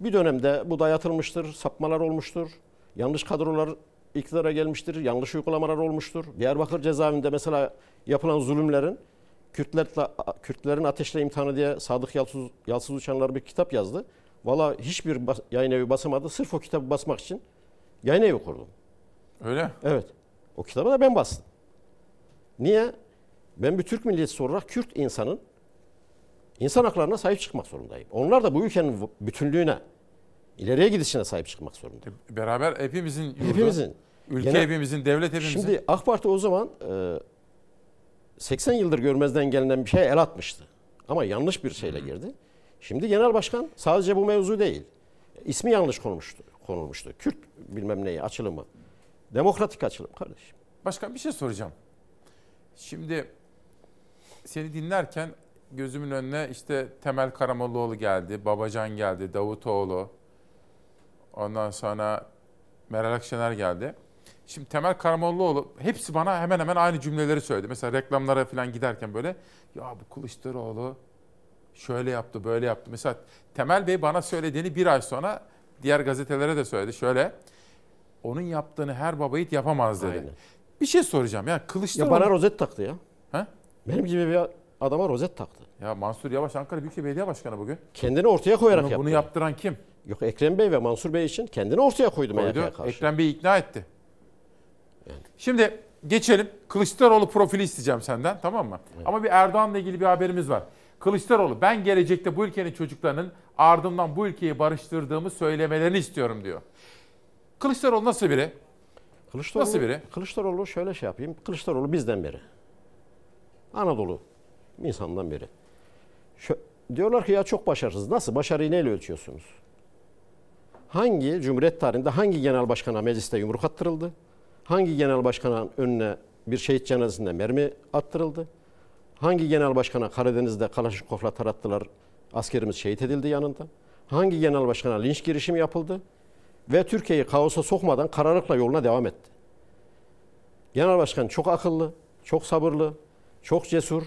bir dönemde bu dayatılmıştır, sapmalar olmuştur. Yanlış kadrolar iktidara gelmiştir, yanlış uygulamalar olmuştur. Diyarbakır cezaevinde mesela yapılan zulümlerin Kürtler, Kürtlerin Ateşle İmtihanı diye Sadık Yalçız, Yalçız Uçanlar bir kitap yazdı. Valla hiçbir bas- yayın evi basamadı. Sırf o kitabı basmak için yayın evi kurdum. Öyle. Evet. O kitabı da ben bastım. Niye? Ben bir Türk milliyetçisi olarak Kürt insanın insan haklarına sahip çıkmak zorundayım. Onlar da bu ülkenin bütünlüğüne, ileriye gidişine sahip çıkmak zorunda. Beraber hepimizin yurdu, Hepimizin. ülke Genel- hepimizin, devlet hepimizin. Şimdi AK Parti o zaman e, 80 yıldır görmezden gelinen bir şeye el atmıştı. Ama yanlış bir şeyle girdi. Şimdi genel başkan sadece bu mevzu değil. İsmi yanlış konulmuştu. konulmuştu. Kürt bilmem neyi açılımı. Demokratik açılım kardeşim. Başkan bir şey soracağım. Şimdi seni dinlerken gözümün önüne işte Temel Karamollaoğlu geldi, Babacan geldi, Davutoğlu. Ondan sonra Meral Akşener geldi. Şimdi Temel Karamollaoğlu hepsi bana hemen hemen aynı cümleleri söyledi. Mesela reklamlara falan giderken böyle ya bu Kılıçdaroğlu şöyle yaptı, böyle yaptı. Mesela Temel Bey bana söylediğini bir ay sonra diğer gazetelere de söyledi. Şöyle onun yaptığını her baba yiğit yapamaz dedi. Aynen. Bir şey soracağım. Yani Ya Kılıçdaroğlu... bana rozet taktı ya. He? Benim gibi bir adama rozet taktı. Ya Mansur Yavaş Ankara Büyükşehir Belediye Başkanı bugün. Kendini ortaya koyarak Bunu, yaptı. bunu yaptıran kim? Yok Ekrem Bey ve Mansur Bey için kendini ortaya koydu. MHP'ye karşı. Ekrem Bey'i ikna etti. Şimdi geçelim. Kılıçdaroğlu profili isteyeceğim senden tamam mı? Ama bir Erdoğan'la ilgili bir haberimiz var. Kılıçdaroğlu ben gelecekte bu ülkenin çocuklarının ardından bu ülkeyi barıştırdığımı söylemelerini istiyorum diyor. Kılıçdaroğlu nasıl biri? Kılıçdaroğlu, Nasıl biri? Kılıçdaroğlu şöyle şey yapayım. Kılıçdaroğlu bizden biri. Anadolu insandan biri. Şu, diyorlar ki ya çok başarısız. Nasıl? Başarıyı neyle ölçüyorsunuz? Hangi Cumhuriyet tarihinde hangi genel başkana mecliste yumruk attırıldı? Hangi genel başkanın önüne bir şehit cenazesinde mermi attırıldı? Hangi genel başkana Karadeniz'de Kalaşnikov'la tarattılar, askerimiz şehit edildi yanında? Hangi genel başkana linç girişimi yapıldı? Ve Türkiye'yi kaosa sokmadan kararlılıkla yoluna devam etti. Genel başkan çok akıllı, çok sabırlı, çok cesur,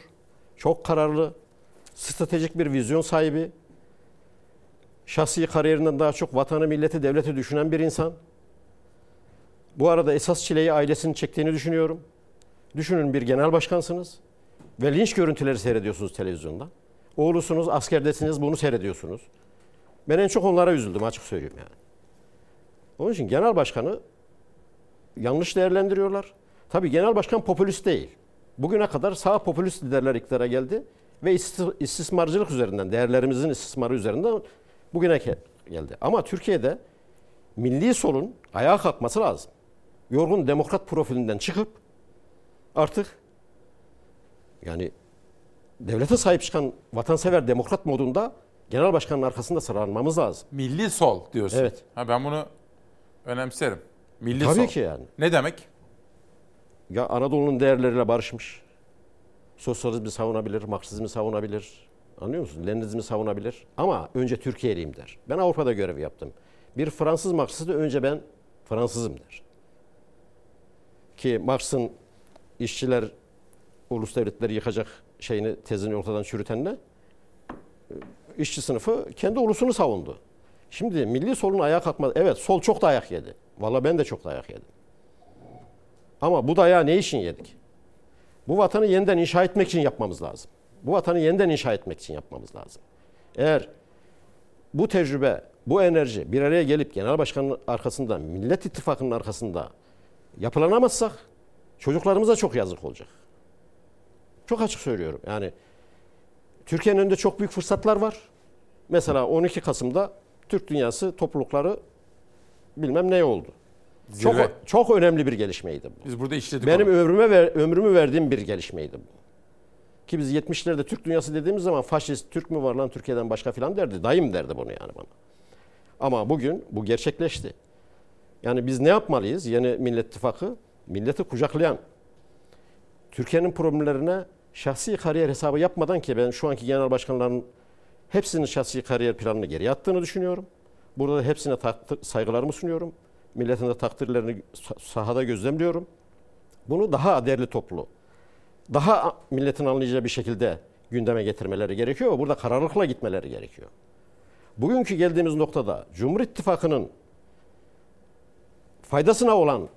çok kararlı, stratejik bir vizyon sahibi, şahsi kariyerinden daha çok vatanı, milleti, devleti düşünen bir insan. Bu arada esas çileyi ailesinin çektiğini düşünüyorum. Düşünün bir genel başkansınız ve linç görüntüleri seyrediyorsunuz televizyonda. Oğlusunuz, askerdesiniz, bunu seyrediyorsunuz. Ben en çok onlara üzüldüm açık söyleyeyim yani. Onun için genel başkanı yanlış değerlendiriyorlar. Tabii genel başkan popülist değil. Bugüne kadar sağ popülist liderler iktidara geldi ve isti- istismarcılık üzerinden, değerlerimizin istismarı üzerinden bugüne geldi. Ama Türkiye'de milli solun ayağa kalkması lazım. Yorgun demokrat profilinden çıkıp artık yani devlete sahip çıkan vatansever demokrat modunda genel başkanın arkasında sıralanmamız lazım. Milli sol diyorsun. Evet. Ha, ben bunu önemserim. Milli Tabii sol. ki yani. Ne demek? Ya Anadolu'nun değerleriyle barışmış. Sosyalizmi savunabilir, Marksizmi savunabilir. Anlıyor musun? Leninizmi savunabilir. Ama önce Türkiye'liyim der. Ben Avrupa'da görev yaptım. Bir Fransız Marksisti önce ben Fransızım der. Ki Marx'ın işçiler ulus devletleri yıkacak şeyini tezini ortadan çürütenle işçi sınıfı kendi ulusunu savundu. Şimdi milli solun ayağa kalkmadı. Evet sol çok dayak yedi. Valla ben de çok dayak yedim. Ama bu dayağı ne için yedik? Bu vatanı yeniden inşa etmek için yapmamız lazım. Bu vatanı yeniden inşa etmek için yapmamız lazım. Eğer bu tecrübe, bu enerji bir araya gelip genel başkanın arkasında, Millet İttifakı'nın arkasında yapılanamazsak çocuklarımıza çok yazık olacak. Çok açık söylüyorum. Yani Türkiye'nin önünde çok büyük fırsatlar var. Mesela 12 Kasım'da Türk dünyası toplulukları bilmem ne oldu. Çok, çok önemli bir gelişmeydi bu. Biz burada işledik Benim onu. ömrüme ver, ömrümü verdiğim bir gelişmeydi bu. Ki biz 70'lerde Türk dünyası dediğimiz zaman faşist Türk mü var lan Türkiye'den başka filan derdi. Dayım derdi bunu yani bana. Ama bugün bu gerçekleşti. Yani biz ne yapmalıyız? Yeni Millet İttifakı milleti kucaklayan, Türkiye'nin problemlerine şahsi kariyer hesabı yapmadan ki ben şu anki genel başkanların hepsinin şahsi kariyer planını geriye attığını düşünüyorum. Burada da hepsine takdir, saygılarımı sunuyorum. Milletin de takdirlerini sa- sahada gözlemliyorum. Bunu daha değerli toplu, daha milletin anlayacağı bir şekilde gündeme getirmeleri gerekiyor ve burada kararlılıkla gitmeleri gerekiyor. Bugünkü geldiğimiz noktada Cumhur İttifakı'nın faydasına olan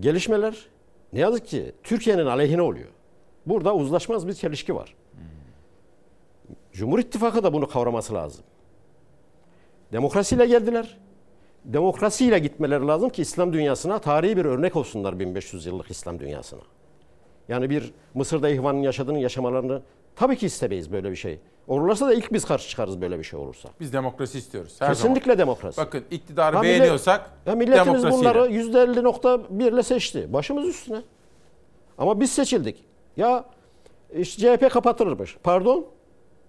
gelişmeler ne yazık ki Türkiye'nin aleyhine oluyor. Burada uzlaşmaz bir çelişki var. Cumhur İttifakı da bunu kavraması lazım. Demokrasiyle geldiler. Demokrasiyle gitmeleri lazım ki İslam dünyasına tarihi bir örnek olsunlar 1500 yıllık İslam dünyasına. Yani bir Mısır'da ihvanın yaşadığını yaşamalarını tabii ki istemeyiz böyle bir şey. Olursa da ilk biz karşı çıkarız böyle bir şey olursa. Biz demokrasi istiyoruz. Her Kesinlikle zaman. demokrasi. Bakın iktidarı Ha, millet- beğeniyorsak ya milletimiz bunları %50.1 ile seçti. Başımız üstüne. Ama biz seçildik. Ya işte CHP kapatılırmış. Pardon.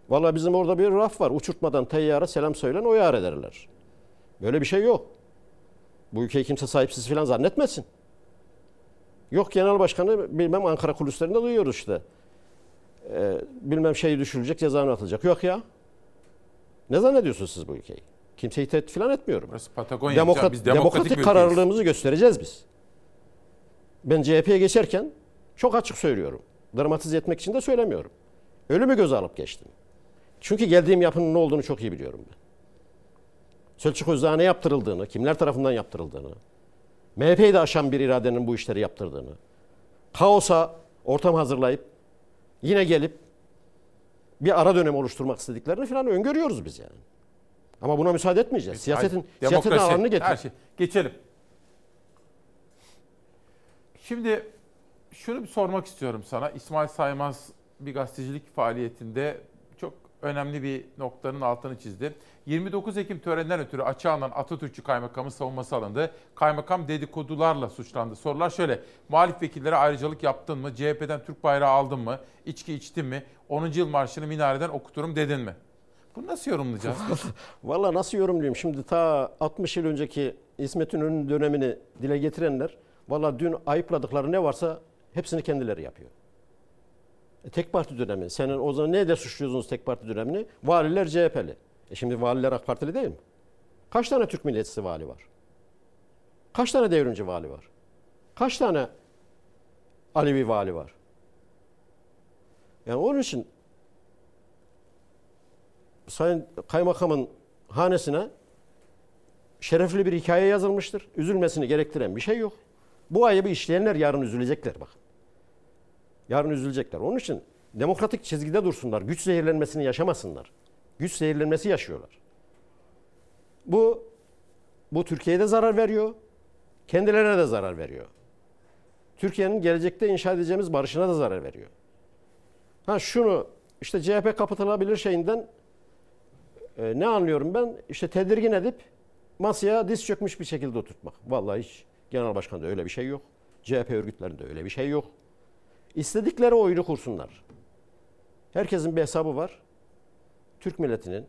Valla bizim orada bir raf var. Uçurtmadan teyyara selam söylen o yar ederler. Böyle bir şey yok. Bu ülkeyi kimse sahipsiz falan zannetmesin. Yok genel başkanı bilmem Ankara kulislerinde duyuyoruz işte. Ee, bilmem şey düşürülecek cezanı atılacak. Yok ya. Ne zannediyorsunuz siz bu ülkeyi? Kimseyi tehdit falan etmiyorum. Burası Patagonya. Demokrat, biz demokratik, demokratik kararlılığımızı göstereceğiz biz. Ben CHP'ye geçerken çok açık söylüyorum. Dramatize etmek için de söylemiyorum. Ölümü göze alıp geçtim. Çünkü geldiğim yapının ne olduğunu çok iyi biliyorum ben. Selçuk Özdağ'a ne yaptırıldığını, kimler tarafından yaptırıldığını, MHP'yi de aşan bir iradenin bu işleri yaptırdığını, kaosa ortam hazırlayıp yine gelip bir ara dönem oluşturmak istediklerini falan öngörüyoruz biz yani. Ama buna müsaade etmeyeceğiz. Siyasetin, Hayır, siyasetin ağırlığını getir. Her şey. Geçelim. Şimdi şunu bir sormak istiyorum sana. İsmail Saymaz bir gazetecilik faaliyetinde önemli bir noktanın altını çizdi. 29 Ekim töreninden ötürü açığa alınan Atatürkçü kaymakamın savunması alındı. Kaymakam dedikodularla suçlandı. Sorular şöyle. Muhalif vekillere ayrıcalık yaptın mı? CHP'den Türk bayrağı aldın mı? İçki içtin mi? 10. yıl marşını minareden okuturum dedin mi? Bunu nasıl yorumlayacağız? Vallahi nasıl yorumlayayım? Şimdi ta 60 yıl önceki İsmet İnönü'nün dönemini dile getirenler vallahi dün ayıpladıkları ne varsa hepsini kendileri yapıyor. E, tek parti dönemi. Senin o zaman ne de suçluyorsunuz tek parti dönemini? Valiler CHP'li. E şimdi valiler AK Partili değil mi? Kaç tane Türk milliyetçisi vali var? Kaç tane devrimci vali var? Kaç tane Alevi vali var? Yani onun için Sayın Kaymakamın hanesine şerefli bir hikaye yazılmıştır. Üzülmesini gerektiren bir şey yok. Bu ayıbı işleyenler yarın üzülecekler bak. Yarın üzülecekler. Onun için demokratik çizgide dursunlar. Güç zehirlenmesini yaşamasınlar. Güç zehirlenmesi yaşıyorlar. Bu bu Türkiye'ye de zarar veriyor. Kendilerine de zarar veriyor. Türkiye'nin gelecekte inşa edeceğimiz barışına da zarar veriyor. Ha şunu işte CHP kapatılabilir şeyinden e, ne anlıyorum ben? İşte tedirgin edip masaya diz çökmüş bir şekilde oturtmak. Vallahi hiç genel başkanda öyle bir şey yok. CHP örgütlerinde öyle bir şey yok. İstedikleri oyunu kursunlar. Herkesin bir hesabı var. Türk milletinin,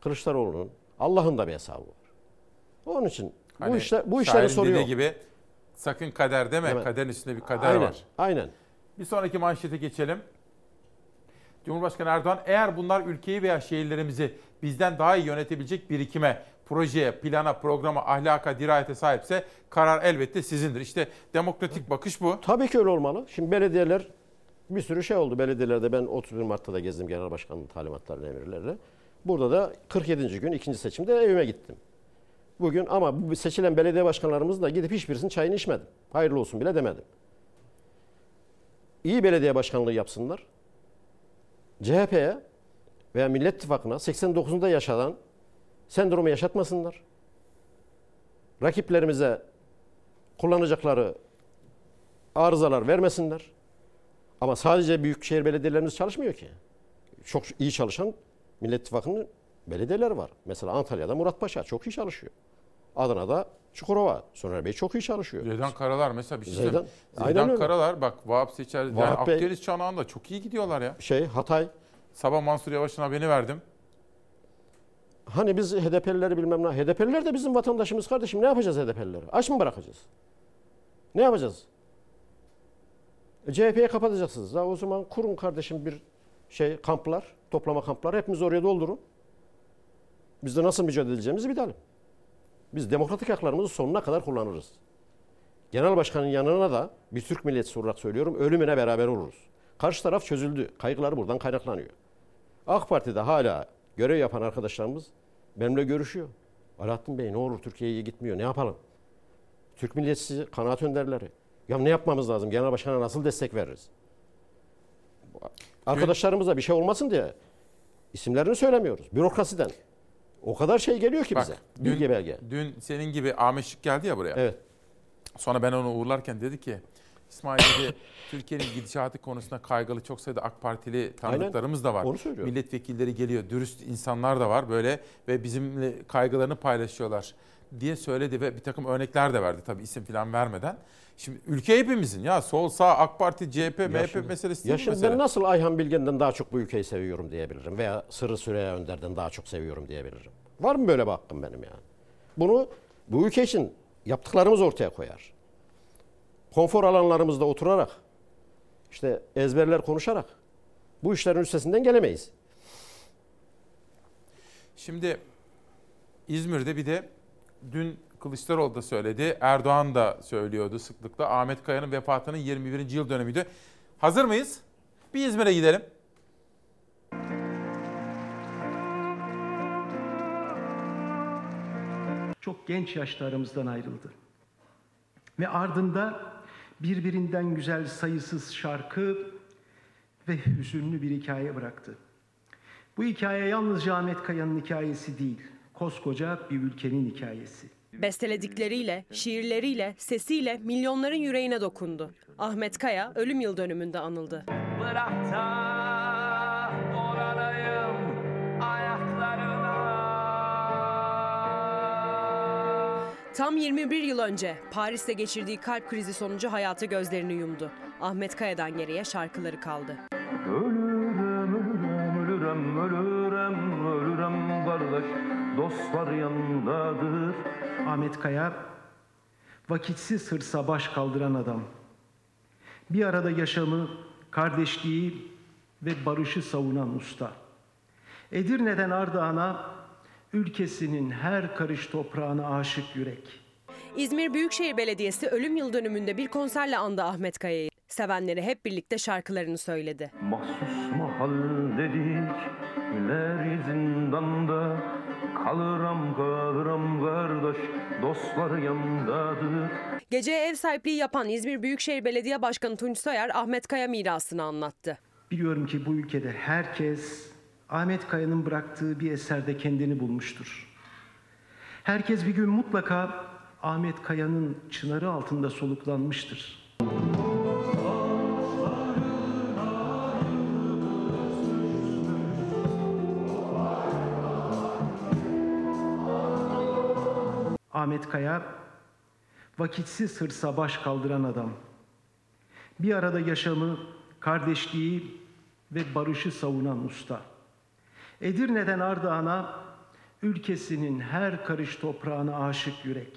Kılıçdaroğlu'nun, Allah'ın da bir hesabı var. Onun için bu Hani işler bu işleri soruyor. gibi sakın kader deme. Evet. Kaderin üstünde bir kader Aynen, var. Aynen. Bir sonraki manşete geçelim. Cumhurbaşkanı Erdoğan eğer bunlar ülkeyi veya şehirlerimizi bizden daha iyi yönetebilecek birikime, projeye, plana, programa, ahlaka, dirayete sahipse karar elbette sizindir. İşte demokratik bakış bu. Tabii ki öyle olmalı. Şimdi belediyeler bir sürü şey oldu. Belediyelerde ben 31 Mart'ta da gezdim genel başkanın talimatlarıyla, emirlerle. Burada da 47. gün ikinci seçimde evime gittim. Bugün ama bu seçilen belediye başkanlarımız da gidip hiçbirisinin çayını içmedim. Hayırlı olsun bile demedim. İyi belediye başkanlığı yapsınlar. CHP'ye veya Millet İttifakı'na 89'unda yaşanan sendromu yaşatmasınlar. Rakiplerimize kullanacakları arızalar vermesinler. Ama sadece büyükşehir belediyelerimiz çalışmıyor ki. Çok iyi çalışan Millet İttifakı'nın belediyeler var. Mesela Antalya'da Muratpaşa çok iyi çalışıyor. Adana'da Çukurova, Soner Bey çok iyi çalışıyor. Zeydan Karalar mesela bir şey Zeydan- Zeydan. Karalar bak Vahap Seçer, yani Vahap Bey- Akdeniz çanağında çok iyi gidiyorlar ya. Şey Hatay. Sabah Mansur Yavaş'ın haberini verdim. Hani biz HDP'lileri bilmem ne. HDP'liler de bizim vatandaşımız kardeşim. Ne yapacağız HDP'lileri? Aç mı bırakacağız? Ne yapacağız? E, CHP'ye kapatacaksınız. Ha, o zaman kurun kardeşim bir şey kamplar, toplama kampları. Hepimiz oraya doldurun. Biz de nasıl mücadele edeceğimizi bilelim. Biz demokratik haklarımızı sonuna kadar kullanırız. Genel başkanın yanına da bir Türk milliyetçisi olarak söylüyorum ölümüne beraber oluruz. Karşı taraf çözüldü. Kaygıları buradan kaynaklanıyor. AK Parti'de hala görev yapan arkadaşlarımız benimle görüşüyor. Alaaddin Bey ne olur Türkiye'ye gitmiyor ne yapalım? Türk milliyetçisi kanaat önderleri. Ya ne yapmamız lazım? Genel başkana nasıl destek veririz? Arkadaşlarımıza bir şey olmasın diye isimlerini söylemiyoruz. Bürokrasiden. O kadar şey geliyor ki Bak, bize. dün, Bilgi belge. Dün senin gibi Ahmet Şık geldi ya buraya. Evet. Sonra ben onu uğurlarken dedi ki İsmail dedi Türkiye'nin gidişatı konusunda kaygılı çok sayıda AK Partili tanıdıklarımız da var. Onu söylüyorum. Milletvekilleri geliyor, dürüst insanlar da var böyle ve bizimle kaygılarını paylaşıyorlar diye söyledi ve bir takım örnekler de verdi tabii isim falan vermeden. Şimdi ülke hepimizin ya sol sağ AK Parti, CHP, Ya MHP şimdi- meselesi Ya değil şimdi mesele. ben nasıl Ayhan Bilgen'den daha çok bu ülkeyi seviyorum diyebilirim veya Sırrı Süreyya Önder'den daha çok seviyorum diyebilirim. Var mı böyle bir hakkım benim yani? Bunu bu ülke için yaptıklarımız ortaya koyar. Konfor alanlarımızda oturarak, işte ezberler konuşarak bu işlerin üstesinden gelemeyiz. Şimdi İzmir'de bir de dün Kılıçdaroğlu da söyledi, Erdoğan da söylüyordu sıklıkla. Ahmet Kaya'nın vefatının 21. yıl dönümüydü. Hazır mıyız? Bir İzmir'e gidelim. çok genç yaşlarımızdan ayrıldı. Ve ardında birbirinden güzel sayısız şarkı ve hüzünlü bir hikaye bıraktı. Bu hikaye yalnızca Ahmet Kaya'nın hikayesi değil, koskoca bir ülkenin hikayesi. Besteledikleriyle, şiirleriyle, sesiyle milyonların yüreğine dokundu. Ahmet Kaya ölüm yıl dönümünde anıldı. Bırak Tam 21 yıl önce Paris'te geçirdiği kalp krizi sonucu hayata gözlerini yumdu. Ahmet Kaya'dan geriye şarkıları kaldı. Ölürüm, ölürüm, ölürüm, ölürüm, ölürüm kardeş Dostlar yanındadır Ahmet Kaya, vakitsiz hırsa baş kaldıran adam. Bir arada yaşamı, kardeşliği ve barışı savunan usta. Edirne'den Ardahan'a, ülkesinin her karış toprağına aşık yürek. İzmir Büyükşehir Belediyesi ölüm yıl dönümünde bir konserle andı Ahmet Kaya'yı. Sevenleri hep birlikte şarkılarını söyledi. Mahsus mahal dedik Güler zindanda Kalırım kalırım kardeş Dostlar yanındadır Geceye ev sahipliği yapan İzmir Büyükşehir Belediye Başkanı Tunç Soyer Ahmet Kaya mirasını anlattı. Biliyorum ki bu ülkede herkes Ahmet Kaya'nın bıraktığı bir eserde kendini bulmuştur. Herkes bir gün mutlaka Ahmet Kaya'nın çınarı altında soluklanmıştır. Ahmet Kaya, vakitsiz hırsa baş kaldıran adam. Bir arada yaşamı, kardeşliği ve barışı savunan usta. Edirne'den Ardahan'a, ülkesinin her karış toprağına aşık yürek.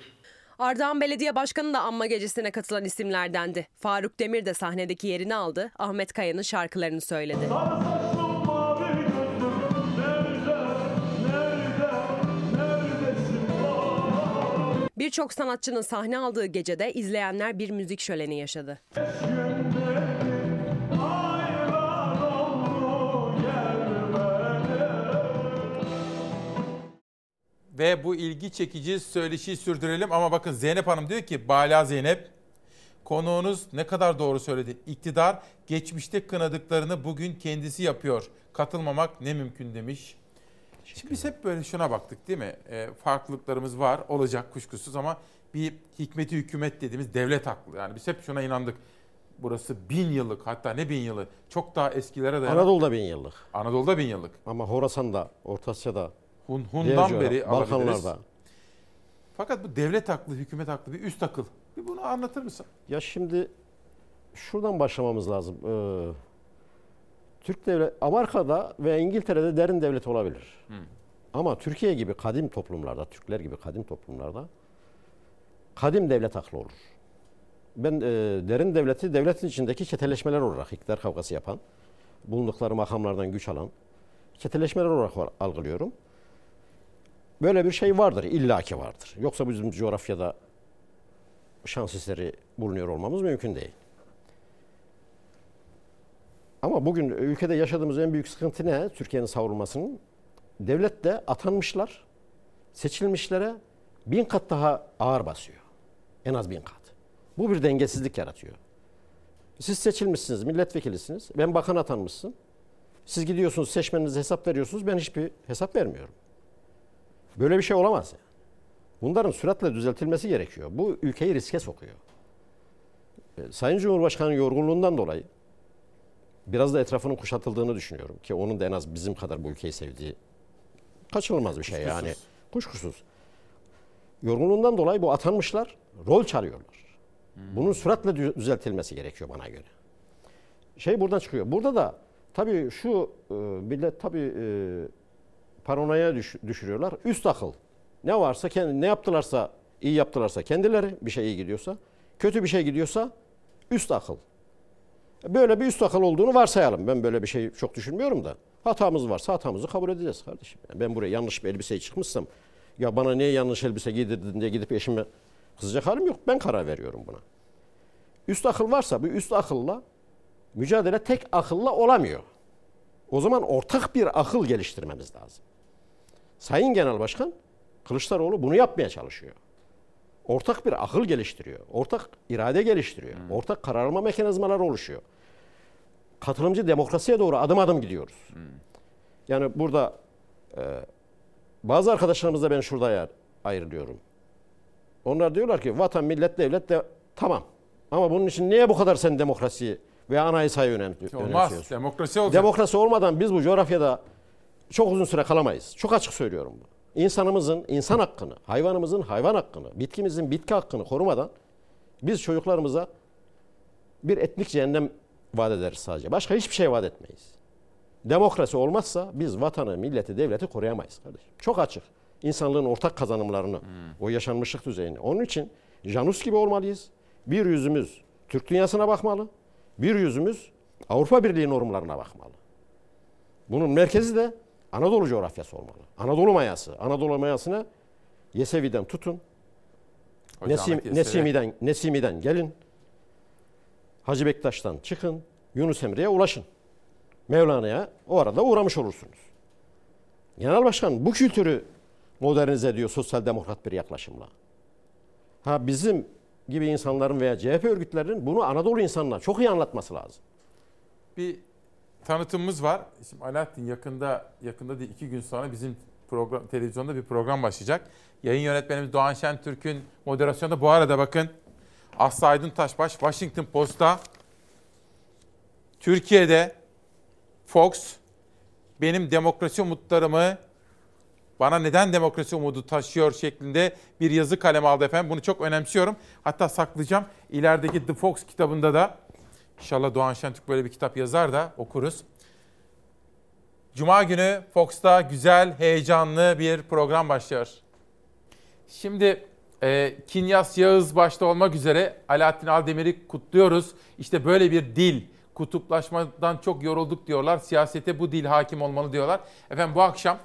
Ardahan Belediye Başkanı da anma gecesine katılan isimlerdendi. Faruk Demir de sahnedeki yerini aldı. Ahmet Kaya'nın şarkılarını söyledi. Birçok sanatçının sahne aldığı gecede izleyenler bir müzik şöleni yaşadı. Ve bu ilgi çekici söyleşiyi sürdürelim ama bakın Zeynep Hanım diyor ki Bala Zeynep konuğunuz ne kadar doğru söyledi. İktidar geçmişte kınadıklarını bugün kendisi yapıyor. Katılmamak ne mümkün demiş. Şimdi biz hep böyle şuna baktık değil mi? E, farklılıklarımız var olacak kuşkusuz ama bir hikmeti hükümet dediğimiz devlet haklı. Yani biz hep şuna inandık. Burası bin yıllık hatta ne bin yılı çok daha eskilere dayanan. Anadolu'da bin yıllık. Anadolu'da bin yıllık. Ama Horasan'da, Orta Asya'da, Hun, diğer Hun'dan coğraf- beri alabiliriz. Fakat bu devlet haklı, hükümet haklı bir üst akıl. Bir bunu anlatır mısın? Ya şimdi şuradan başlamamız lazım. Ee, Türk devlet Amerika'da ve İngiltere'de derin devlet olabilir. Hı. Ama Türkiye gibi kadim toplumlarda, Türkler gibi kadim toplumlarda kadim devlet aklı olur. Ben e, derin devleti devletin içindeki çeteleşmeler olarak iktidar kavgası yapan, bulundukları makamlardan güç alan çeteleşmeler olarak algılıyorum. Böyle bir şey vardır, illaki vardır. Yoksa bizim coğrafyada şans eseri bulunuyor olmamız mümkün değil. Ama bugün ülkede yaşadığımız en büyük sıkıntı ne? Türkiye'nin savrulmasının. Devlet de atanmışlar, seçilmişlere bin kat daha ağır basıyor. En az bin kat. Bu bir dengesizlik yaratıyor. Siz seçilmişsiniz, milletvekilisiniz. Ben bakan atanmışsın. Siz gidiyorsunuz, seçmeninize hesap veriyorsunuz. Ben hiçbir hesap vermiyorum. Böyle bir şey olamaz. Yani. Bunların süratle düzeltilmesi gerekiyor. Bu ülkeyi riske sokuyor. E, Sayın Cumhurbaşkanı yorgunluğundan dolayı biraz da etrafının kuşatıldığını düşünüyorum ki onun da en az bizim kadar bu ülkeyi sevdiği kaçınılmaz bir şey Kuşkusuz. yani. Kuşkusuz. Yorgunluğundan dolayı bu atanmışlar rol çalıyorlar. Bunun süratle dü- düzeltilmesi gerekiyor bana göre. Şey buradan çıkıyor. Burada da tabii şu e, millet tabii e, paranoya düş- düşürüyorlar. Üst akıl. Ne varsa kendi ne yaptılarsa iyi yaptılarsa kendileri bir şey iyi gidiyorsa, kötü bir şey gidiyorsa üst akıl. Böyle bir üst akıl olduğunu varsayalım. Ben böyle bir şey çok düşünmüyorum da. Hatamız varsa hatamızı kabul edeceğiz kardeşim. Yani ben buraya yanlış bir elbiseye çıkmışsam ya bana niye yanlış elbise giydirdin diye gidip eşime kızacak halim yok. Ben karar veriyorum buna. Üst akıl varsa bu üst akılla mücadele tek akılla olamıyor. O zaman ortak bir akıl geliştirmemiz lazım. Sayın Genel Başkan Kılıçdaroğlu bunu yapmaya çalışıyor. Ortak bir akıl geliştiriyor. Ortak irade geliştiriyor. Ortak karar alma mekanizmaları oluşuyor. Katılımcı demokrasiye doğru adım adım gidiyoruz. Yani burada e, bazı arkadaşlarımızla ben şurada yer ayrılıyorum. Onlar diyorlar ki vatan, millet, devlet de tamam. Ama bunun için niye bu kadar sen demokrasiyi ve anayasayı önem, Olmaz. önemsiyorsun? Demokrasi olacak. Demokrasi olmadan biz bu coğrafyada çok uzun süre kalamayız. Çok açık söylüyorum bunu. İnsanımızın insan hakkını, hayvanımızın hayvan hakkını, bitkimizin bitki hakkını korumadan biz çocuklarımıza bir etnik cehennem vaat ederiz sadece. Başka hiçbir şey vaat etmeyiz. Demokrasi olmazsa biz vatanı, milleti, devleti koruyamayız kardeşim. Çok açık. İnsanlığın ortak kazanımlarını, o yaşanmışlık düzeyini. Onun için Janus gibi olmalıyız. Bir yüzümüz Türk dünyasına bakmalı. Bir yüzümüz Avrupa Birliği normlarına bakmalı. Bunun merkezi de Anadolu coğrafyası olmalı. Anadolu mayası. Anadolu mayasına Yesevi'den tutun. Nesim, Yesevi. Nesimi'den, Nesimi'den gelin. Hacı Bektaş'tan çıkın. Yunus Emre'ye ulaşın. Mevlana'ya o arada uğramış olursunuz. Genel Başkan bu kültürü modernize ediyor sosyal demokrat bir yaklaşımla. Ha bizim gibi insanların veya CHP örgütlerinin bunu Anadolu insanına çok iyi anlatması lazım. bir tanıtımımız var. Şimdi Alaaddin yakında yakında değil iki gün sonra bizim program televizyonda bir program başlayacak. Yayın yönetmenimiz Doğan Şentürk'ün moderasyonda bu arada bakın Aslı Aydın Taşbaş Washington Post'ta Türkiye'de Fox benim demokrasi umutlarımı bana neden demokrasi umudu taşıyor şeklinde bir yazı kaleme aldı efendim. Bunu çok önemsiyorum. Hatta saklayacağım. İlerideki The Fox kitabında da İnşallah Doğan Şentürk böyle bir kitap yazar da okuruz. Cuma günü Fox'ta güzel, heyecanlı bir program başlıyor. Şimdi e, Kinyas Yağız başta olmak üzere Alaaddin Aldemir'i kutluyoruz. İşte böyle bir dil, kutuplaşmadan çok yorulduk diyorlar. Siyasete bu dil hakim olmalı diyorlar. Efendim bu akşam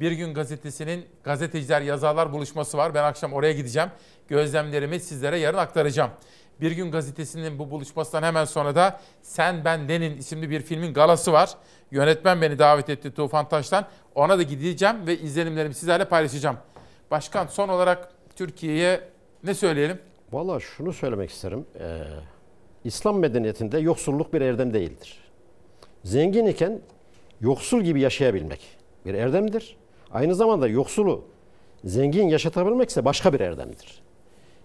Bir Gün Gazetesi'nin gazeteciler yazarlar buluşması var. Ben akşam oraya gideceğim. Gözlemlerimi sizlere yarın aktaracağım. Bir Gün Gazetesi'nin bu buluşmasından hemen sonra da Sen Ben Denin isimli bir filmin galası var. Yönetmen beni davet etti Tufan Taş'tan. Ona da gideceğim ve izlenimlerimi sizlerle paylaşacağım. Başkan son olarak Türkiye'ye ne söyleyelim? Vallahi şunu söylemek isterim. Ee, İslam medeniyetinde yoksulluk bir erdem değildir. Zengin iken yoksul gibi yaşayabilmek bir erdemdir. Aynı zamanda yoksulu zengin yaşatabilmek ise başka bir erdemdir.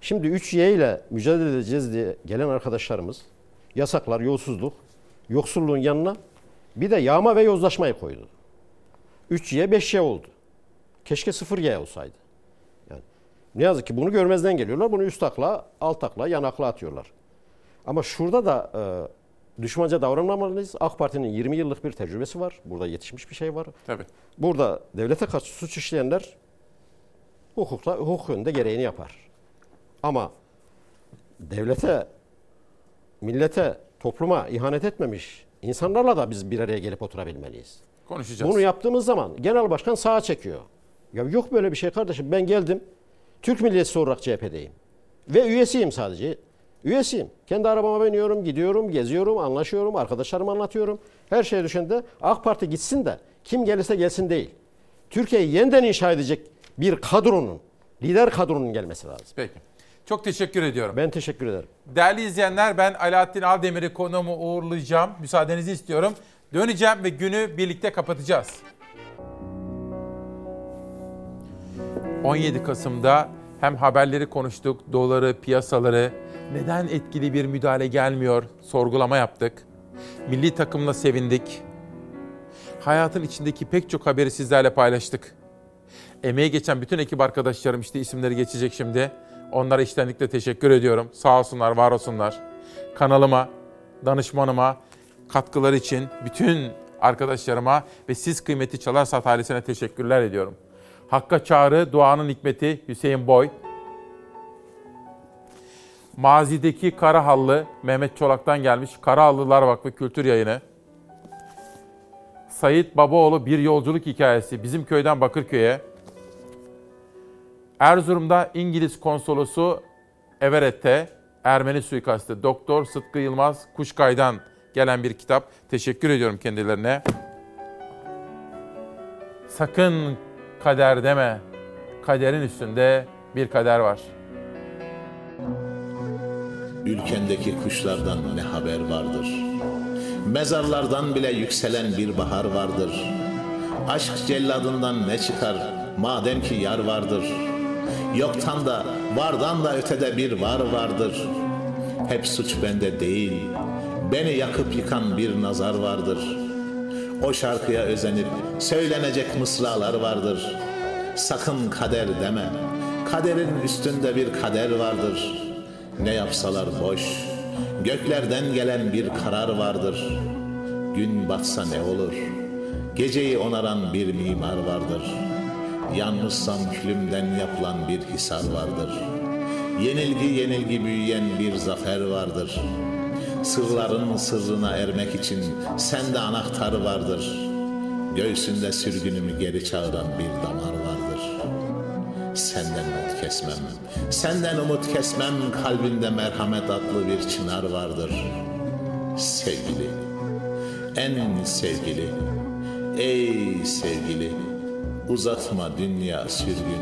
Şimdi 3Y ile mücadele edeceğiz diye gelen arkadaşlarımız yasaklar, yolsuzluk, yoksulluğun yanına bir de yağma ve yozlaşmayı koydu. 3Y 5Y oldu. Keşke 0Y olsaydı. Yani ne yazık ki bunu görmezden geliyorlar. Bunu üst akla, alt akla, yan akla atıyorlar. Ama şurada da e, düşmanca davranmamalıyız. AK Parti'nin 20 yıllık bir tecrübesi var. Burada yetişmiş bir şey var. Tabii. Burada devlete karşı suç işleyenler hukukla, hukuk önünde gereğini yapar. Ama devlete, millete, topluma ihanet etmemiş insanlarla da biz bir araya gelip oturabilmeliyiz. Konuşacağız. Bunu yaptığımız zaman genel başkan sağa çekiyor. Ya yok böyle bir şey kardeşim. Ben geldim. Türk milliyetçisi olarak CHP'deyim. Ve üyesiyim sadece. Üyesiyim. Kendi arabama biniyorum, gidiyorum, geziyorum, anlaşıyorum, arkadaşlarıma anlatıyorum. Her şeye düşende AK Parti gitsin de kim gelirse gelsin değil. Türkiye'yi yeniden inşa edecek bir kadronun, lider kadronun gelmesi lazım. Peki. Çok teşekkür ediyorum. Ben teşekkür ederim. Değerli izleyenler ben Alaaddin Aldemir'i konuğumu uğurlayacağım. Müsaadenizi istiyorum. Döneceğim ve günü birlikte kapatacağız. 17 Kasım'da hem haberleri konuştuk, doları, piyasaları, neden etkili bir müdahale gelmiyor sorgulama yaptık. Milli takımla sevindik. Hayatın içindeki pek çok haberi sizlerle paylaştık. Emeği geçen bütün ekip arkadaşlarım işte isimleri geçecek şimdi. Onlara içtenlikle teşekkür ediyorum. Sağ olsunlar, var olsunlar. Kanalıma, danışmanıma, katkıları için bütün arkadaşlarıma ve siz kıymeti Çalarsat ailesine teşekkürler ediyorum. Hakka Çağrı, Duanın Hikmeti Hüseyin Boy. Mazideki Karahallı Mehmet Çolak'tan gelmiş Karahallılar Vakfı Kültür Yayını. Sayit Babaoğlu Bir Yolculuk Hikayesi bizim köyden Bakırköy'e. Erzurum'da İngiliz konsolosu Everett'te Ermeni suikastı Doktor Sıtkı Yılmaz Kuşkay'dan gelen bir kitap. Teşekkür ediyorum kendilerine. Sakın kader deme. Kaderin üstünde bir kader var. Ülkendeki kuşlardan ne haber vardır? Mezarlardan bile yükselen bir bahar vardır. Aşk celladından ne çıkar madem ki yar vardır. Yoktan da vardan da ötede bir var vardır. Hep suç bende değil, beni yakıp yıkan bir nazar vardır. O şarkıya özenip söylenecek mısralar vardır. Sakın kader deme, kaderin üstünde bir kader vardır. Ne yapsalar boş, göklerden gelen bir karar vardır. Gün batsa ne olur, geceyi onaran bir mimar vardır. Yalnızsam külümden yapılan bir hisar vardır. Yenilgi yenilgi büyüyen bir zafer vardır. Sırların sırrına ermek için sende anahtar vardır. Göğsünde sürgünümü geri çağıran bir damar vardır. Senden umut kesmem, senden umut kesmem kalbinde merhamet adlı bir çınar vardır. Sevgili, en sevgili, ey sevgili, uzatma dünya sürgünü.